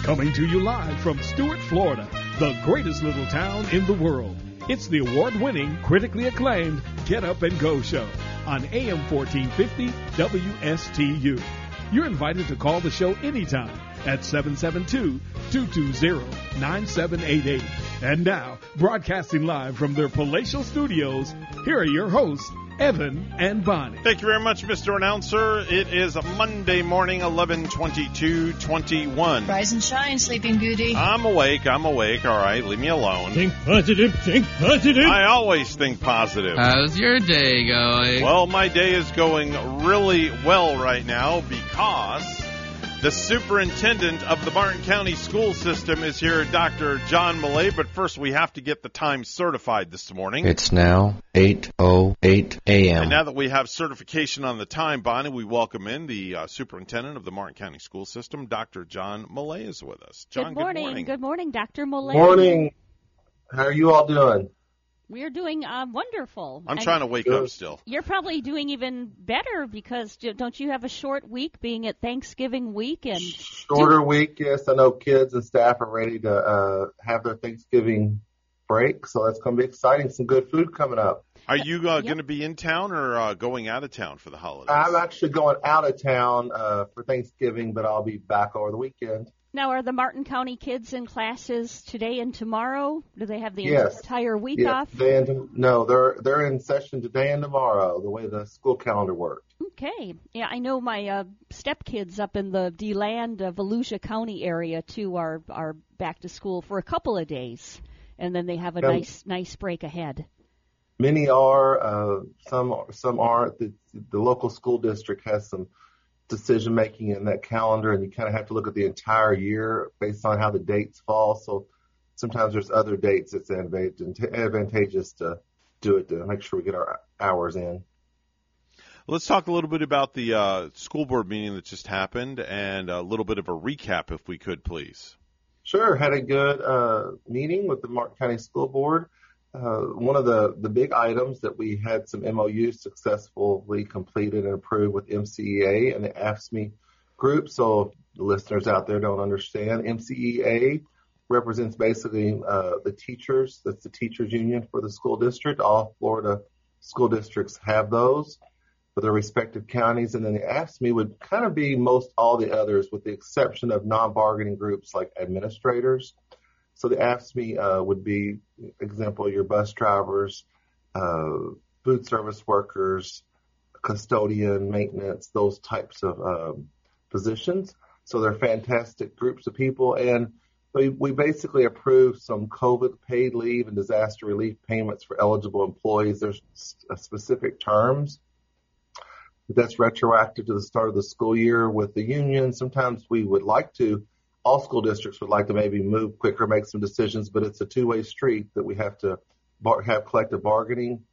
Coming to you live from Stuart, Florida, the greatest little town in the world. It's the award winning, critically acclaimed Get Up and Go show on AM 1450 WSTU. You're invited to call the show anytime at 772 220 9788. And now, broadcasting live from their palatial studios, here are your hosts, Evan and Bonnie. Thank you very much, Mr. Announcer. It is Monday morning, 11:22:21. Rise and shine, Sleeping Beauty. I'm awake. I'm awake. All right, leave me alone. Think positive. Think positive. I always think positive. How's your day going? Well, my day is going really well right now because the superintendent of the Martin County school system is here, Dr. John Millay. But first, we have to get the time certified this morning. It's now 8.08 a.m. And now that we have certification on the time, Bonnie, we welcome in the uh, superintendent of the Martin County school system, Dr. John Millay, is with us. John, good morning. Good morning, Good morning, Dr. Millay. Morning. How are you all doing? We're doing uh, wonderful. I'm And trying to wake up still. You're probably doing even better because don't you have a short week being at Thanksgiving week and Shorter week, yes. I know kids and staff are ready to uh, have their Thanksgiving break, so that's going to be exciting. Some good food coming up. Are you uh, going to be in town or uh, going out of town for the holidays? I'm actually going out of town uh, for Thanksgiving, but I'll be back over the weekend. Now are the Martin County kids in classes today and tomorrow? Do they have the Yes. entire week Yeah, off? They and, no, they're they're in session today and tomorrow. The way the school calendar worked. Okay. Yeah, I know my uh, stepkids up in the DeLand, uh, Volusia County area too are are back to school for a couple of days, and then they have a nice nice break ahead. Many are, uh, some some aren't. The, the local school district has some decision making in that calendar, and you kind of have to look at the entire year based on how the dates fall. So sometimes there's other dates that's advantageous to do it to make sure we get our hours in. Let's talk a little bit about the uh, school board meeting that just happened and a little bit of a recap, if we could, please. Sure, had a good uh, meeting with the Martin County School Board. Uh, one of the, big items that we had some MOUs successfully completed and approved with MCEA and the AFSCME group. So the listeners out there don't understand, MCEA represents basically uh, the teachers. That's the teachers union for the school district. All Florida school districts have those for their respective counties. And then the AFSCME would kind of be most all the others with the exception of non-bargaining groups like administrators. So the AFSCME uh, would be, example, your bus drivers, uh, food service workers, custodian, maintenance, those types of um, positions. So they're fantastic groups of people. And we, we basically approved some COVID paid leave and disaster relief payments for eligible employees. There's specific terms. But That's retroactive to the start of the school year with the union. Sometimes we would like to all school districts would like to maybe move quicker, make some decisions, but it's a two-way street that we have to bar- have collective bargaining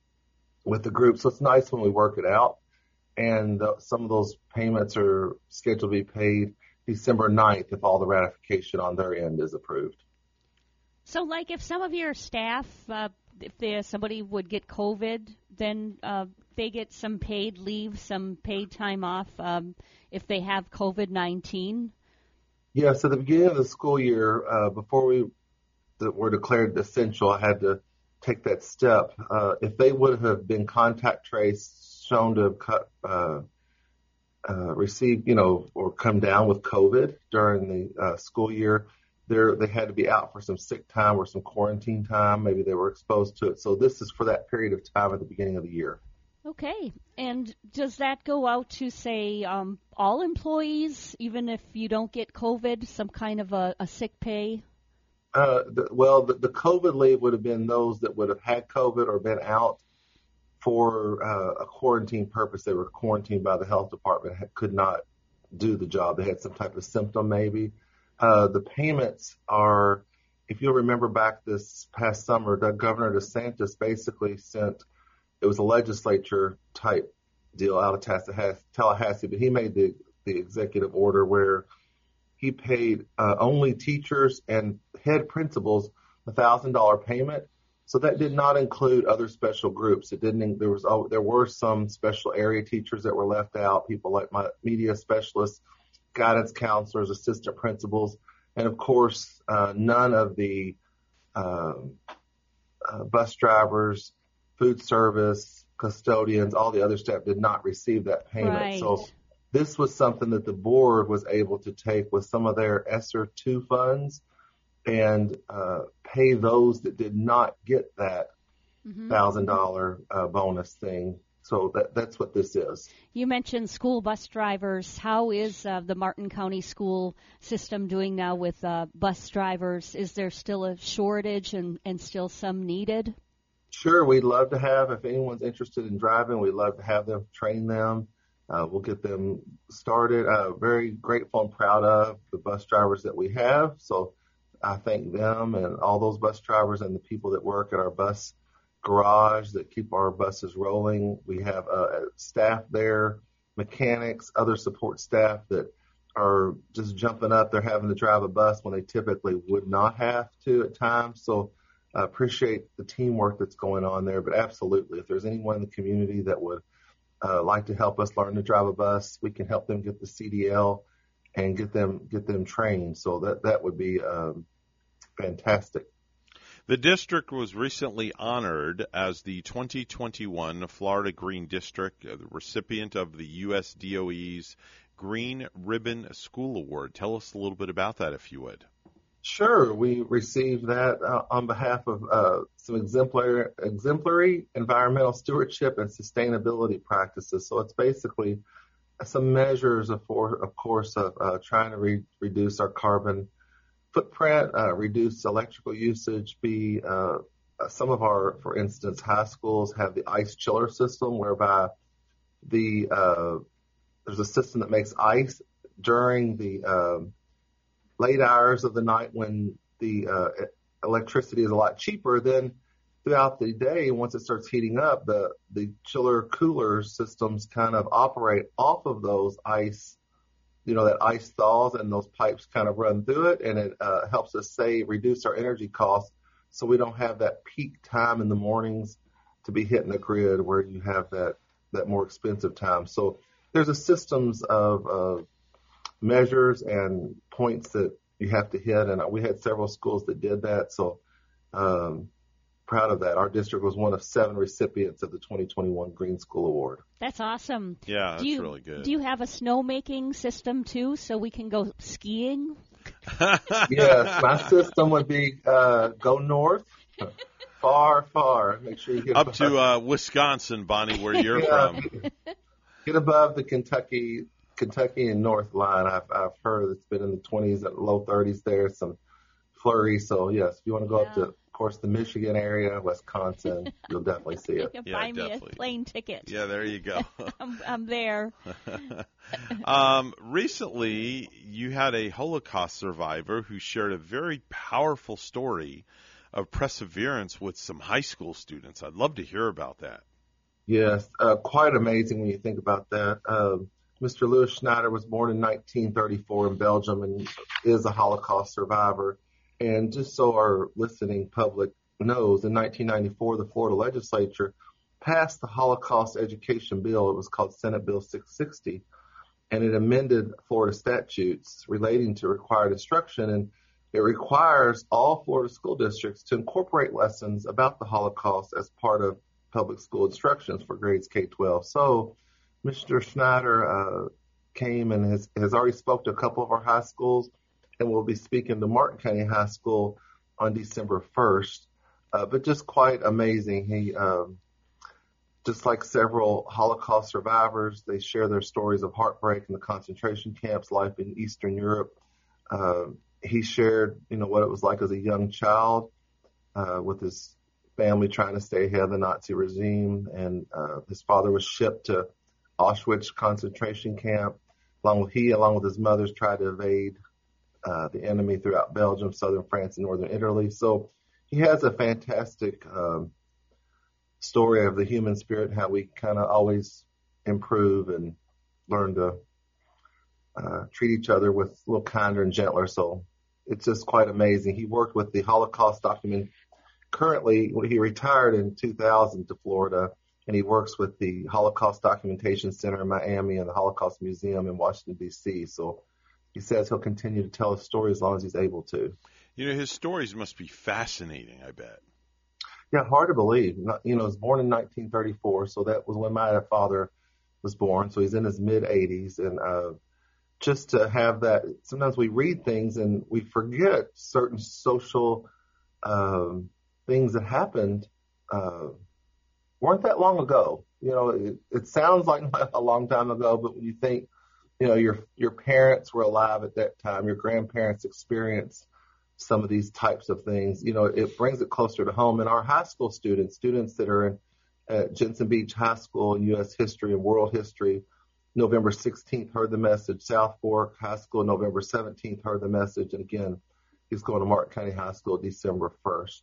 with the group. So it's nice when we work it out. And uh, some of those payments are scheduled to be paid December 9th if all the ratification on their end is approved. So, like, if some of your staff, uh, if somebody would get COVID, then uh, they get some paid leave, some paid time off um, if they have COVID 19? Yeah, so the beginning of the school year, uh, before we were declared essential, I had to take that step. Uh, if they would have been contact traced, shown to have cut, uh, uh, received, you know, or come down with COVID during the uh, school year, they they had to be out for some sick time or some quarantine time. Maybe they were exposed to it. So this is for that period of time at the beginning of the year. Okay. And does that go out to, say, um, all employees, even if you don't get COVID, some kind of a, a sick pay? Uh, the, well, the, the COVID leave would have been those that would have had COVID or been out for uh, a quarantine purpose. They were quarantined by the health department, could not do the job. They had some type of symptom, maybe. Uh, the payments are, if you'll remember back this past summer, Governor DeSantis basically sent – it was a legislature type deal out of Tallahassee, but he made the, the executive order where he paid uh, only teachers and head principals a thousand dollar payment. So that did not include other special groups. It didn't. There was oh, there were some special area teachers that were left out. People like my media specialists, guidance counselors, assistant principals, and of course uh, none of the uh, uh, bus drivers, food service, custodians, all the other staff did not receive that payment. Right. So this was something that the board was able to take with some of their ESSER 2 funds and uh, pay those that did not get that mm-hmm. thousand dollar uh, bonus thing. So that that's what this is. You mentioned school bus drivers. How is uh, the Martin County school system doing now with uh, bus drivers? Is there still a shortage and, and still some needed? Sure, we'd love to have, if anyone's interested in driving, we'd love to have them, train them. Uh, we'll get them started. Uh, very grateful and proud of the bus drivers that we have. So I thank them and all those bus drivers and the people that work at our bus garage that keep our buses rolling. We have uh, staff there, mechanics, other support staff that are just jumping up. They're having to drive a bus when they typically would not have to at times. So I appreciate the teamwork that's going on there, but absolutely, if there's anyone in the community that would uh, like to help us learn to drive a bus, we can help them get the CDL and get them get them trained. So that that would be um, fantastic. The district was recently honored as the 2021 Florida Green District, uh, the recipient of the USDOE's Green Ribbon School Award. Tell us a little bit about that, if you would. Sure, we received that uh, on behalf of uh, some exemplary, exemplary environmental stewardship and sustainability practices. So it's basically some measures, of, for, of course, of uh, trying to re- reduce our carbon footprint, uh, reduce electrical usage. Be uh, some of our, for instance, high schools have the ice chiller system, whereby the uh, there's a system that makes ice during the um, late hours of the night when the uh, electricity is a lot cheaper, then throughout the day, once it starts heating up, the, the chiller cooler systems kind of operate off of those ice, you know, that ice thaws and those pipes kind of run through it and it uh, helps us save, reduce our energy costs so we don't have that peak time in the mornings to be hitting the grid where you have that that more expensive time. So there's a systems of, of measures and points that you have to hit, and we had several schools that did that. So um, proud of that. Our district was one of seven recipients of the 2021 Green School Award. That's awesome. Yeah, that's do you, really good. Do you have a snowmaking system too, so we can go skiing? yes, my system would be uh, go north, far, far. Make sure you get up to uh, Wisconsin, Bonnie, where you're yeah. from. Get above the Kentucky, Kentucky and North line. I've I've heard it's been in the 20s and low 30s there. Some flurry. So yes, if you want to go yeah. up to of course, the Michigan area, Wisconsin, you'll definitely see it. You buy me a plane ticket. Yeah, there you go. I'm, I'm there. um, recently, you had a Holocaust survivor who shared a very powerful story of perseverance with some high school students. I'd love to hear about that. Yes, uh, quite amazing when you think about that. Uh, Mr. Louis Schneider was born in 1934 in Belgium and is a Holocaust survivor. And just so our listening public knows, in 1994, the Florida legislature passed the Holocaust Education Bill. It was called Senate Bill 660, and it amended Florida statutes relating to required instruction. And it requires all Florida school districts to incorporate lessons about the Holocaust as part of public school instructions for grades K-12. So, Mr. Schneider uh, came and has, has already spoke to a couple of our high schools and we'll be speaking to Martin County High School on December 1st. Uh, but just quite amazing. He, um, just like several Holocaust survivors, they share their stories of heartbreak in the concentration camps, life in Eastern Europe. Uh, he shared, you know, what it was like as a young child uh, with his family trying to stay ahead of the Nazi regime, and uh, his father was shipped to Auschwitz concentration camp. Along with he, along with his mother, tried to evade uh, the enemy throughout Belgium, southern France, and northern Italy. So he has a fantastic um, story of the human spirit, how we kind of always improve and learn to uh, treat each other with a little kinder and gentler. So it's just quite amazing. He worked with the Holocaust document. Currently, he retired in 2000 to Florida, and he works with the Holocaust Documentation Center in Miami and the Holocaust Museum in Washington D.C. So he says he'll continue to tell his story as long as he's able to. You know, his stories must be fascinating, I bet. Yeah, hard to believe. You know, he was born in 1934, so that was when my father was born. So he's in his mid 80s, and uh, just to have that. Sometimes we read things and we forget certain social um, things that happened uh, weren't that long ago. You know, it, it sounds like a long time ago, but when you think you know, your your parents were alive at that time, your grandparents experienced some of these types of things. You know, it brings it closer to home. And our high school students, students that are in at Jensen Beach High School in U.S. history and world history, November 16th heard the message. South Fork High School, November 17th heard the message. And again, he's going to Martin County High School December 1st.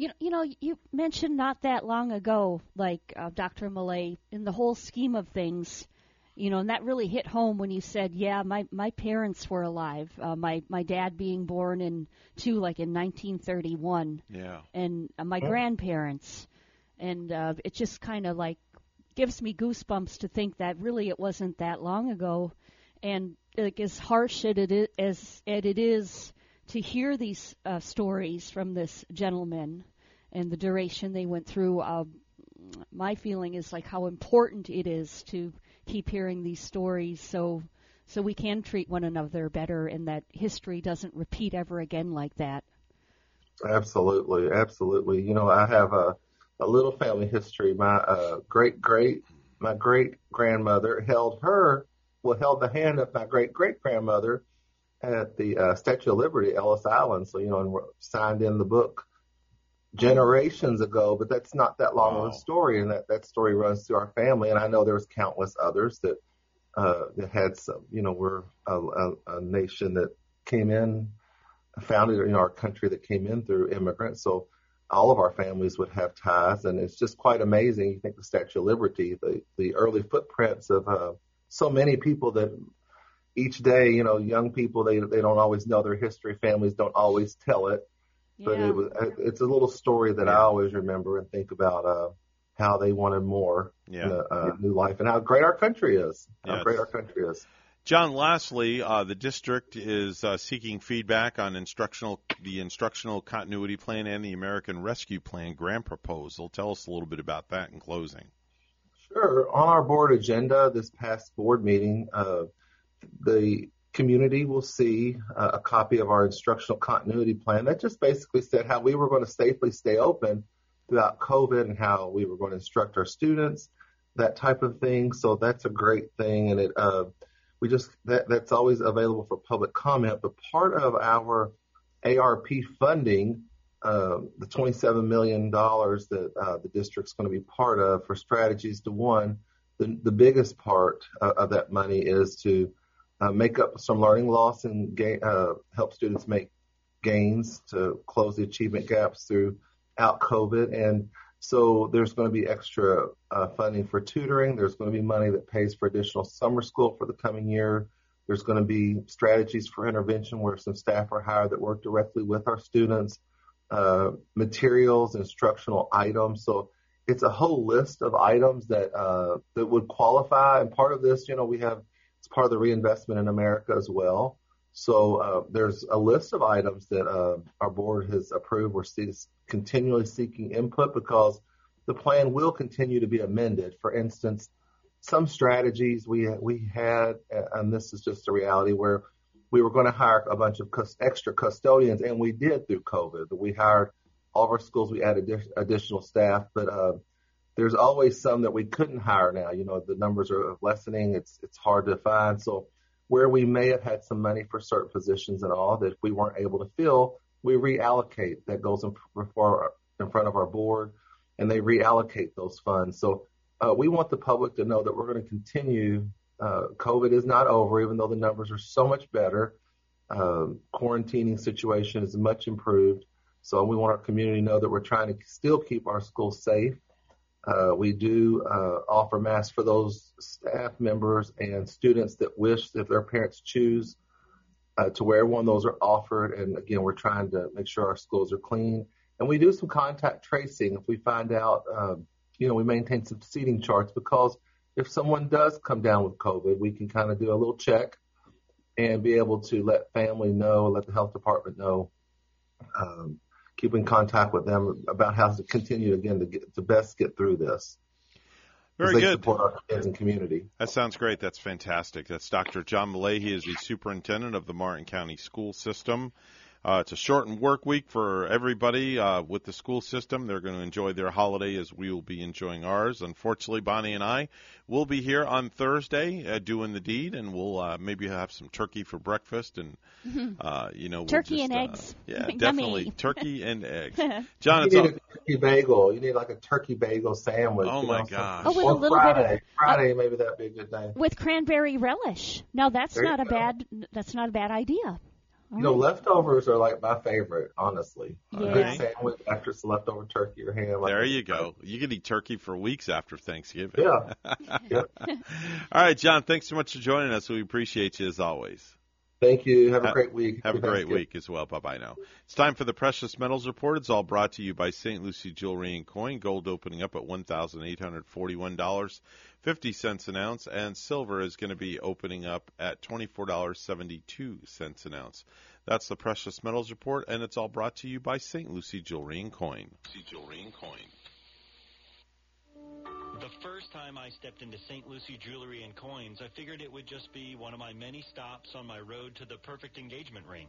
You know, you know, you mentioned not that long ago, like uh, Dr. Millay, in the whole scheme of things, you know, and that really hit home when you said, "Yeah, my my parents were alive. Uh, my my dad being born in two, like in 1931. Yeah. And uh, my yeah. grandparents, and uh, it just kind of like gives me goosebumps to think that really it wasn't that long ago, and like as harsh as it is, as it is to hear these uh, stories from this gentleman and the duration they went through. Uh, my feeling is like how important it is to keep hearing these stories so so we can treat one another better and that history doesn't repeat ever again like that. Absolutely, absolutely. You know, I have a a little family history. My uh, great great my great grandmother held her well held the hand of my great great grandmother at the uh, Statue of Liberty, Ellis Island. So you know, and signed in the book generations ago, but that's not that long wow. of a story, and that that story runs through our family. And I know there was countless others that uh, that had some. You know, we're a, a, a nation that came in, founded in our country that came in through immigrants. So all of our families would have ties, and it's just quite amazing. You think the Statue of Liberty, the the early footprints of uh, so many people that each day, you know, young people they they don't always know their history. Families don't always tell it but Yeah. it was it's a little story that I always remember and think about uh, how they wanted more Yeah. in a, uh, new life and how great our country is. How Yes. great our country is. John, lastly, uh, the district is uh, seeking feedback on instructional the instructional continuity plan and the American Rescue Plan grant proposal. Tell us a little bit about that in closing. Sure. On our board agenda this past board meeting, uh, the community will see uh, a copy of our instructional continuity plan that just basically said how we were going to safely stay open throughout COVID and how we were going to instruct our students, that type of thing. So that's a great thing, and it uh, we just that that's always available for public comment. But part of our ARP funding, um, the $27 million that uh, the district's going to be part of for strategies to one, the, the biggest part uh, of that money is to uh, make up some learning loss and uh, help students make gains to close the achievement gaps throughout COVID. And so there's going to be extra uh, funding for tutoring. There's going to be money that pays for additional summer school for the coming year. There's going to be strategies for intervention where some staff are hired that work directly with our students, uh, materials, instructional items. So it's a whole list of items that uh, that would qualify. And part of this, you know, we have it's part of the reinvestment in America as well. So uh, there's a list of items that uh, our board has approved. We're continually seeking input because the plan will continue to be amended. For instance, some strategies we we had, and this is just a reality where we were going to hire a bunch of cus- extra custodians, and we did through COVID. We hired all of our schools. We added addi- additional staff, but uh, there's always some that we couldn't hire now. You know, the numbers are lessening. It's it's hard to find. So where we may have had some money for certain positions and all that we weren't able to fill, we reallocate. That goes in, before, in front of our board, and they reallocate those funds. So uh, we want the public to know that we're going to continue. Uh, COVID is not over, even though the numbers are so much better. Um, quarantining situation is much improved. So we want our community to know that we're trying to still keep our schools safe. Uh, we do uh, offer masks for those staff members and students that wish, if their parents choose uh, to wear one, those are offered. And again, we're trying to make sure our schools are clean. And we do some contact tracing. If we find out, um, you know, we maintain some seating charts because if someone does come down with COVID, we can kind of do a little check and be able to let family know, let the health department know, um, keep in contact with them about how to continue again to get to best get through this. Very They good. Support our kids and community. That sounds great. That's fantastic. That's Dr. John Millay. He is the superintendent of the Martin County School System. Uh, it's a shortened work week for everybody uh, with the school system. They're going to enjoy their holiday as we will be enjoying ours. Unfortunately, Bonnie and I will be here on Thursday uh, doing the deed, and we'll uh, maybe have some turkey for breakfast and uh, you know we'll Turkey just, and uh, eggs. yeah, Yummy. definitely turkey and eggs. John, you it's need all, a turkey bagel. You need like a turkey bagel sandwich. Oh, my know, gosh. Oh, with or a little bit of- Friday. Friday, maybe that'd be a good day. with cranberry relish. Now that's There not a go. bad that's not a bad idea. All You know, leftovers are like my favorite, honestly. A good sandwich after some leftover turkey or ham. there you go. You can eat turkey for weeks after Thanksgiving. Yeah. yeah. All right, John. Thanks so much for joining us. We appreciate you as always. Thank you. Have a great week. Have a great week as well. Bye bye now. It's time for the Precious Metals Report. It's all brought to you by St. Lucie Jewelry and Coin. Gold opening up at one thousand eight hundred forty-one cents cents an ounce, and silver is going to be opening up at twenty-four dollars seventy-two cents an ounce. That's the Precious Metals Report, and it's all brought to you by St. Lucie Jewelry and Coin. Jewelry and Coin. The first time I stepped into St. Lucie Jewelry and Coins, I figured it would just be one of my many stops on my road to the perfect engagement ring.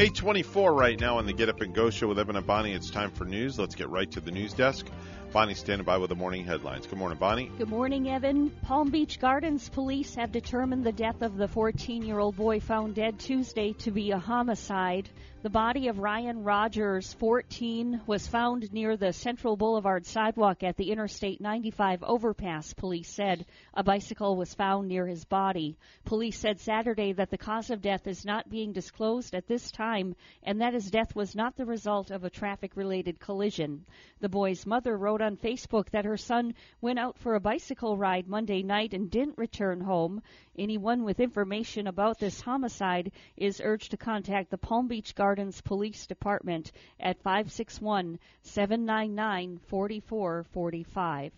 824 right now on the Get Up and Go show with Evan and Bonnie. It's time for news. Let's get right to the news desk. Bonnie standing by with the morning headlines. Good morning, Bonnie. Good morning, Evan. Palm Beach Gardens police have determined the death of the 14 year old boy found dead Tuesday to be a homicide. The body of Ryan Rogers, 14, was found near the Central Boulevard sidewalk at the Interstate 95 overpass, police said. A bicycle was found near his body. Police said Saturday that the cause of death is not being disclosed at this time and that his death was not the result of a traffic related collision. The boy's mother wrote on Facebook that her son went out for a bicycle ride Monday night and didn't return home. Anyone with information about this homicide is urged to contact the Palm Beach Gardens Police Department at 561 799 4445.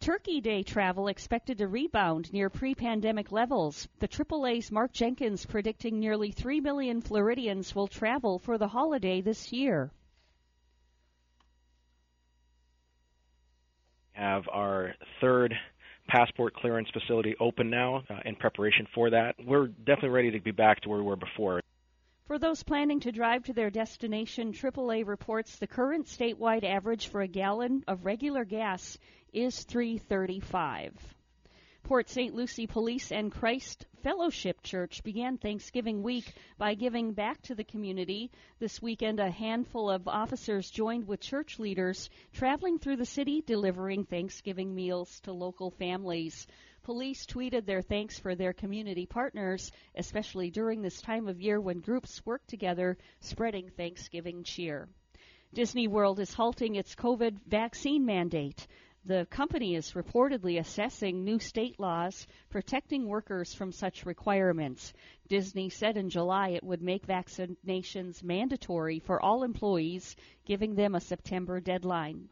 Turkey Day travel expected to rebound near pre pandemic levels. The AAA's Mark Jenkins predicting nearly 3 million Floridians will travel for the holiday this year. Have our third passport clearance facility open now uh, in preparation for that. We're definitely ready to be back to where we were before. For those planning to drive to their destination, AAA reports the current statewide average for a gallon of regular gas is 335. Port St. Lucie Police and Christ Fellowship Church began Thanksgiving week by giving back to the community. This weekend, a handful of officers joined with church leaders traveling through the city delivering Thanksgiving meals to local families. Police tweeted their thanks for their community partners, especially during this time of year when groups work together spreading Thanksgiving cheer. Disney World is halting its COVID vaccine mandate. The company is reportedly assessing new state laws protecting workers from such requirements. Disney said in July it would make vaccinations mandatory for all employees, giving them a September deadline.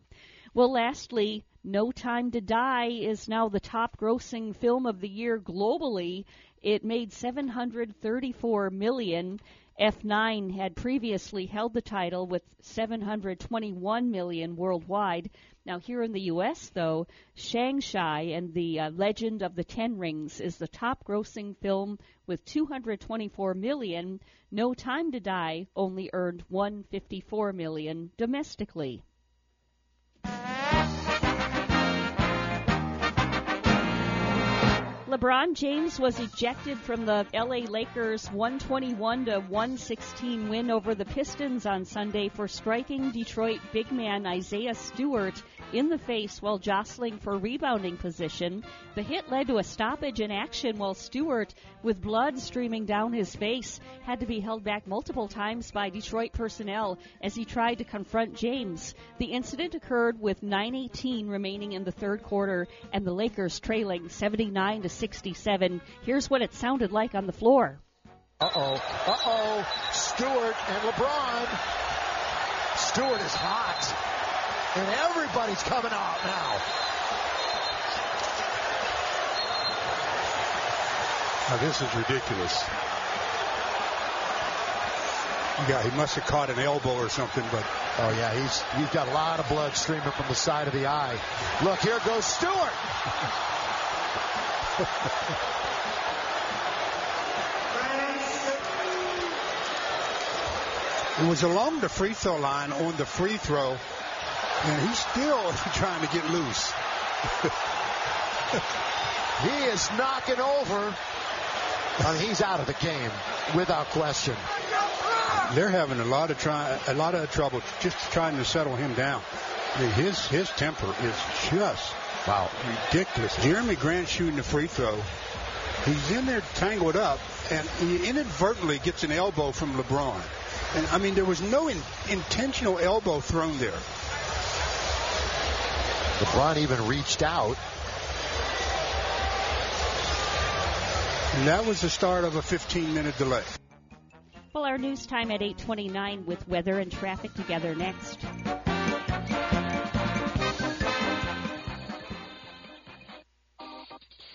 Well, lastly, No Time to Die is now the top grossing film of the year globally. It made 734 million. F9 had previously held the title with 721 million worldwide. Now, here in the U.S., though, Shang-Chi and the uh, Legend of the Ten Rings is the top grossing film with 224 million. No Time to Die only earned 154 million domestically. LeBron James was ejected from the LA Lakers 121 to 116 win over the Pistons on Sunday for striking Detroit big man Isaiah Stewart in the face while jostling for rebounding position. The hit led to a stoppage in action while Stewart, with blood streaming down his face, had to be held back multiple times by Detroit personnel as he tried to confront James. The incident occurred with 9:18 remaining in the third quarter and the Lakers trailing 79 to 67. Here's what it sounded like on the floor. Uh oh. Uh oh. Stewart and LeBron. Stewart is hot. And everybody's coming out now. Now this is ridiculous. Yeah, he must have caught an elbow or something, but oh yeah, he's he's got a lot of blood streaming from the side of the eye. Look, here goes Stewart. it was along the free throw line on the free throw and he's still trying to get loose. he is knocking over. and he's out of the game without question. They're having a lot of try, a lot of trouble just trying to settle him down. His his temper is just wow ridiculous. Jerami Grant shooting the free throw. He's in there tangled up, and he inadvertently gets an elbow from LeBron. And I mean, there was no in, intentional elbow thrown there. LeBron even reached out. And that was the start of a 15 minute delay. Well, our news time at 8:29 with weather and traffic together next.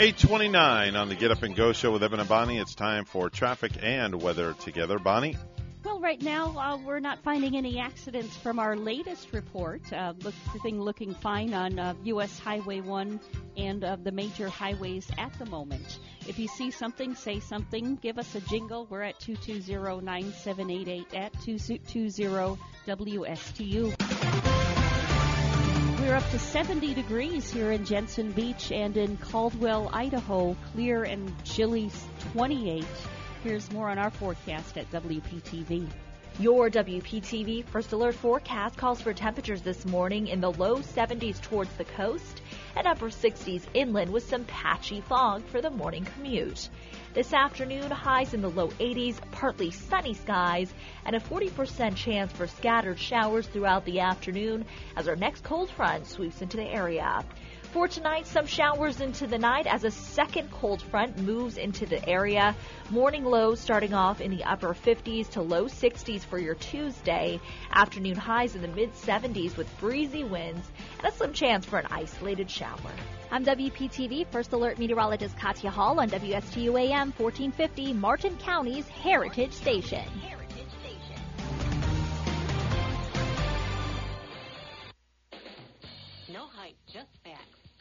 829 on the Get Up and Go show with Evan and Bonnie. It's time for traffic and weather together. Bonnie? Well, right now uh, we're not finding any accidents from our latest report. Uh, look, everything looking fine on uh, U.S. Highway 1 and uh, the major highways at the moment. If you see something, say something. Give us a jingle. We're at 220-9788 at 220 WSTU. We're up to 70 degrees here in Jensen Beach and in Caldwell, Idaho. Clear and chilly 28. Here's more on our forecast at WPTV. Your WPTV First Alert forecast calls for temperatures this morning in the low 70s towards the coast and upper 60s inland with some patchy fog for the morning commute. This afternoon, highs in the low 80s, partly sunny skies, and a 40% chance for scattered showers throughout the afternoon as our next cold front sweeps into the area. For tonight, some showers into the night as a second cold front moves into the area. Morning lows starting off in the upper 50s to low 60s for your Tuesday. Afternoon highs in the mid 70s with breezy winds and a slim chance for an isolated shower. I'm WPTV First Alert Meteorologist Katya Hall on WSTU AM 1450, Martin County's Heritage Station.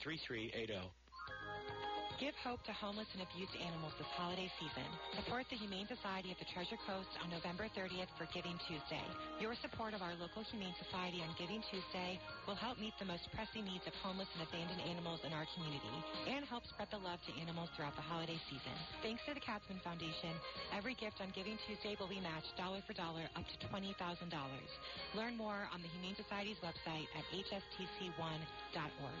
3380. Give hope to homeless and abused animals this holiday season. Support the Humane Society of the Treasure Coast on November 30th for Giving Tuesday. Your support of our local Humane Society on Giving Tuesday will help meet the most pressing needs of homeless and abandoned animals in our community and help spread the love to animals throughout the holiday season. Thanks to the Katzman Foundation, every gift on Giving Tuesday will be matched dollar for dollar up to $20,000. Learn more on the Humane Society's website at hstc1.org.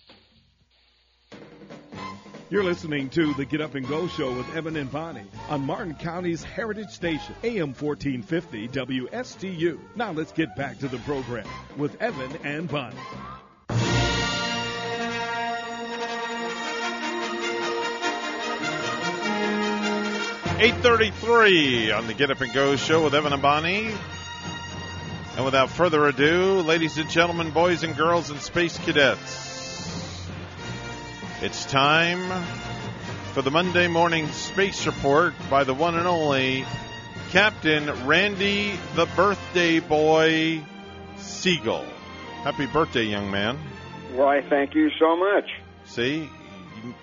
You're listening to the Get Up and Go show with Evan and Bonnie on Martin County's Heritage Station, AM 1450 WSTU. Now let's get back to the program with Evan and Bonnie. Eight thirty-three on the Get Up and Go show with Evan and Bonnie. And without further ado, ladies and gentlemen, boys and girls, and space cadets, it's time for the Monday morning space report by the one and only Captain Randy the Birthday Boy Segal. Happy birthday, young man. Why, thank you so much. See,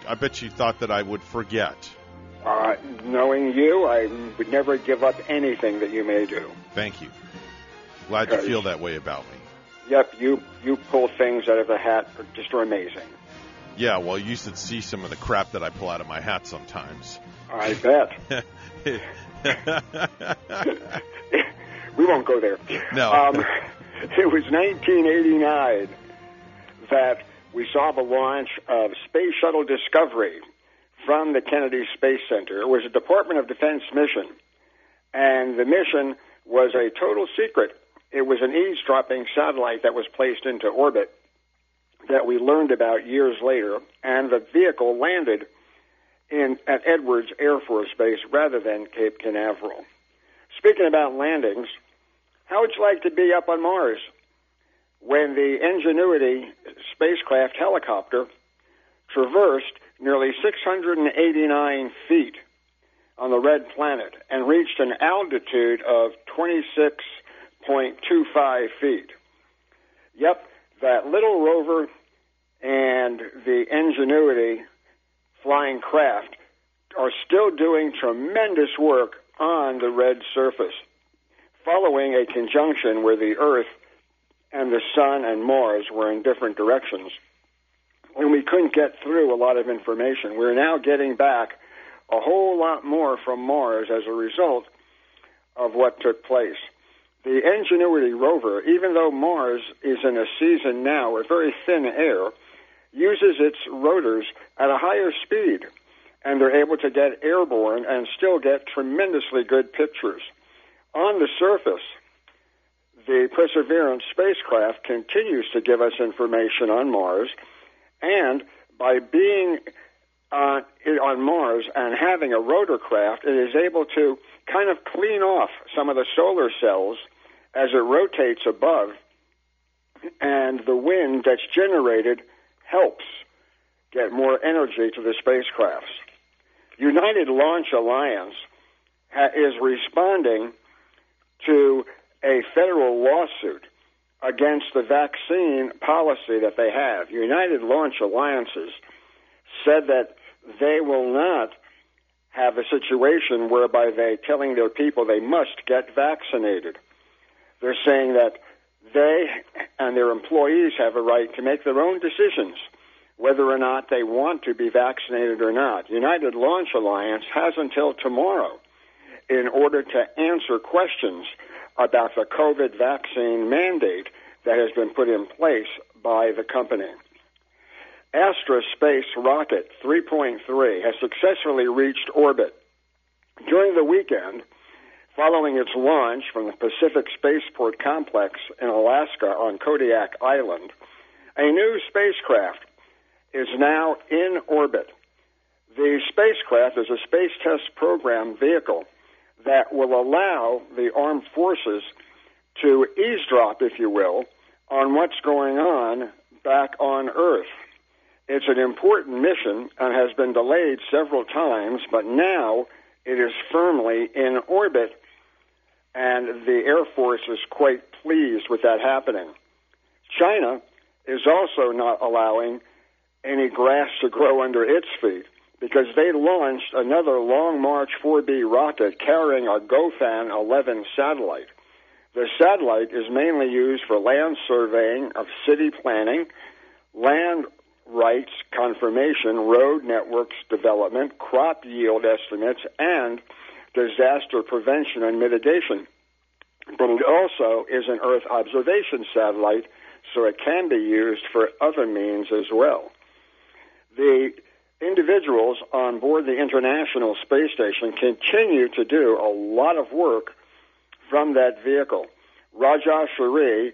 I bet you thought that I would forget. Uh, knowing you, I would never give up anything that you may do. Thank you. Glad you feel that way about me. Yep, you you pull things out of the hat are just are amazing. Yeah, well, you should see some of the crap that I pull out of my hat sometimes. I bet. we won't go there. No. Um, it was 1989 that we saw the launch of Space Shuttle Discovery from the Kennedy Space Center. It was a Department of Defense mission, and the mission was a total secret. It was an eavesdropping satellite that was placed into orbit that we learned about years later, and the vehicle landed in at Edwards Air Force Base rather than Cape Canaveral. Speaking about landings, how would you like to be up on Mars when the Ingenuity spacecraft helicopter traversed nearly 689 feet on the red planet and reached an altitude of 26.25 feet? Yep, that little rover and the Ingenuity flying craft are still doing tremendous work on the red surface, following a conjunction where the Earth and the Sun and Mars were in different directions. And we couldn't get through a lot of information. We're now getting back a whole lot more from Mars as a result of what took place. The Ingenuity rover, even though Mars is in a season now with very thin air, uses its rotors at a higher speed, and they're able to get airborne and still get tremendously good pictures. On the surface, the Perseverance spacecraft continues to give us information on Mars, and by being uh, on Mars and having a rotorcraft, it is able to kind of clean off some of the solar cells as it rotates above, and the wind that's generated helps get more energy to the spacecrafts. United Launch Alliance ha- is responding to a federal lawsuit against the vaccine policy that they have. United Launch Alliances said that they will not have a situation whereby they're telling their people they must get vaccinated. They're saying that they and their employees have a right to make their own decisions whether or not they want to be vaccinated or not. United Launch Alliance has until tomorrow in order to answer questions about the COVID vaccine mandate that has been put in place by the company. Astra Space Rocket 3.3 has successfully reached orbit. During the weekend, following its launch from the Pacific Spaceport Complex in Alaska on Kodiak Island, a new spacecraft is now in orbit. The spacecraft is a space test program vehicle that will allow the armed forces to eavesdrop, if you will, on what's going on back on Earth. It's an important mission and has been delayed several times, but now it is firmly in orbit, and the Air Force is quite pleased with that happening. China is also not allowing any grass to grow under its feet because they launched another Long March 4B rocket carrying a Gaofen 11 satellite. The satellite is mainly used for land surveying of city planning, land rights confirmation, road networks development, crop yield estimates, and disaster prevention and mitigation. But it also is an Earth observation satellite, so it can be used for other means as well the individuals on board the International Space Station continue to do a lot of work from that vehicle. Raja Chari,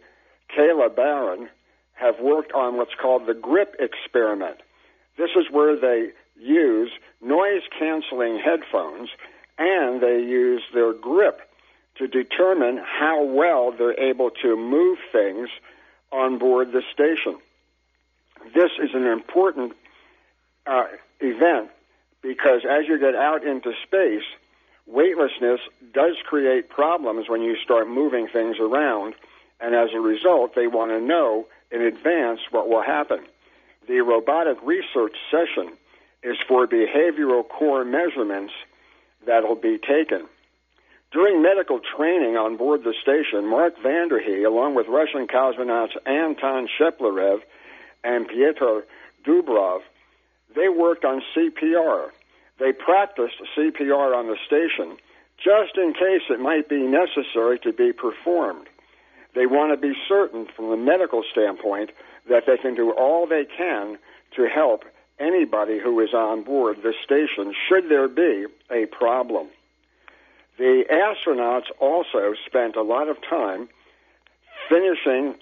Kayla Barron have worked on what's called the grip experiment. This is where they use noise canceling headphones and they use their grip to determine how well they're able to move things on board the station. This is an important uh, event because as you get out into space, weightlessness does create problems when you start moving things around, and as a result, they want to know in advance what will happen. The robotic research session is for behavioral core measurements that'll be taken. During medical training on board the station, Mark Vande Hei, along with Russian cosmonauts Anton Shkaplerov and Pyotr Dubrov, they worked on CPR. They practiced CPR on the station just in case it might be necessary to be performed. They want to be certain from a medical standpoint that they can do all they can to help anybody who is on board the station should there be a problem. The astronauts also spent a lot of time finishing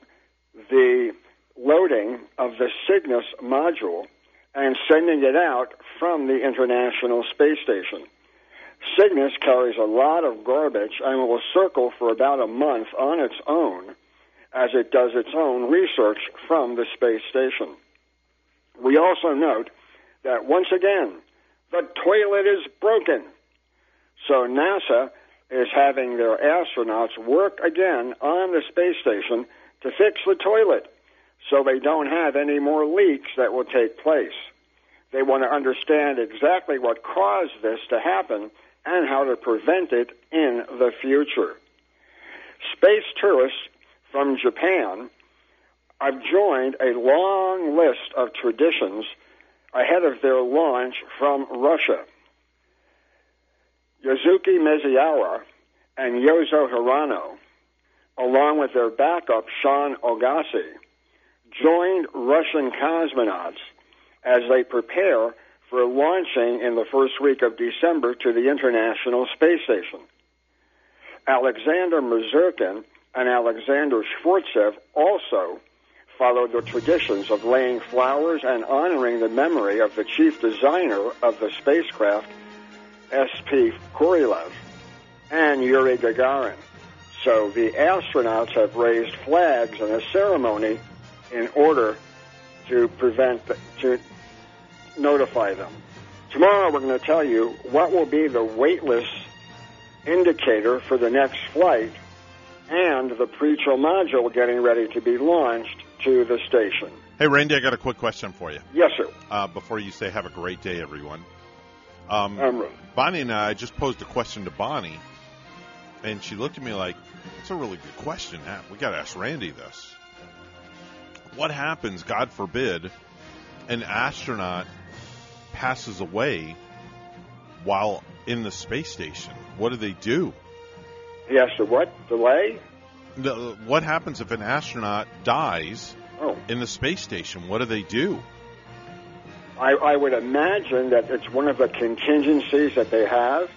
the loading of the Cygnus module and sending it out from the International Space Station. Cygnus carries a lot of garbage and will circle for about a month on its own as it does its own research from the space station. We also note that once again, the toilet is broken. So NASA is having their astronauts work again on the space station to fix the toilet so they don't have any more leaks that will take place. They want to understand exactly what caused this to happen and how to prevent it in the future. Space tourists from Japan have joined a long list of traditions ahead of their launch from Russia. Yusaku Maezawa and Yozo Hirano, along with their backup Shun Ogiso, joined Russian cosmonauts as they prepare for launching in the first week of December to the International Space Station. Alexander Misurkin and Alexander Skvortsov also followed the traditions of laying flowers and honoring the memory of the chief designer of the spacecraft, S.P. Korolev, and Yuri Gagarin. So the astronauts have raised flags in a ceremony in order to prevent, to notify them. Tomorrow we're going to tell you what will be the weightless indicator for the next flight and the Prichal module getting ready to be launched to the station. Hey, Randy, I got a quick question for you. Yes, sir. Uh, before you say have a great day, everyone. Um, Um, Bonnie and I just posed a question to Bonnie, and she looked at me like, "It's a really good question. We got to ask Randy this. What happens, God forbid, an astronaut passes away while in the space station? What do they do? Yes, sir. What delay? The- What happens if an astronaut dies Oh. in the space station? What do they do? I, I would imagine that it's one of the contingencies that they have,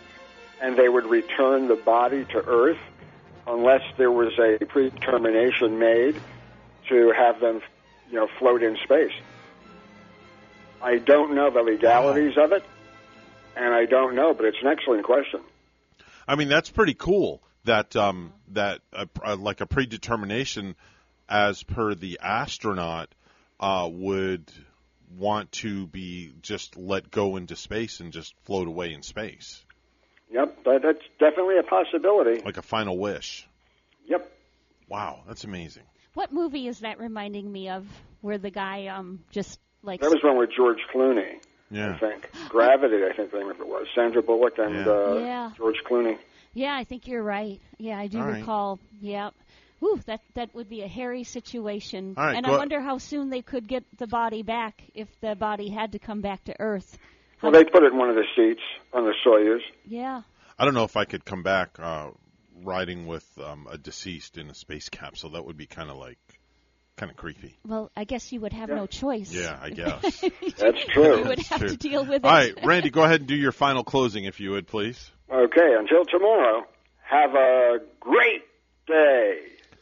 and they would return the body to Earth unless there was a predetermination made to have them, you know, float in space. I don't know the legalities of it, and I don't know, but it's an excellent question. I mean, that's pretty cool. That um, that uh, uh, like a predetermination, as per the astronaut, uh, would want to be just let go into space and just float away in space, Yep, that, that's definitely a possibility. like a final wish. Yep. Wow, that's amazing. What movie is that reminding me of? Where the guy um just like That was one with George Clooney, Yeah. I think. Gravity, I think the name of it was. Sandra Bullock and Yeah. uh, Yeah. George Clooney. Yeah, I think you're right. Yeah, I do All right. recall. Yeah. Whew, that that would be a hairy situation. All right, and go- I wonder how soon they could get the body back if the body had to come back to Earth. Well, they put it in one of the seats on the Soyuz. Yeah. I don't know if I could come back uh, riding with um, a deceased in a space capsule. That would be kind of like kind of creepy. Well, I guess you would have no choice. Yeah, I guess. That's true. You would That's have true. to deal with it. All right, Randy, go ahead and do your final closing if you would, please. Okay, until tomorrow, have a great day,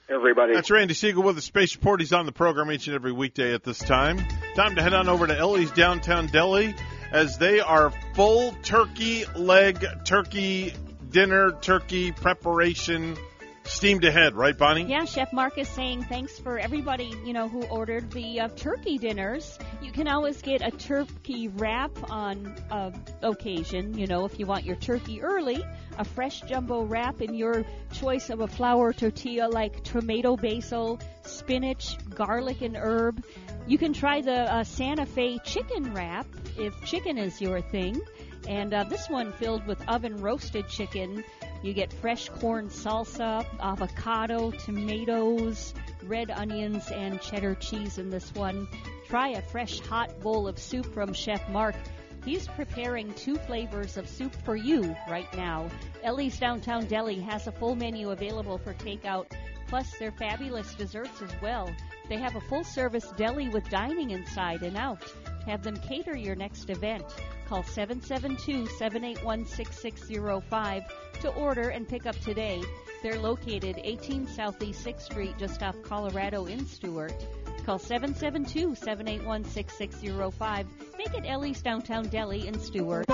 everybody. That's Randy Segal with the Space Report. He's on the program each and every weekday at this time. Time to head on over to Ellie's Downtown Deli as they are full turkey leg, turkey dinner, turkey preparation steamed ahead, right, Bonnie? Yeah, Chef Mark is saying thanks for everybody, you know, who ordered the uh, turkey dinners. You can always get a turkey wrap on uh, occasion, you know, if you want your turkey early, a fresh jumbo wrap in your choice of a flour tortilla like tomato basil, spinach, garlic, and herb. You can try the uh, Santa Fe chicken wrap if chicken is your thing. And uh, this one filled with oven roasted chicken You get fresh corn salsa, avocado, tomatoes, red onions, and cheddar cheese in this one. Try a fresh hot bowl of soup from Chef Mark. He's preparing two flavors of soup for you right now. Ellie's Downtown Deli has a full menu available for takeout, plus their fabulous desserts as well. They have a full service deli with dining inside and out. Have them cater your next event. Call 772 781 6605 to order and pick up today. They're located 18 Southeast 6th Street, just off Colorado in Stuart. Call 772 781 6605. Make it Ellie's Downtown Deli in Stuart.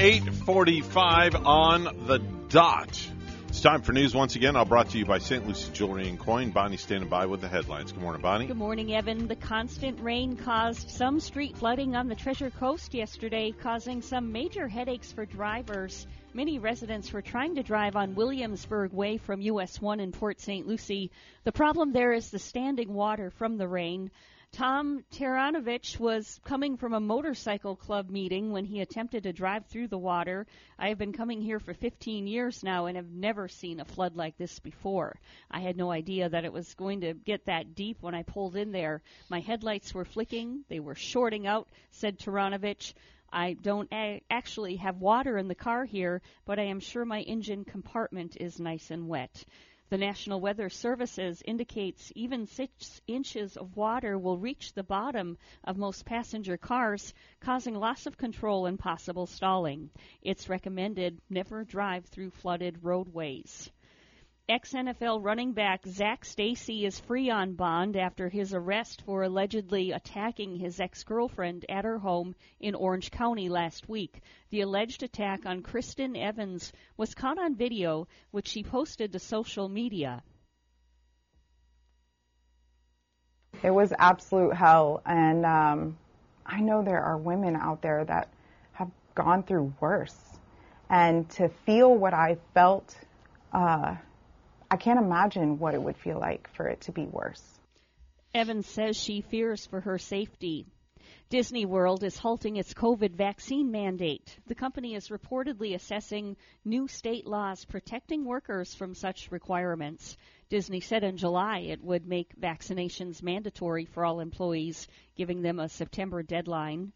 845 on the dot. It's time for news once again. All brought to you by St. Lucie Jewelry and Coin. Bonnie standing by with the headlines. Good morning, Bonnie. Good morning, Evan. The constant rain caused some street flooding on the Treasure Coast yesterday, causing some major headaches for drivers. Many residents were trying to drive on Williamsburg Way from US 1 in Port St. Lucie. The problem there is the standing water from the rain. Tom Taranovich was coming from a motorcycle club meeting when he attempted to drive through the water. I have been coming here for 15 years now and have never seen a flood like this before. I had no idea that it was going to get that deep when I pulled in there. My headlights were flicking, they were shorting out, said Taranovich. I don't a- actually have water in the car here, but I am sure my engine compartment is nice and wet. The National Weather Services indicates even six inches of water will reach the bottom of most passenger cars, causing loss of control and possible stalling. It's recommended never drive through flooded roadways. Ex NFL running back Zac Stacy is free on bond after his arrest for allegedly attacking his ex girlfriend at her home in Orange County last week. The alleged attack on Kristen Evans was caught on video, which she posted to social media. It was absolute hell, and um, I know there are women out there that have gone through worse. And to feel what I felt, uh, I can't imagine what it would feel like for it to be worse. Evans says she fears for her safety. Disney World is halting its COVID vaccine mandate. The company is reportedly assessing new state laws protecting workers from such requirements. Disney said in July it would make vaccinations mandatory for all employees, giving them a September deadline.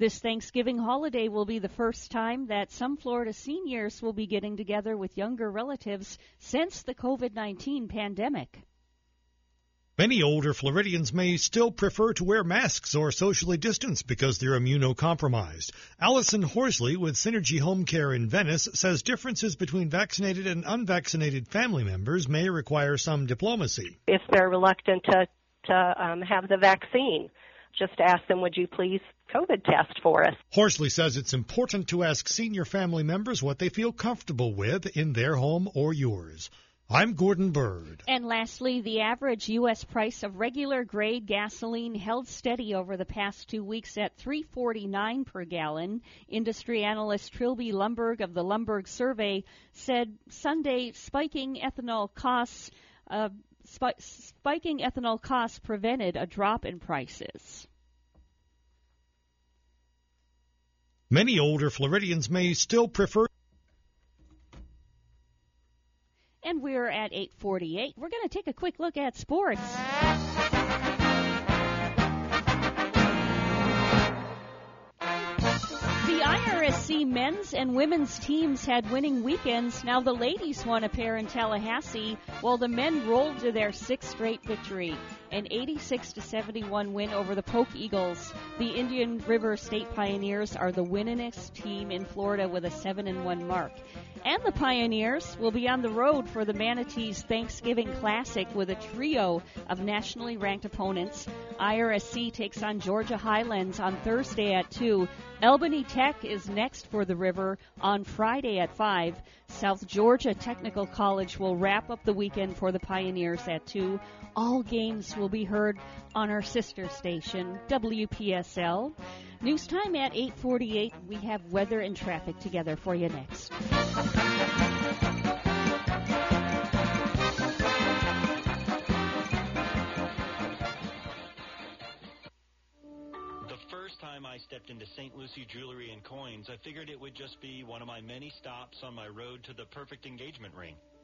This Thanksgiving holiday will be the first time that some Florida seniors will be getting together with younger relatives since the COVID 19 pandemic. Many older Floridians may still prefer to wear masks or socially distance because they're immunocompromised. Allison Horsley with Synergy Home Care in Venice says differences between vaccinated and unvaccinated family members may require some diplomacy. If they're reluctant to, to um, have the vaccine, just ask them, would you please COVID test for us? Horsley says it's important to ask senior family members what they feel comfortable with in their home or yours. I'm Gordon Byrd. And lastly, the average U.S. price of regular grade gasoline held steady over the past two weeks at 3.49 per gallon. Industry analyst Trilby Lundberg of the Lundberg Survey said Sunday spiking ethanol costs. Uh, sp- spiking ethanol costs prevented a drop in prices. Many older Floridians may still prefer And we're at 8:48. We're going to take a quick look at sports. IRSC men's and women's teams had winning weekends. Now the ladies won a pair in Tallahassee, while the men rolled to their sixth straight victory, an 86 to 71 win over the Polk Eagles. The Indian River State Pioneers are the winningest team in Florida with a 7 and 1 mark. And the Pioneers will be on the road for the Manatees Thanksgiving Classic with a trio of nationally ranked opponents. IRSC takes on Georgia Highlands on Thursday at 2. Albany Tech is next for the River on Friday at 5. South Georgia Technical College will wrap up the weekend for the Pioneers at 2. All games will be heard on our sister station, WPSL. News time at 8:48. We have weather and traffic together for you next. The first time I I stepped into St. Lucie Jewelry and Coins, I figured it would just be one of my many stops on my road to the perfect engagement ring.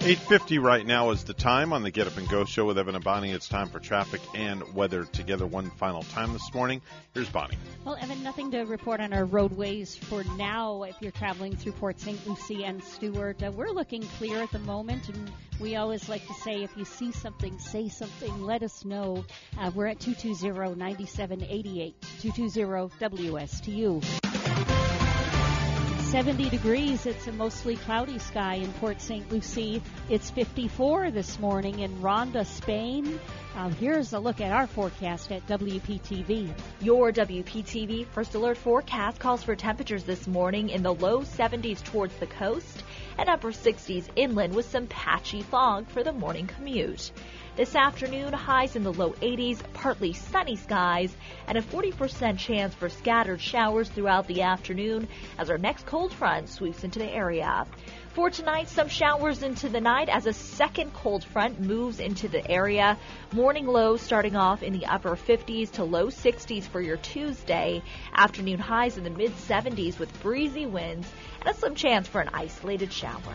8.50 right now is the time on the Get Up and Go show with Evan and Bonnie. It's time for traffic and weather together one final time this morning. Here's Bonnie. Well, Evan, nothing to report on our roadways for now if you're traveling through Port St. Lucie and Stuart. Uh, we're looking clear at the moment, and we always like to say if you see something, say something, let us know. Uh, we're at 220-9788, 220-WSTU. 70 degrees. It's a mostly cloudy sky in Port St. Lucie. It's 54 this morning in Ronda, Spain. Uh, here's a look at our forecast at WPTV. Your WPTV First Alert forecast calls for temperatures this morning in the low 70s towards the coast and upper 60s inland with some patchy fog for the morning commute. This afternoon, highs in the low 80s, partly sunny skies, and a 40% chance for scattered showers throughout the afternoon as our next cold front sweeps into the area. For tonight, some showers into the night as a second cold front moves into the area. Morning lows starting off in the upper 50s to low 60s for your Tuesday. Afternoon highs in the mid 70s with breezy winds and a slim chance for an isolated shower.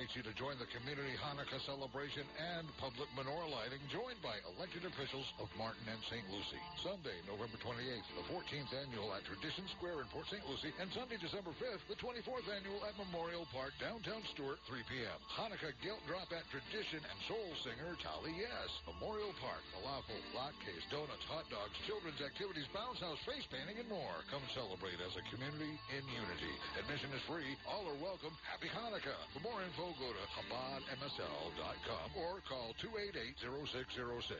Invites you to join the community Hanukkah celebration and public menorah lighting joined by elected officials of Martin and St. Lucie. Sunday, November 28th, the 14th annual at Tradition Square in Port St. Lucie, and Sunday, December 5th, the 24th annual at Memorial Park, downtown Stuart, 3 p.m. Hanukkah Gelt Drop at Tradition and soul singer Tali Yes. Memorial Park, falafel, latkes, donuts, hot dogs, children's activities, bounce house, face painting, and more. Come celebrate as a community in unity. Admission is free. All are welcome. Happy Hanukkah. For more info, go to chabadmsl.com or call 288-0606.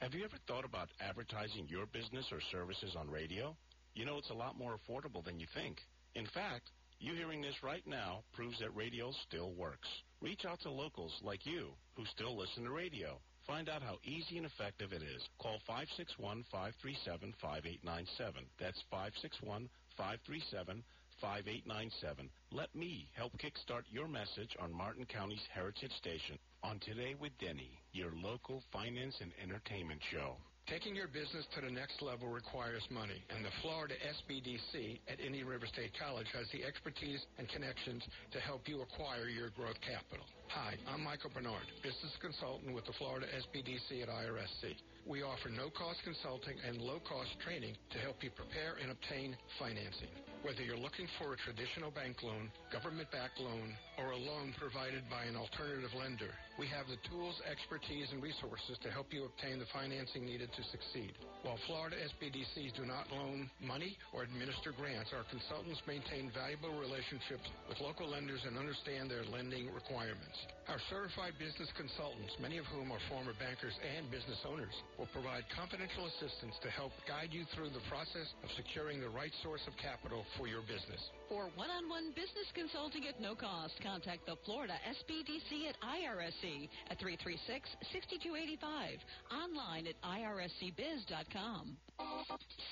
Have you ever thought about advertising your business or services on radio? You know it's a lot more affordable than you think. In fact, you hearing this right now proves that radio still works. Reach out to locals like you who still listen to radio. Find out how easy and effective it is. Call 561-537-5897. That's 561-537 5897. Let me help kickstart your message on Martin County's Heritage Station on Today with Denny, your local finance and entertainment show. Taking your business to the next level requires money, and the Florida SBDC at Indian River State College has the expertise and connections to help you acquire your growth capital. Hi, I'm Michael Bernard, business consultant with the Florida SBDC at IRSC. We offer no-cost consulting and low-cost training to help you prepare and obtain financing. Whether you're looking for a traditional bank loan, government-backed loan, or a loan provided by an alternative lender, we have the tools, expertise, and resources to help you obtain the financing needed to succeed. While Florida SBDCs do not loan money or administer grants, our consultants maintain valuable relationships with local lenders and understand their lending requirements. Our certified business consultants, many of whom are former bankers and business owners, will provide confidential assistance to help guide you through the process of securing the right source of capital for your business. For one-on-one business consulting at no cost, contact the Florida SBDC at IRSC at 336-6285. Online at irscbiz.com.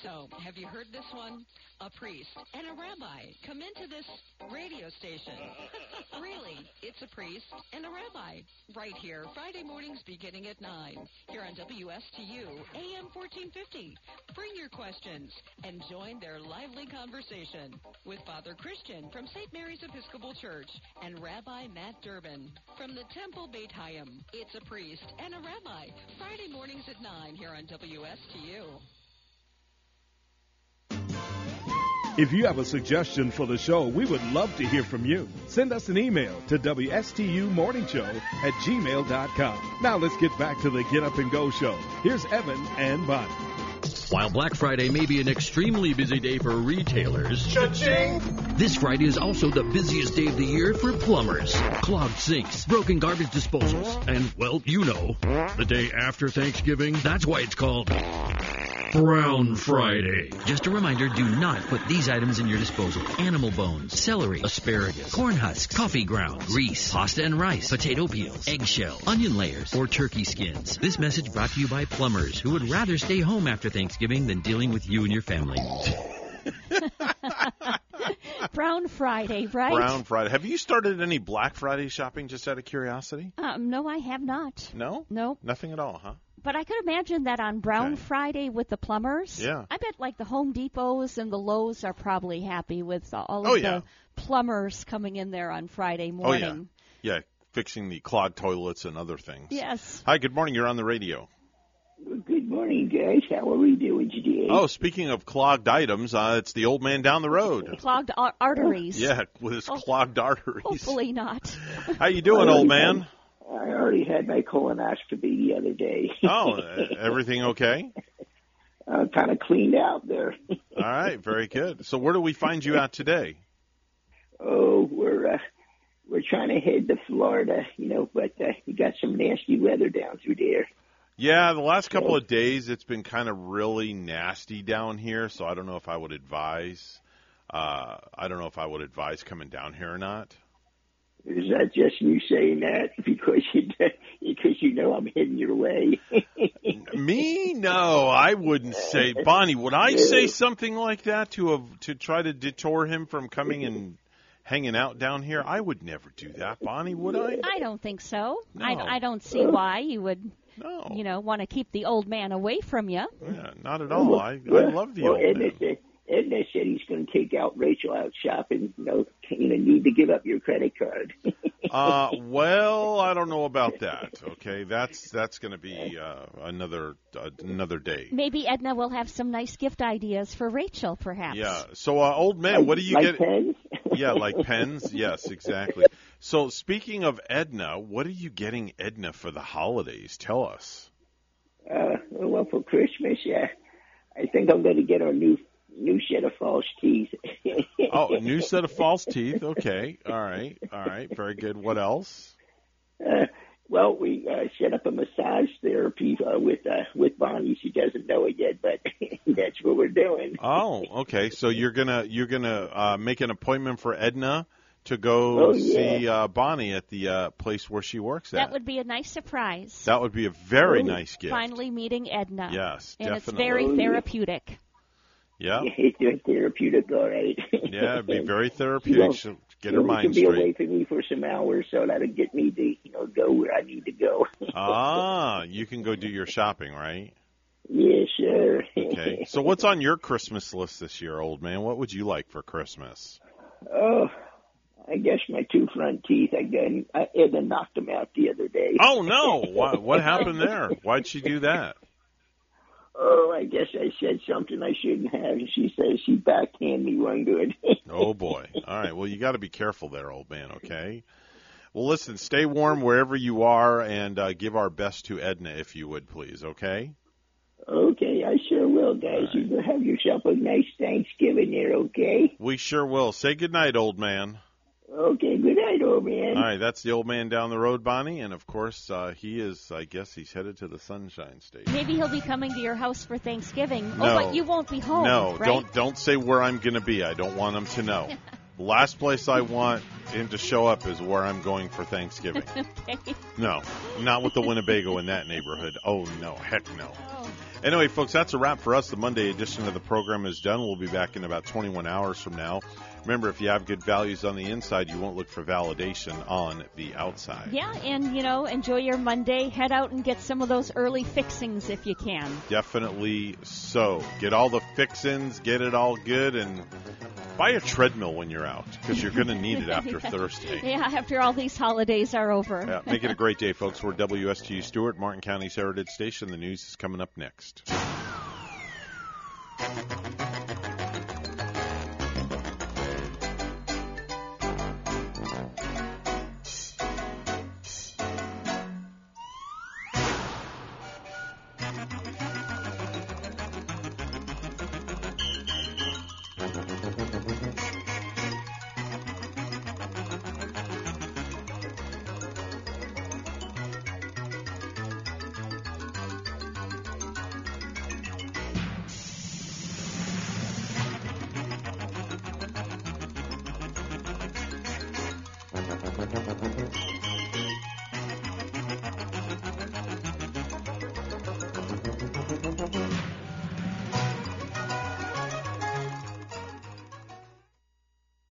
So, have you heard this one? A priest and a rabbi come into this radio station. really, it's a priest and a rabbi. Right here, Friday mornings beginning at 9. Here on WSTU, AM 1450. Bring your questions and join their lively conversation with Father Christian from St. Mary's Episcopal Church and Rabbi Matt Durbin from the Temple Beit HaYam. It's a priest and a rabbi. Friday mornings at 9 here on WSTU. If you have a suggestion for the show, we would love to hear from you. Send us an email to WSTUmorningshow at gmail.com. Now let's get back to the Get Up and Go show. Here's Evan and Bonnie. While Black Friday may be an extremely busy day for retailers, Cha-ching! this Friday is also the busiest day of the year for plumbers. Clogged sinks, broken garbage disposals, and, well, you know, the day after Thanksgiving. That's why it's called Brown Friday. Just a reminder, do not put these items in your disposal. Animal bones, celery, asparagus, corn husks, coffee grounds, grease, pasta and rice, potato peels, eggshell, onion layers, or turkey skins. This message brought to you by plumbers who would rather stay home after Thanksgiving than dealing with you and your family. Brown Friday, right? Brown Friday. Have you started any Black Friday shopping just out of curiosity? Um, no, I have not. No? No. Nothing at all, huh? But I could imagine that on Brown Friday with the plumbers. Yeah. I bet like the Home Depots and the Lowe's are probably happy with all of Oh, yeah. the plumbers coming in there on Friday morning. Oh, yeah. Yeah, fixing the clogged toilets and other things. Yes. Hi, good morning. You're on the radio. Good morning, guys. How are we doing today? Oh, speaking of clogged items, uh, it's the old man down the road. Clogged ar- arteries. Yeah, with his Oh. clogged arteries. Hopefully not. How you doing, old man? I already had my colonoscopy the other day. Oh, uh, everything okay? I'm kind of cleaned out there. All right, very good. So where do we find you at today? oh, we're uh, we're trying to head to Florida, you know, but uh, you got some nasty weather down through there. Yeah, the last couple of days it's been kind of really nasty down here, so I don't know if I would advise. Uh, I don't know if I would advise coming down here or not. Is that just you saying that because you because you know I'm heading your way? Me? No, I wouldn't say. Bonnie, would I say something like that to a, to try to detour him from coming and hanging out down here? I would never do that, Bonnie. Would I? I don't think so. No. I, I don't see why you would, no. you know, want to keep the old man away from you. Yeah, not at all. I I love the well, old man. Said, Edna said he's going to take out Rachel out shopping. You know, you know, need to give up your credit card. Uh, well, I don't know about that. Okay, that's that's going to be uh, another uh, another day. Maybe Edna will have some nice gift ideas for Rachel, perhaps. Yeah. So, uh, old man, what do you like get? pens? Yeah, like pens. Yes, exactly. So, speaking of Edna, what are you getting Edna for the holidays? Tell us. Uh, well, for Christmas, yeah, I think I'm going to get her a new new set of false teeth. Oh, a new set of false teeth. Okay. All right. All right. Very good. What else? Uh, well, we uh, set up a massage therapy uh, with uh, with Bonnie. She doesn't know it yet, but that's what we're doing. Oh, okay. So you're gonna you're gonna uh, make an appointment for Edna to go Oh, yeah. see uh, Bonnie at the uh, place where she works at. That would be a nice surprise. That would be a very nice gift. Finally meeting Edna. Yes, and it's very Oh, yeah. therapeutic. Yeah. It's doing therapeutic, all right. Yeah, it'd be very therapeutic. She to get her She mind can be away from me for some hours, so that'll get me to you know go where I need to go. Ah, you can go do your shopping, right? yes, sir. Okay. So what's on your Christmas list this year, old man? What would you like for Christmas? Oh, I guess my two front teeth. I got I, Edna knocked them out the other day. Oh no! What what happened there? Why'd she do that? Oh, I guess I said something I shouldn't have. and She says she backhanded me one good. Oh boy. All right. Well, you got to be careful there, old man. Okay. Well, listen. Stay warm wherever you are, and uh, give our best to Edna, if you would, please. Okay. okay, I sure will, guys. You have yourself a nice Thanksgiving there, okay? We sure will. Say good night, old man. Okay, good night, old man. All right, that's the old man down the road, Bonnie, and of course uh, he is. I guess he's headed to the Sunshine State. Maybe he'll be coming to your house for Thanksgiving. No. Oh, but you won't be home. no, right? don't don't say where I'm going to be. I don't want him to know. the last place I want him to show up is where I'm going for Thanksgiving. okay. No, not with the Winnebago in that neighborhood. Oh no, heck no. Anyway, folks, that's a wrap for us. The Monday edition of the program is done. We'll be back in about 21 hours from now. Remember, if you have good values on the inside, you won't look for validation on the outside. Yeah, and you know, enjoy your Monday. Head out and get some of those early fixings if you can. Definitely so. Get all the fixins, get it all good, and buy a treadmill when you're out because you're going to need it after Thursday. Yeah, after all these holidays are over. Yeah, make it a great day, folks. We're WSTU Stuart, Martin County's Heritage Station. The news is coming up next.